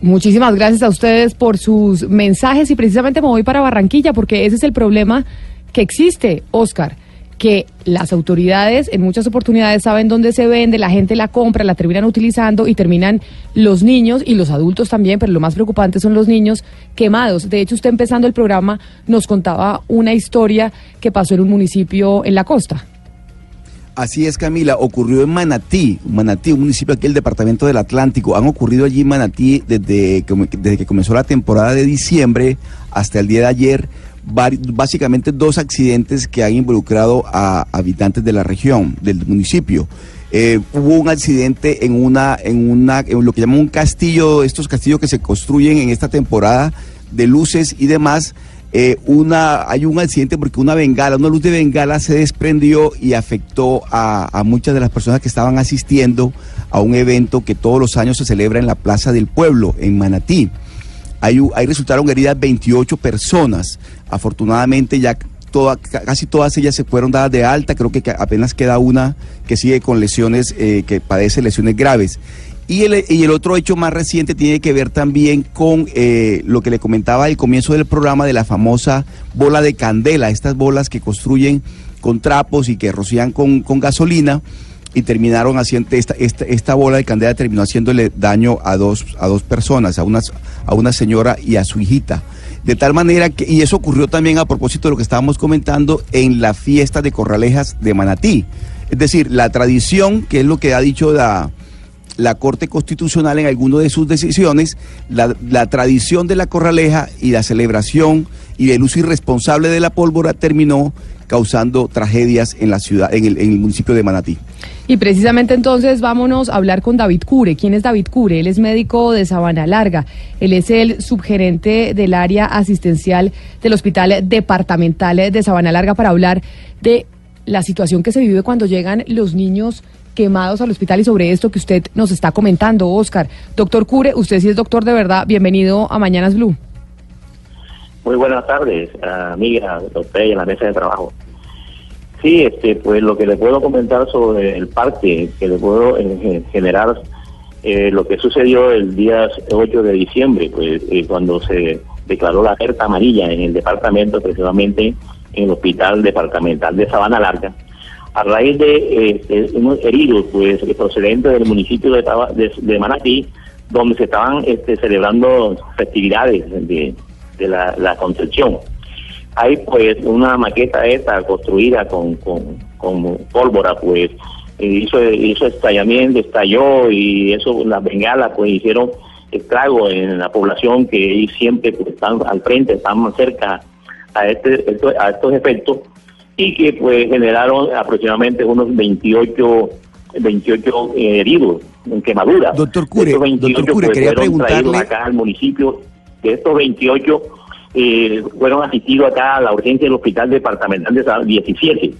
Muchísimas gracias a ustedes por sus mensajes y precisamente me voy para Barranquilla porque ese es el problema que existe, Oscar que las autoridades en muchas oportunidades saben dónde se vende, la gente la compra, la terminan utilizando y terminan los niños y los adultos también, pero lo más preocupante son los niños quemados. De hecho, usted empezando el programa nos contaba una historia que pasó en un municipio en la costa. Así es, Camila. Ocurrió en Manatí, Manatí, un municipio aquí del departamento del Atlántico. Han ocurrido allí en Manatí desde, desde que comenzó la temporada de diciembre hasta el día de ayer básicamente dos accidentes que han involucrado a habitantes de la región, del municipio. Eh, hubo un accidente en una, en una, en lo que llaman un castillo, estos castillos que se construyen en esta temporada de luces y demás, eh, una, hay un accidente porque una bengala, una luz de bengala se desprendió y afectó a, muchas de las personas que estaban asistiendo a un evento que todos los años se celebra en la Plaza del Pueblo, en Manatí. Ahí, resultaron heridas 28 personas. Afortunadamente ya casi todas ellas se fueron dadas de alta, creo que apenas queda una que sigue con lesiones, eh, que padece lesiones graves. Y el, otro hecho más reciente tiene que ver también con eh, lo que le comentaba al comienzo del programa de la famosa bola de candela, estas bolas que construyen con trapos y que rocían con gasolina y terminaron haciendo esta, esta, esta, bola de candela terminó haciéndole daño a dos, a dos personas, a una, a una señora y a su hijita. De tal manera que, y eso ocurrió también a propósito de lo que estábamos comentando en la fiesta de Corralejas de Manatí. Es decir, la tradición, que es lo que ha dicho la, la Corte Constitucional en alguna de sus decisiones, la, la, tradición de la corraleja y la celebración y el uso irresponsable de la pólvora terminó causando tragedias en la ciudad, en el, en el municipio de Manatí. Y precisamente entonces vámonos a hablar con David Cure. ¿Quién es David Cure? Él es médico de Sabana Larga. Él es el subgerente del área asistencial del Hospital Departamental de Sabana Larga para hablar de la situación que se vive cuando llegan los niños quemados al hospital y sobre esto que usted nos está comentando, Oscar. Doctor Cure, usted sí es doctor de verdad. Bienvenido a Mañanas Blue. Muy buenas tardes, amiga, doctor y a la mesa de trabajo. Sí, este, pues lo que le puedo comentar sobre el parque, que le puedo eh, generar eh, lo que sucedió el día 8 de diciembre, pues eh, cuando se declaró la alerta amarilla en el departamento, precisamente en el hospital departamental de Sabana Larga, a raíz de unos heridos, pues procedentes del municipio de, de, Manatí, donde se estaban este, celebrando festividades de, la, la Concepción hay pues una maqueta esta construida con, con, pólvora, pues hizo, hizo estallamiento, estalló y eso, las bengalas pues hicieron estrago en la población que siempre pues, están al frente, están más cerca a, este, a estos efectos y que pues generaron aproximadamente unos 28 28 heridos en quemaduras. Doctor Cure, doctor Cure, pues, quería preguntarle... acá al municipio, de estos 28 eh, fueron asistidos acá a la urgencia del hospital departamental de 17.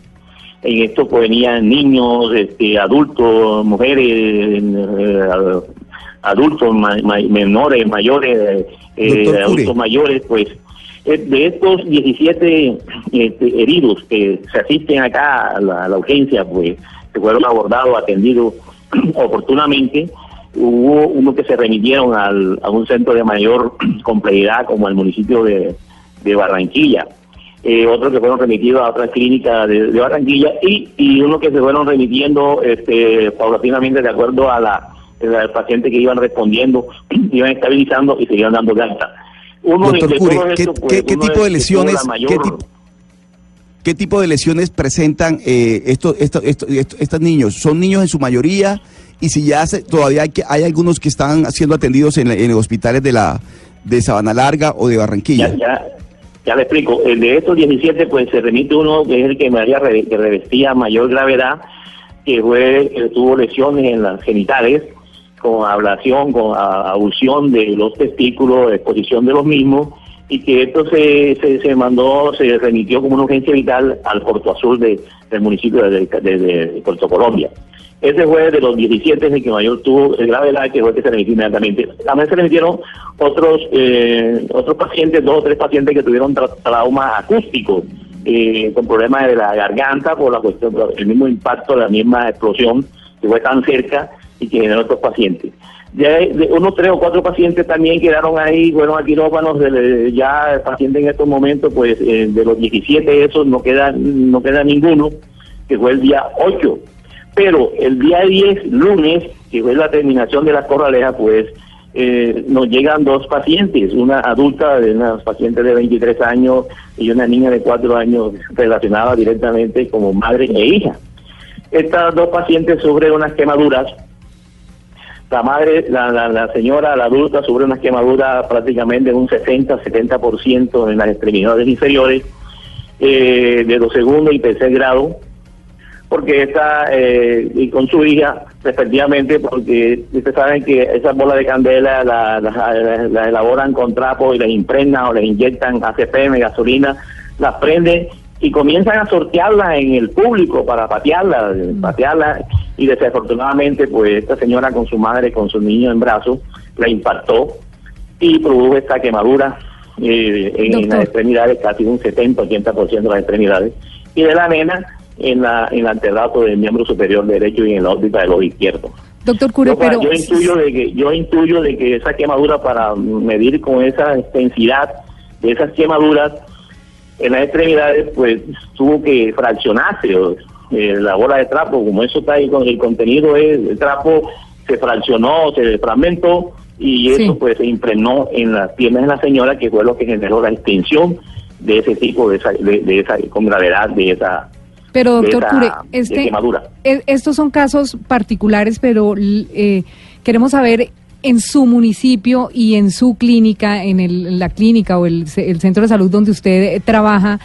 En esto pues venían niños, este, adultos, mujeres, eh, adultos menores, mayores, eh, adultos mayores, pues de estos 17 este, heridos que se asisten acá a la, a la urgencia, pues se fueron abordados, atendidos oportunamente hubo uno que se remitieron al, a un centro de mayor complejidad como el municipio de, Barranquilla, eh, otros que fueron remitidos a otras clínicas de, Barranquilla y, y uno que se fueron remitiendo este, paulatinamente de acuerdo a la, paciente que iban respondiendo, iban estabilizando y se iban dando de alta. Doctor Cure, ¿qué, ¿qué, tipo de lesiones, qué, tipo de lesiones presentan eh, estos, estos, estos, niños? ¿Son niños en su mayoría? Y si ya todavía hay, hay algunos que están siendo atendidos en, en hospitales de la de Sabana Larga o de Barranquilla. Ya, ya, le explico. El de estos 17, pues se remite uno que es el que, María que revestía mayor gravedad, que fue que tuvo lesiones en las genitales, con ablación, con abulsión de los testículos, exposición de los mismos, y que esto se, se, mandó, se remitió como una urgencia vital al Puerto Azul de, del municipio de Puerto Colombia. Ese fue de los 17 el que mayor tuvo gravedad, que fue el que se remitió inmediatamente. También se remitieron otros eh, otros pacientes, dos o tres pacientes que tuvieron trauma acústico, eh, con problemas de la garganta por la cuestión, el mismo impacto, la misma explosión que fue tan cerca y que generó otros pacientes. Ya de unos tres o cuatro pacientes también quedaron ahí, fueron a quirófanos, ya el paciente en estos momentos, pues eh, de los 17 esos no queda, no queda ninguno, que fue el día 8 pero el día 10, lunes, que fue la terminación de la corraleja, pues eh, nos llegan dos pacientes, una adulta, una paciente de 23 años y una niña de 4 años relacionada directamente como madre e hija. Estas dos pacientes sufren unas quemaduras. La madre, la, la, señora, la adulta, sufre unas quemaduras prácticamente de un 60-70% en las extremidades inferiores, eh, de los segundo y tercer grado porque está eh, y con su hija respectivamente porque ustedes saben que esas bolas de candela las elaboran con trapo y las impregnan o les inyectan ACPM, gasolina, las prenden y comienzan a sortearlas en el público para patearlas, mm. patearlas y desafortunadamente pues esta señora con su madre, con su niño en brazos, la impactó y produjo esta quemadura eh, en, las extremidades, casi un 70-80% de las extremidades. Y de la nena en, la, en el antebrazo del miembro superior derecho y en la órbita del ojo izquierdo. Doctor Cure, pero... Yo intuyo, de que, yo intuyo de que esa quemadura, para medir con esa intensidad de esas quemaduras en las extremidades, pues tuvo que fraccionarse. Eh, la bola de trapo, como eso está ahí con el contenido, es, el trapo se fraccionó, se fragmentó y eso pues se impregnó en las piernas de la señora, que fue lo que generó la extensión de ese tipo de esa, de esa con gravedad de esa pero doctor Cure, este, e, estos son casos particulares, pero eh, queremos saber en su municipio y en su clínica, en el, la clínica o el, centro de salud donde usted eh, trabaja,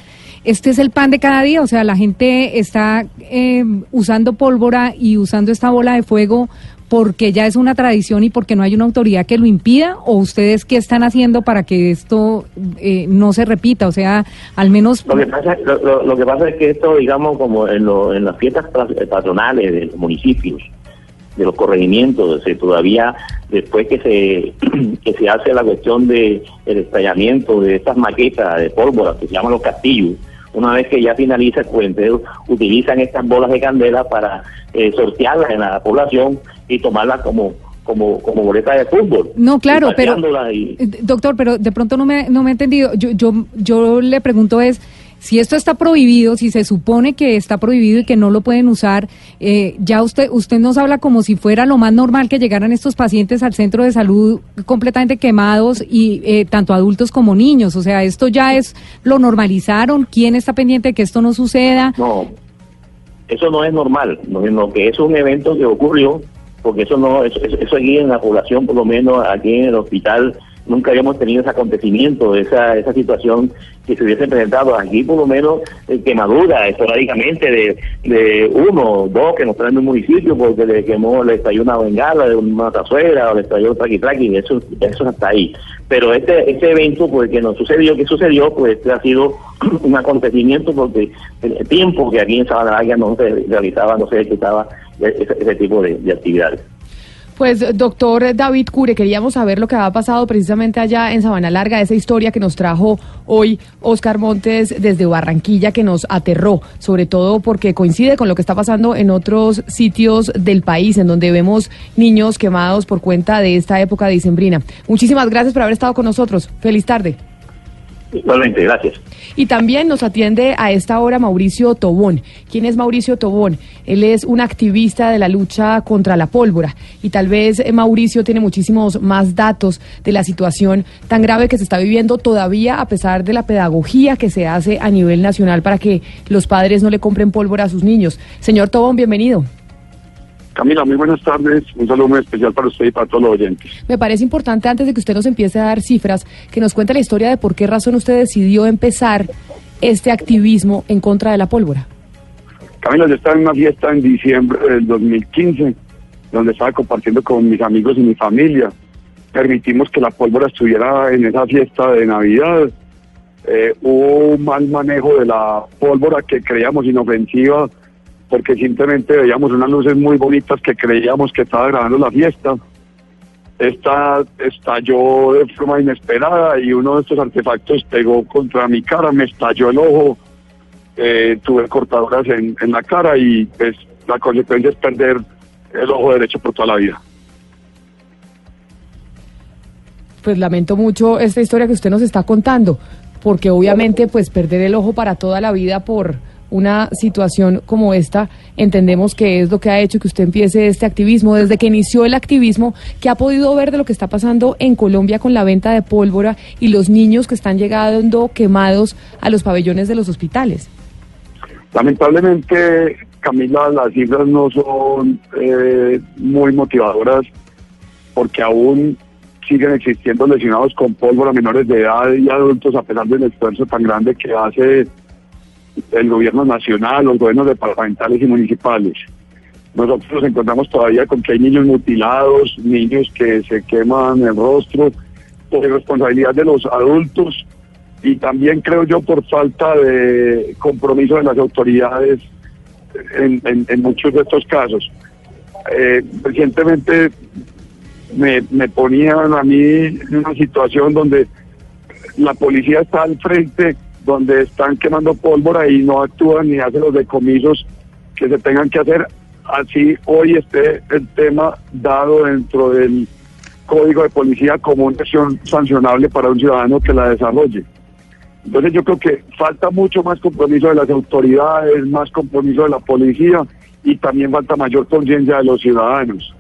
este es el pan de cada día, o sea, la gente está eh, usando pólvora y usando esta bola de fuego porque ya es una tradición y porque no hay una autoridad que lo impida? ¿O ustedes qué están haciendo para que esto eh, no se repita? O sea, al menos... Lo que pasa, lo, que pasa es que esto, digamos, como en, en las fiestas patronales de los municipios, de los corregimientos, todavía después que se que se hace la cuestión de el estallamiento de estas maquetas de pólvora que se llaman los castillos, una vez que ya finaliza el cuenteo, utilizan estas bolas de candela para eh, sortearlas en la población y tomarlas como como como boleta de fútbol. No, claro, pero eh, doctor, pero de pronto no me no me he entendido. Yo yo yo le pregunto es si esto está prohibido, si se supone que está prohibido y que no lo pueden usar, eh, ya usted usted nos habla como si fuera lo más normal que llegaran estos pacientes al centro de salud completamente quemados y eh, tanto adultos como niños. O sea, esto ya es lo normalizaron. ¿Quién está pendiente de que esto no suceda? No, eso no es normal. Lo que es un evento que ocurrió, porque eso no, eso aquí en la población, por lo menos aquí en el hospital nunca habíamos tenido ese acontecimiento, esa, esa situación que se hubiese presentado aquí, por lo menos eh, quemadura esporádicamente de, de uno, dos que nos traen un municipio porque le quemó, le estalló una bengala de una tazuela o le estalló un traqui traqui, eso, eso está ahí. Pero este, este evento, pues que nos sucedió, que sucedió, pues este ha sido un acontecimiento porque el tiempo que aquí en Sabana no se realizaba, no se ejecutaba ese, tipo de actividades. Pues, doctor David Cure, queríamos saber lo que ha pasado precisamente allá en Sabana Larga, esa historia que nos trajo hoy Oscar Montes desde Barranquilla, que nos aterró, sobre todo porque coincide con lo que está pasando en otros sitios del país, en donde vemos niños quemados por cuenta de esta época dicembrina. Muchísimas gracias por haber estado con nosotros. Feliz tarde. Igualmente, gracias. Y también nos atiende a esta hora Mauricio Tobón. ¿Quién es Mauricio Tobón? Él es un activista de la lucha contra la pólvora y tal vez eh, Mauricio tiene muchísimos más datos de la situación tan grave que se está viviendo todavía a pesar de la pedagogía que se hace a nivel nacional para que los padres no le compren pólvora a sus niños. Señor Tobón, bienvenido. Camila, muy buenas tardes. Un saludo muy especial para usted y para todos los oyentes. Me parece importante, antes de que usted nos empiece a dar cifras, que nos cuente la historia de por qué razón usted decidió empezar este activismo en contra de la pólvora. Camila, yo estaba en una fiesta en diciembre del 2015, donde estaba compartiendo con mis amigos y mi familia. Permitimos que la pólvora estuviera en esa fiesta de Navidad. Eh, hubo un mal manejo de la pólvora que creíamos inofensiva porque simplemente veíamos unas luces muy bonitas que creíamos que estaba grabando la fiesta. Esta estalló de forma inesperada y uno de estos artefactos pegó contra mi cara, me estalló el ojo, eh, tuve cortaduras en, en la cara y pues la consecuencia es perder el ojo derecho por toda la vida. Pues lamento mucho esta historia que usted nos está contando, porque obviamente pues perder el ojo para toda la vida por una situación como esta, entendemos que es lo que ha hecho que usted empiece este activismo. Desde que inició el activismo, ¿qué ha podido ver de lo que está pasando en Colombia con la venta de pólvora y los niños que están llegando quemados a los pabellones de los hospitales? Lamentablemente, Camila, las cifras no son eh, muy motivadoras porque aún siguen existiendo lesionados con pólvora menores de edad y adultos a pesar del esfuerzo tan grande que hace el gobierno nacional, los gobiernos departamentales y municipales. Nosotros nos encontramos todavía con que hay niños mutilados, niños que se queman el rostro, por responsabilidad de los adultos y también creo yo por falta de compromiso de las autoridades en, muchos de estos casos. Eh, recientemente me, me ponían a mí en una situación donde la policía está al frente donde están quemando pólvora y no actúan ni hacen los decomisos que se tengan que hacer. Así hoy esté el tema dado dentro del Código de Policía como una acción sancionable para un ciudadano que la desarrolle. Entonces yo creo que falta mucho más compromiso de las autoridades, más compromiso de la policía y también falta mayor conciencia de los ciudadanos.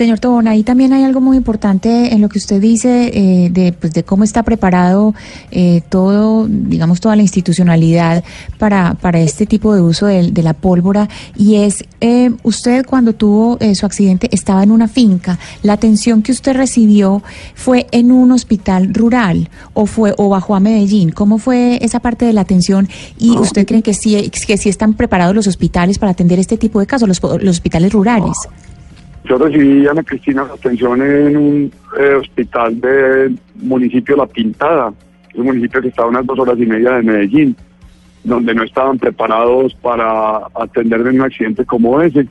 Señor Tobón, ahí también hay algo muy importante en lo que usted dice eh, de, pues, de cómo está preparado eh, todo, digamos, toda la institucionalidad para, para este tipo de uso de, la pólvora. Y es, eh, usted cuando tuvo su accidente estaba en una finca. ¿La atención que usted recibió fue en un hospital rural o fue o bajó a Medellín? ¿Cómo fue esa parte de la atención? ¿Y usted cree que sí, que sí están preparados los hospitales para atender este tipo de casos, los, los hospitales rurales? Yo recibí a Ana Cristina atención en un eh, hospital del municipio La Pintada, un municipio que está unas dos horas y media de Medellín, donde no estaban preparados para atender en un accidente como ese.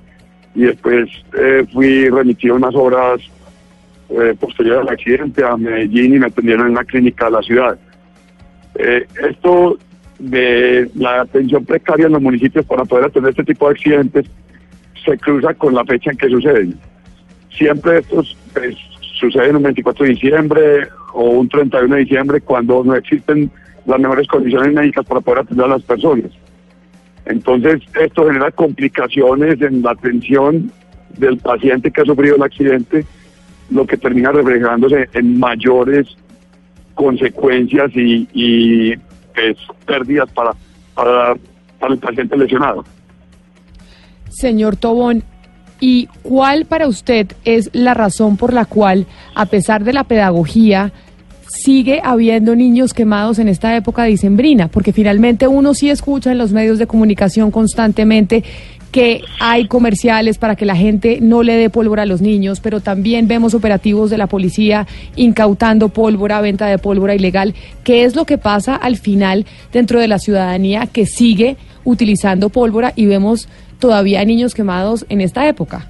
Y después eh, fui remitido unas horas eh, posteriores al accidente a Medellín y me atendieron en una clínica de la ciudad. esto de la atención precaria en los municipios para poder atender este tipo de accidentes se cruza con la fecha en que suceden. Siempre estos pues, suceden un 24 de diciembre o un 31 de diciembre cuando no existen las mejores condiciones médicas para poder atender a las personas. Entonces, esto genera complicaciones en la atención del paciente que ha sufrido el accidente, lo que termina reflejándose en mayores consecuencias y, pues, pérdidas para el paciente lesionado. Señor Tobón, ¿y cuál para usted es la razón por la cual, a pesar de la pedagogía, sigue habiendo niños quemados en esta época dicembrina? Porque finalmente uno sí escucha en los medios de comunicación constantemente que hay comerciales para que la gente no le dé pólvora a los niños, pero también vemos operativos de la policía incautando pólvora, venta de pólvora ilegal. ¿Qué es lo que pasa al final dentro de la ciudadanía que sigue utilizando pólvora y vemos todavía niños quemados en esta época.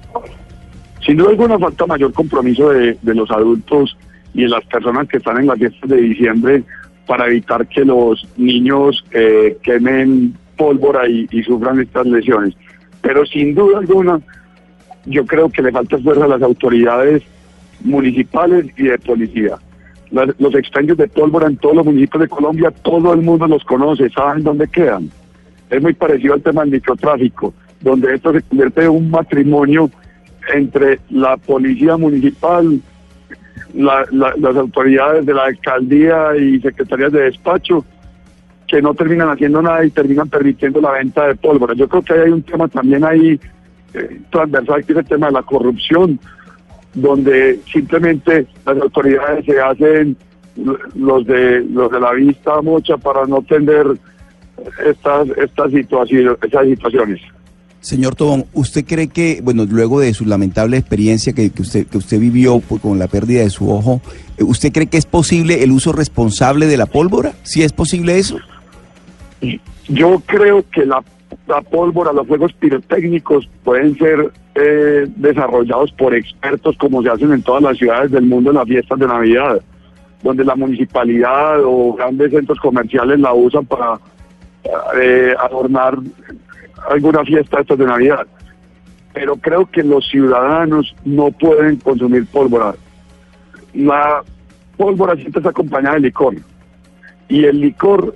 Sin duda alguna falta mayor compromiso de, los adultos y de las personas que están en las fiestas de diciembre para evitar que los niños eh, quemen pólvora y, sufran estas lesiones. Pero sin duda alguna, yo creo que le falta esfuerzo a las autoridades municipales y de policía. los extraños de pólvora en todos los municipios de Colombia, todo el mundo los conoce, saben dónde quedan. Es muy parecido al tema del microtráfico, donde esto se convierte en un matrimonio entre la policía municipal, las autoridades de la alcaldía y secretarías de despacho, que no terminan haciendo nada y terminan permitiendo la venta de pólvora. Yo creo que hay un tema también ahí eh, transversal, que es el tema de la corrupción, donde simplemente las autoridades se hacen los de los de la vista mucha para no tener estas estas situaciones esas situaciones Señor Tobón, ¿usted cree que, bueno, luego de su lamentable experiencia que, usted, que usted vivió con la pérdida de su ojo, eh, ¿usted cree que es posible el uso responsable de la pólvora? ¿Sí es posible eso? Yo creo que la, la pólvora, los juegos pirotécnicos pueden ser eh, desarrollados por expertos como se hacen en todas las ciudades del mundo en las fiestas de Navidad, donde la municipalidad o grandes centros comerciales la usan para eh, adornar alguna fiesta estas de Navidad. Pero creo que los ciudadanos no pueden consumir pólvora. La pólvora siempre está acompañada de licor. Y el licor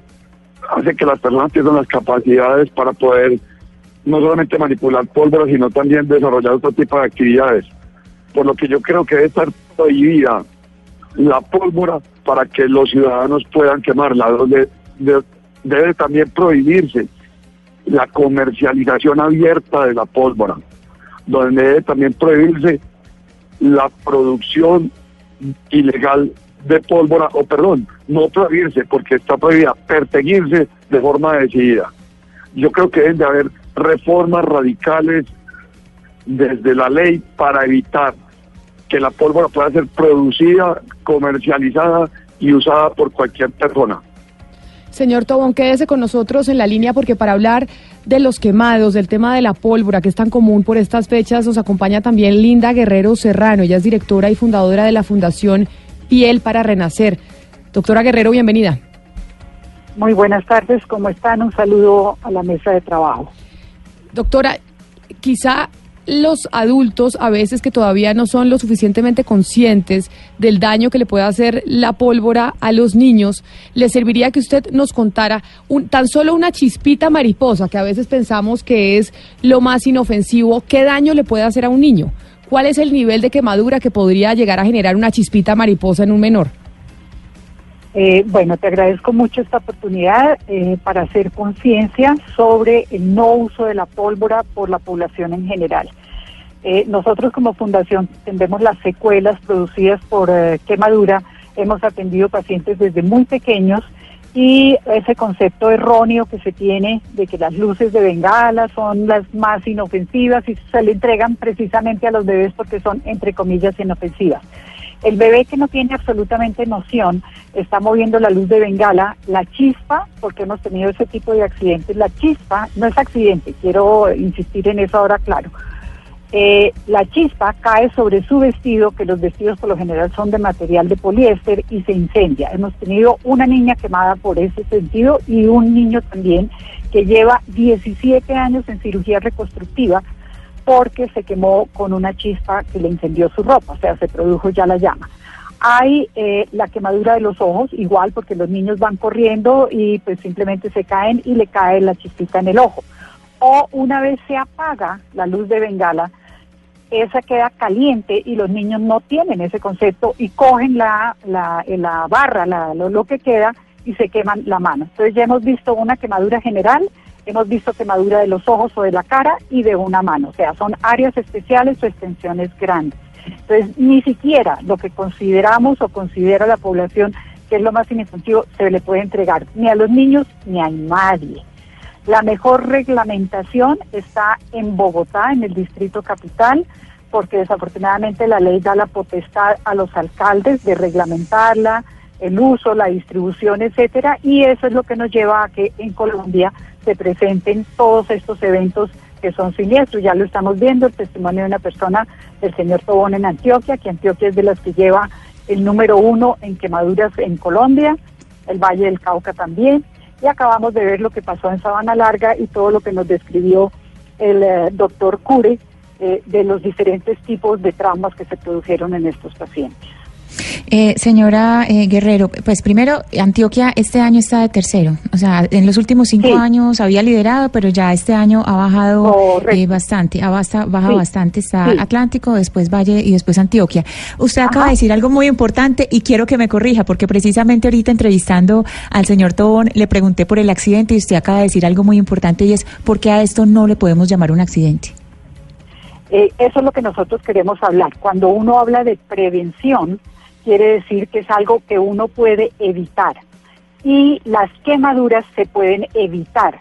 hace que las personas tengan las capacidades para poder no solamente manipular pólvora, sino también desarrollar otro tipo de actividades. Por lo que yo creo que debe estar prohibida la pólvora para que los ciudadanos puedan quemarla. Donde debe también prohibirse la comercialización abierta de la pólvora, donde debe también prohibirse la producción ilegal de pólvora, o perdón, no prohibirse, porque está prohibida, perseguirse de forma decidida. Yo creo que deben de haber reformas radicales desde la ley para evitar que la pólvora pueda ser producida, comercializada y usada por cualquier persona. Señor Tobón, quédese con nosotros en la línea porque para hablar de los quemados, del tema de la pólvora que es tan común por estas fechas, nos acompaña también Linda Guerrero Serrano. Ella es directora y fundadora de la Fundación Piel para Renacer. Doctora Guerrero, bienvenida. Muy buenas tardes, ¿cómo están? Un saludo a la mesa de trabajo. Doctora, quizá los adultos a veces que todavía no son lo suficientemente conscientes del daño que le puede hacer la pólvora a los niños, le serviría que usted nos contara un, tan solo una chispita mariposa, que a veces pensamos que es lo más inofensivo, qué daño le puede hacer a un niño. ¿Cuál es el nivel de quemadura que podría llegar a generar una chispita mariposa en un menor? Eh, bueno, te agradezco mucho esta oportunidad eh, para hacer conciencia sobre el no uso de la pólvora por la población en general. Eh, nosotros como fundación tendemos las secuelas producidas por quemadura. Hemos atendido pacientes desde muy pequeños y ese concepto erróneo que se tiene de que las luces de bengala son las más inofensivas y se le entregan precisamente a los bebés porque son, entre comillas, inofensivas. El bebé que no tiene absolutamente noción está moviendo la luz de bengala, la chispa, porque hemos tenido ese tipo de accidentes, la chispa no es accidente, quiero insistir en eso ahora claro. Eh, la chispa cae sobre su vestido, que los vestidos por lo general son de material de poliéster y se incendia. Hemos tenido una niña quemada por ese sentido y un niño también que lleva 17 años en cirugía reconstructiva porque se quemó con una chispa que le incendió su ropa, o sea, se produjo ya la llama. Hay eh, la quemadura de los ojos, igual porque los niños van corriendo y pues simplemente se caen y le cae la chispita en el ojo. O una vez se apaga la luz de bengala, esa queda caliente y los niños no tienen ese concepto y cogen la, la, la barra, la, lo, lo que queda y se queman la mano. Entonces ya hemos visto una quemadura general hemos visto quemadura de los ojos o de la cara y de una mano, o sea, son áreas especiales o extensiones grandes. Entonces, ni siquiera lo que consideramos o considera la población que es lo más inofensivo se le puede entregar ni a los niños ni a nadie. La mejor reglamentación está en Bogotá, en el distrito capital, porque desafortunadamente la ley da la potestad a los alcaldes de reglamentarla, el uso, la distribución, etcétera, y eso es lo que nos lleva a que en Colombia se presenten todos estos eventos que son siniestros. Ya lo estamos viendo, el testimonio de una persona, del señor Tobón en Antioquia, que Antioquia es de las que lleva el número uno en quemaduras en Colombia, el Valle del Cauca también, y acabamos de ver lo que pasó en Sabana Larga y todo lo que nos describió el eh, doctor Cure eh, de los diferentes tipos de traumas que se produjeron en estos pacientes. Eh, señora eh, Guerrero, pues primero, Antioquia este año está de tercero. O sea, en los últimos cinco años había liderado, pero ya este año ha bajado eh, bastante, ha basta, baja bastante. Está Atlántico, después Valle y después Antioquia. Usted acaba de decir algo muy importante y quiero que me corrija, porque precisamente ahorita entrevistando al señor Tobón le pregunté por el accidente y usted acaba de decir algo muy importante y es por qué a esto no le podemos llamar un accidente. eso es lo que nosotros queremos hablar. Cuando uno habla de prevención, quiere decir que es algo que uno puede evitar. Y las quemaduras se pueden evitar.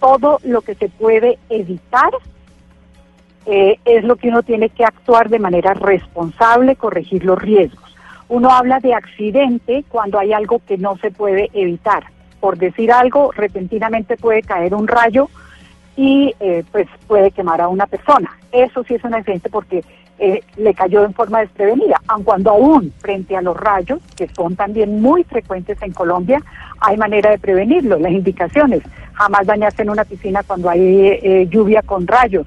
Todo lo que se puede evitar eh, es lo que uno tiene que actuar de manera responsable, corregir los riesgos. Uno habla de accidente cuando hay algo que no se puede evitar. Por decir algo, repentinamente puede caer un rayo y eh, pues puede quemar a una persona. Eso sí es un accidente porque eh, le cayó en forma desprevenida, aun cuando aún frente a los rayos, que son también muy frecuentes en Colombia, hay manera de prevenirlo, las indicaciones, jamás bañarse en una piscina cuando hay eh, lluvia con rayos,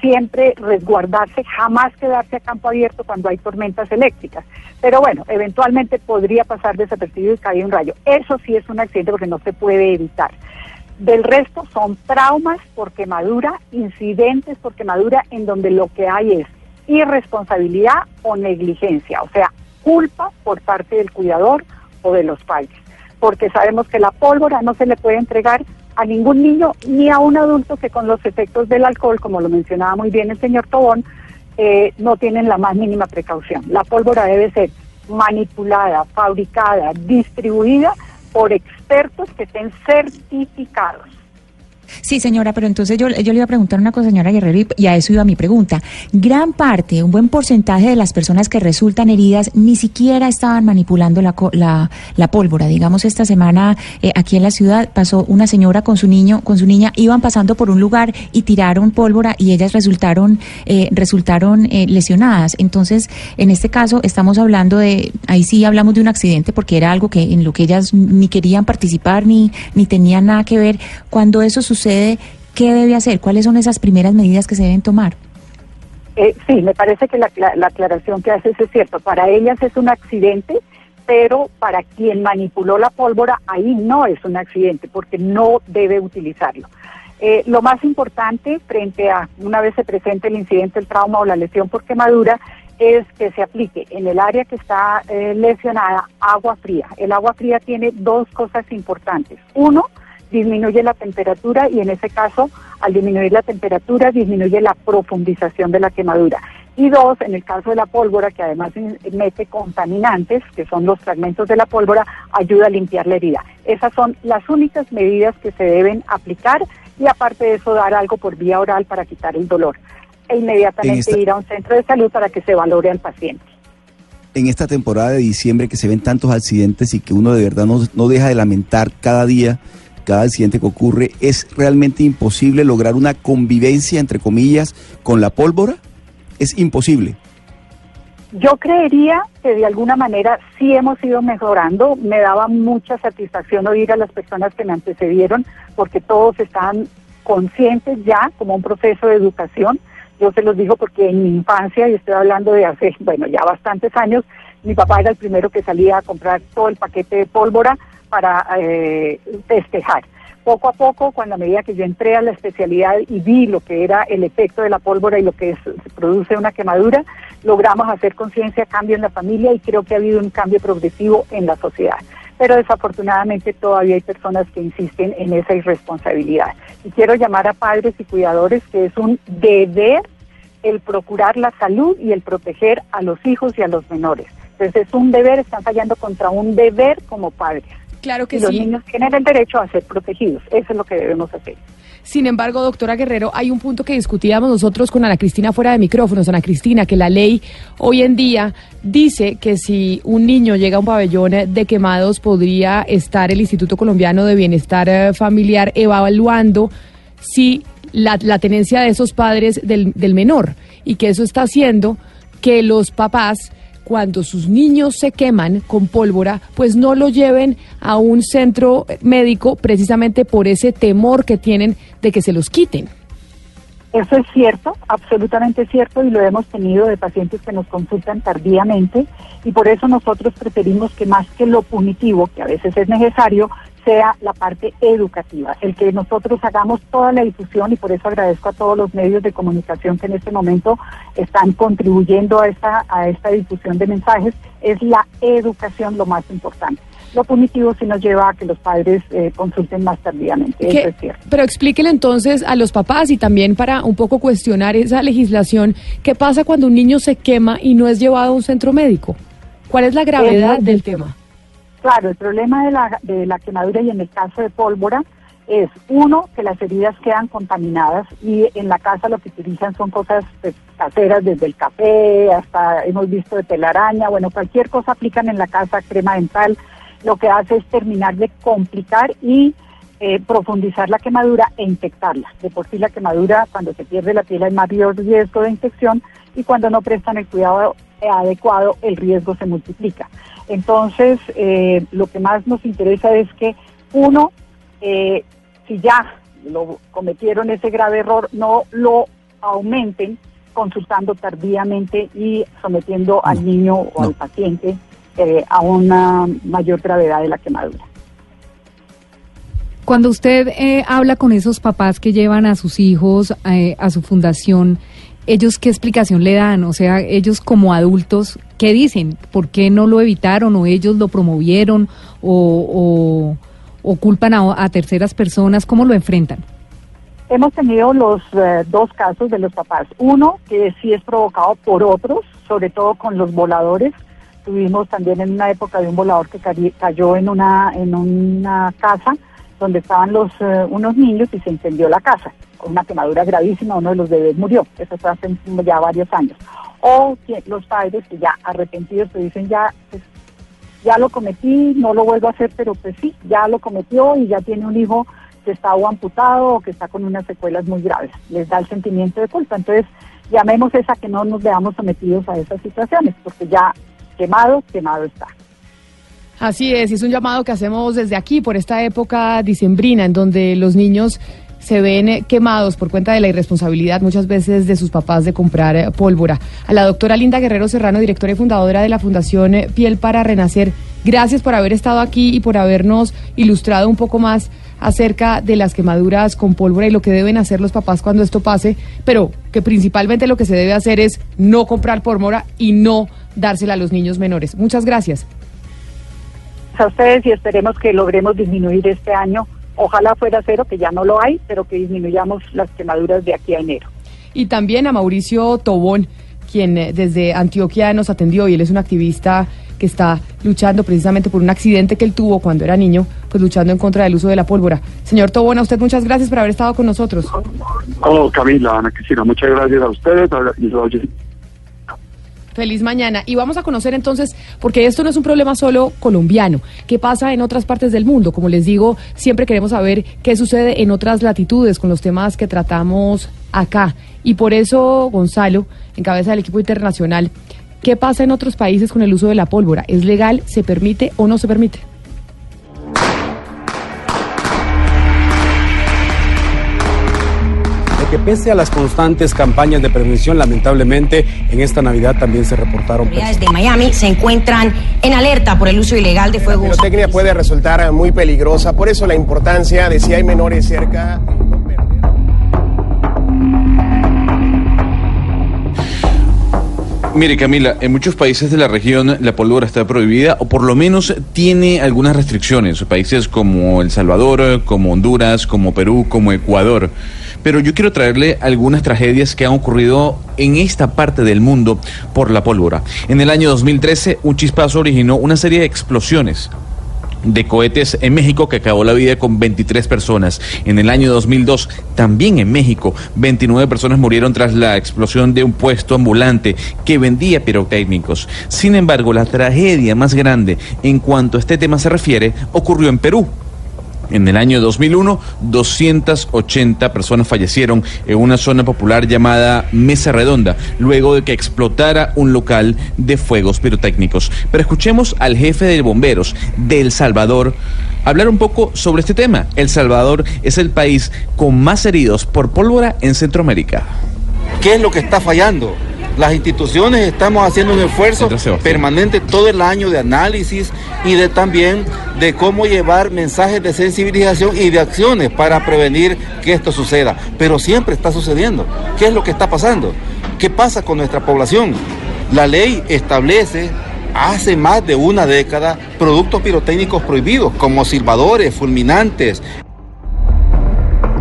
siempre resguardarse, jamás quedarse a campo abierto cuando hay tormentas eléctricas. Pero bueno, eventualmente podría pasar desapercibido y caer un rayo. Eso sí es un accidente porque no se puede evitar. Del resto son traumas por quemadura, incidentes por quemadura, en donde lo que hay es irresponsabilidad o negligencia, o sea, culpa por parte del cuidador o de los padres, porque sabemos que la pólvora no se le puede entregar a ningún niño ni a un adulto que con los efectos del alcohol, como lo mencionaba muy bien el señor Tobón, eh, no tienen la más mínima precaución. La pólvora debe ser manipulada, fabricada, distribuida por expertos que estén certificados. Sí, señora, pero entonces yo, yo le iba a preguntar una cosa, señora Guerrero, y, a eso iba mi pregunta. Gran parte, un buen porcentaje de las personas que resultan heridas ni siquiera estaban manipulando la, la, la pólvora. Digamos, esta semana eh, aquí en la ciudad pasó una señora con su niño, con su niña, iban pasando por un lugar y tiraron pólvora y ellas resultaron, eh, resultaron eh, lesionadas. Entonces, en este caso estamos hablando de, ahí sí hablamos de un accidente porque era algo que en lo que ellas ni querían participar ni, ni tenían nada que ver. Cuando eso sucede, sucede, ¿qué debe hacer? ¿Cuáles son esas primeras medidas que se deben tomar? Eh, sí, me parece que la, aclaración que haces es cierto. Para ellas es un accidente, pero para quien manipuló la pólvora, ahí no es un accidente, porque no debe utilizarlo. Eh, lo más importante frente a una vez se presente el incidente, el trauma o la lesión por quemadura, es que se aplique en el área que está eh, lesionada agua fría. El agua fría tiene dos cosas importantes. Uno, disminuye la temperatura y en ese caso, al disminuir la temperatura, disminuye la profundización de la quemadura. Y dos, en el caso de la pólvora, que además mete contaminantes, que son los fragmentos de la pólvora, ayuda a limpiar la herida. Esas son las únicas medidas que se deben aplicar y aparte de eso dar algo por vía oral para quitar el dolor. E inmediatamente ir a un centro de salud para que se valore al paciente en esta temporada de diciembre que se ven tantos accidentes y que uno de verdad no, no deja de lamentar cada día cada accidente que ocurre, ¿es realmente imposible lograr una convivencia, entre comillas, con la pólvora? Es imposible. Yo creería que de alguna manera sí hemos ido mejorando. Me daba mucha satisfacción oír a las personas que me antecedieron porque todos están conscientes ya como un proceso de educación. Yo se los digo porque en mi infancia, y estoy hablando de hace, bueno, ya bastantes años, mi papá era el primero que salía a comprar todo el paquete de pólvora para eh, festejar. Poco a poco, cuando a medida que yo entré a la especialidad y vi lo que era el efecto de la pólvora y lo que produce una quemadura, logramos hacer conciencia, cambio en la familia y creo que ha habido un cambio progresivo en la sociedad. Pero desafortunadamente todavía hay personas que insisten en esa irresponsabilidad. Y quiero llamar a padres y cuidadores que es un deber el procurar la salud y el proteger a los hijos y a los menores. Entonces es un deber, están fallando contra un deber como padres. Claro que y sí. Los niños tienen el derecho a ser protegidos. Eso es lo que debemos hacer. Sin embargo, doctora Guerrero, hay un punto que discutíamos nosotros con Ana Cristina fuera de micrófonos, Ana Cristina, que la ley hoy en día dice que si un niño llega a un pabellón de quemados, podría estar el Instituto Colombiano de Bienestar eh, Familiar evaluando si la, tenencia de esos padres del, del menor y que eso está haciendo que los papás cuando sus niños se queman con pólvora, pues no lo lleven a un centro médico precisamente por ese temor que tienen de que se los quiten. Eso es cierto, absolutamente cierto, y lo hemos tenido de pacientes que nos consultan tardíamente, y por eso nosotros preferimos que más que lo punitivo, que a veces es necesario, sea la parte educativa, el que nosotros hagamos toda la difusión, y por eso agradezco a todos los medios de comunicación que en este momento están contribuyendo a esta, a esta difusión de mensajes, es la educación lo más importante lo punitivo sí nos lleva a que los padres eh, consulten más tardíamente. Eso es cierto. Pero explíquele entonces a los papás y también para un poco cuestionar esa legislación, ¿qué pasa cuando un niño se quema y no es llevado a un centro médico? ¿Cuál es la gravedad del tema? Claro, el problema de la, quemadura y en el caso de pólvora es, uno, que las heridas quedan contaminadas y en la casa lo que utilizan son cosas pues, caseras, desde el café hasta hemos visto de telaraña, bueno, cualquier cosa aplican en la casa, crema dental, lo que hace es terminar de complicar y eh, profundizar la quemadura e infectarla. De por sí la quemadura, cuando se pierde la piel hay mayor riesgo de infección y cuando no prestan el cuidado adecuado, el riesgo se multiplica. Entonces, eh, lo que más nos interesa es que, uno, eh, si ya lo cometieron ese grave error, no lo aumenten consultando tardíamente y sometiendo al niño o al paciente eh, a una mayor gravedad de la quemadura. Cuando usted eh, habla con esos papás que llevan a sus hijos eh, a su fundación, ¿ellos qué explicación le dan? O sea, ellos como adultos, ¿qué dicen? ¿Por qué no lo evitaron o ellos lo promovieron o, culpan a, terceras personas? ¿Cómo lo enfrentan? Hemos tenido los dos casos de los papás. Uno, que sí es provocado por otros, sobre todo con los voladores, Tuvimos también en una época de un volador que cayó en una, en una casa donde estaban los eh, unos niños y se incendió la casa una quemadura gravísima, uno de los bebés murió, eso fue hace ya varios años. O los padres que ya arrepentidos te dicen ya, pues, ya lo cometí, no lo vuelvo a hacer, pero pues sí, ya lo cometió y ya tiene un hijo que está o amputado o que está con unas secuelas muy graves. Les da el sentimiento de culpa. Entonces, llamemos esa que no nos veamos sometidos a esas situaciones, porque ya quemado, quemado está. Así es, es un llamado que hacemos desde aquí por esta época dicembrina en donde los niños se ven eh, quemados por cuenta de la irresponsabilidad muchas veces de sus papás de comprar eh, pólvora. A la doctora Linda Guerrero Serrano, directora y fundadora de la Fundación eh, Piel para Renacer, gracias por haber estado aquí y por habernos ilustrado un poco más acerca de las quemaduras con pólvora y lo que deben hacer los papás cuando esto pase, pero que principalmente lo que se debe hacer es no comprar pólvora y no dársela a los niños menores. Muchas gracias. A ustedes y esperemos que logremos disminuir este año. Ojalá fuera cero, que ya no lo hay, pero que disminuyamos las quemaduras de aquí a enero. Y también a Mauricio Tobón, quien eh, desde Antioquia nos atendió y él es un activista que está luchando precisamente por un accidente que él tuvo cuando era niño, pues luchando en contra del uso de la pólvora. Señor Tobón, a usted muchas gracias por haber estado con nosotros. Oh, Camila, Ana Cristina, muchas gracias a ustedes Feliz mañana. Y vamos a conocer entonces, porque esto no es un problema solo colombiano, qué pasa en otras partes del mundo. Como les digo, siempre queremos saber qué sucede en otras latitudes con los temas que tratamos acá. Y por eso, Gonzalo, en cabeza del equipo internacional, ¿qué pasa en otros países con el uso de la pólvora? ¿Es legal? ¿Se permite o no se permite? Que pese a las constantes campañas de prevención, lamentablemente en esta Navidad también se reportaron. Autoridades de Miami se encuentran en alerta por el uso ilegal de fuegos. La pirotecnia puede resultar muy peligrosa, por eso la importancia de si hay menores cerca. Mire Camila, en muchos países de la región la pólvora está prohibida o por lo menos tiene algunas restricciones. Países como El Salvador, como Honduras, como Perú, como Ecuador pero yo quiero traerle algunas tragedias que han ocurrido en esta parte del mundo por la pólvora. En el año 2013, un chispazo originó una serie de explosiones de cohetes en México que acabó la vida con 23 personas. En el año 2002, también en México, 29 personas murieron tras la explosión de un puesto ambulante que vendía pirotécnicos. Sin embargo, la tragedia más grande en cuanto a este tema se refiere ocurrió en Perú En el año 2001, 280 personas fallecieron en una zona popular llamada Mesa Redonda, luego de que explotara un local de fuegos pirotécnicos. Pero escuchemos al jefe de bomberos de El Salvador hablar un poco sobre este tema. El Salvador es el país con más heridos por pólvora en Centroamérica. ¿Qué es lo que está fallando? Las instituciones estamos haciendo un esfuerzo permanente todo el año de análisis y de también de cómo llevar mensajes de sensibilización y de acciones para prevenir que esto suceda. Pero siempre está sucediendo. ¿Qué es lo que está pasando? ¿Qué pasa con nuestra población? La ley establece hace más de una década productos pirotécnicos prohibidos como silbadores, fulminantes,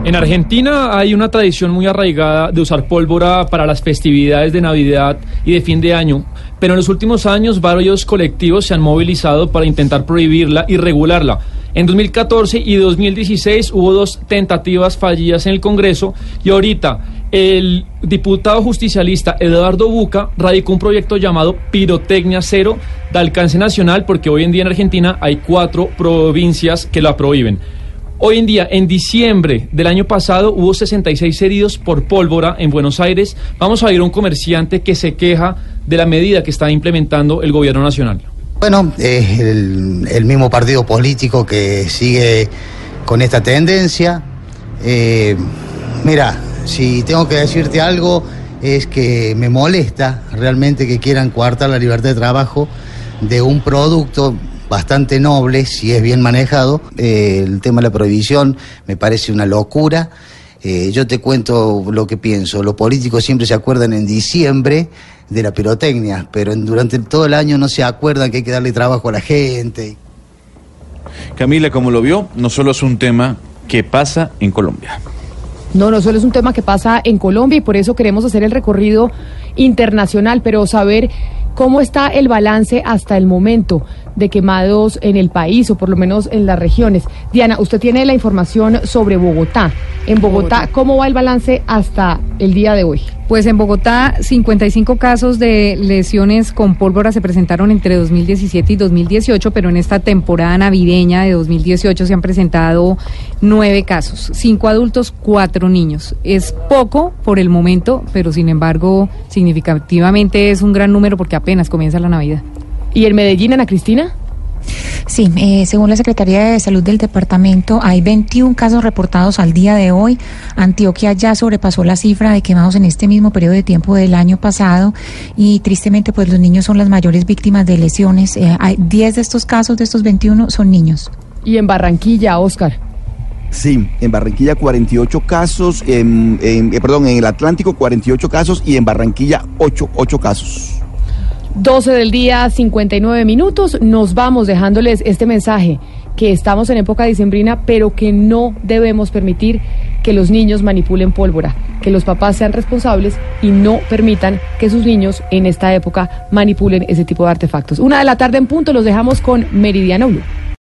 en Argentina hay una tradición muy arraigada de usar pólvora para las festividades de Navidad y de fin de año, pero en los últimos años varios colectivos se han movilizado para intentar prohibirla y regularla. En 2014 y 2016 hubo dos tentativas fallidas en el Congreso y ahorita el diputado justicialista Eduardo Buca radicó un proyecto llamado Pirotecnia Cero de alcance nacional porque hoy en día en Argentina hay cuatro provincias que la prohíben. Hoy en día, en diciembre del año pasado, hubo 66 heridos por pólvora en Buenos Aires. Vamos a ir a un comerciante que se queja de la medida que está implementando el gobierno nacional. Bueno, es el, mismo partido político que sigue con esta tendencia. Eh, mira, si tengo que decirte algo, es que me molesta realmente que quieran coartar la libertad de trabajo de un producto bastante noble si es bien manejado. Eh, el tema de la prohibición me parece una locura. Eh, yo te cuento lo que pienso. Los políticos siempre se acuerdan en diciembre de la pirotecnia, pero durante todo el año no se acuerdan que hay que darle trabajo a la gente. Camila, como lo vio, no solo es un tema que pasa en Colombia. No, no solo es un tema que pasa en Colombia y por eso queremos hacer el recorrido internacional, pero saber cómo está el balance hasta el momento de quemados en el país o por lo menos en las regiones. Diana, usted tiene la información sobre Bogotá. En Bogotá, ¿cómo va el balance hasta el día de hoy? Pues en Bogotá, 55 casos de lesiones con pólvora se presentaron entre 2017 y 2018, pero en esta temporada navideña de 2018 se han presentado nueve casos, cinco adultos, cuatro niños. Es poco por el momento, pero sin embargo, significativamente es un gran número porque apenas comienza la Navidad. ¿Y en Medellín, Ana Cristina? Sí, eh, según la Secretaría de Salud del departamento, hay 21 casos reportados al día de hoy. Antioquia ya sobrepasó la cifra de quemados en este mismo periodo de tiempo del año pasado y tristemente pues los niños son las mayores víctimas de lesiones. Eh, hay 10 de estos casos, de estos 21, son niños. ¿Y en Barranquilla, Oscar? Sí, en Barranquilla 48 casos, en, eh, perdón, en el Atlántico 48 casos y en Barranquilla 8, 8 casos. 12 del día, 59 minutos. Nos vamos dejándoles este mensaje que estamos en época dicembrina, pero que no debemos permitir que los niños manipulen pólvora, que los papás sean responsables y no permitan que sus niños en esta época manipulen ese tipo de artefactos. Una de la tarde en punto los dejamos con Meridiano Blue.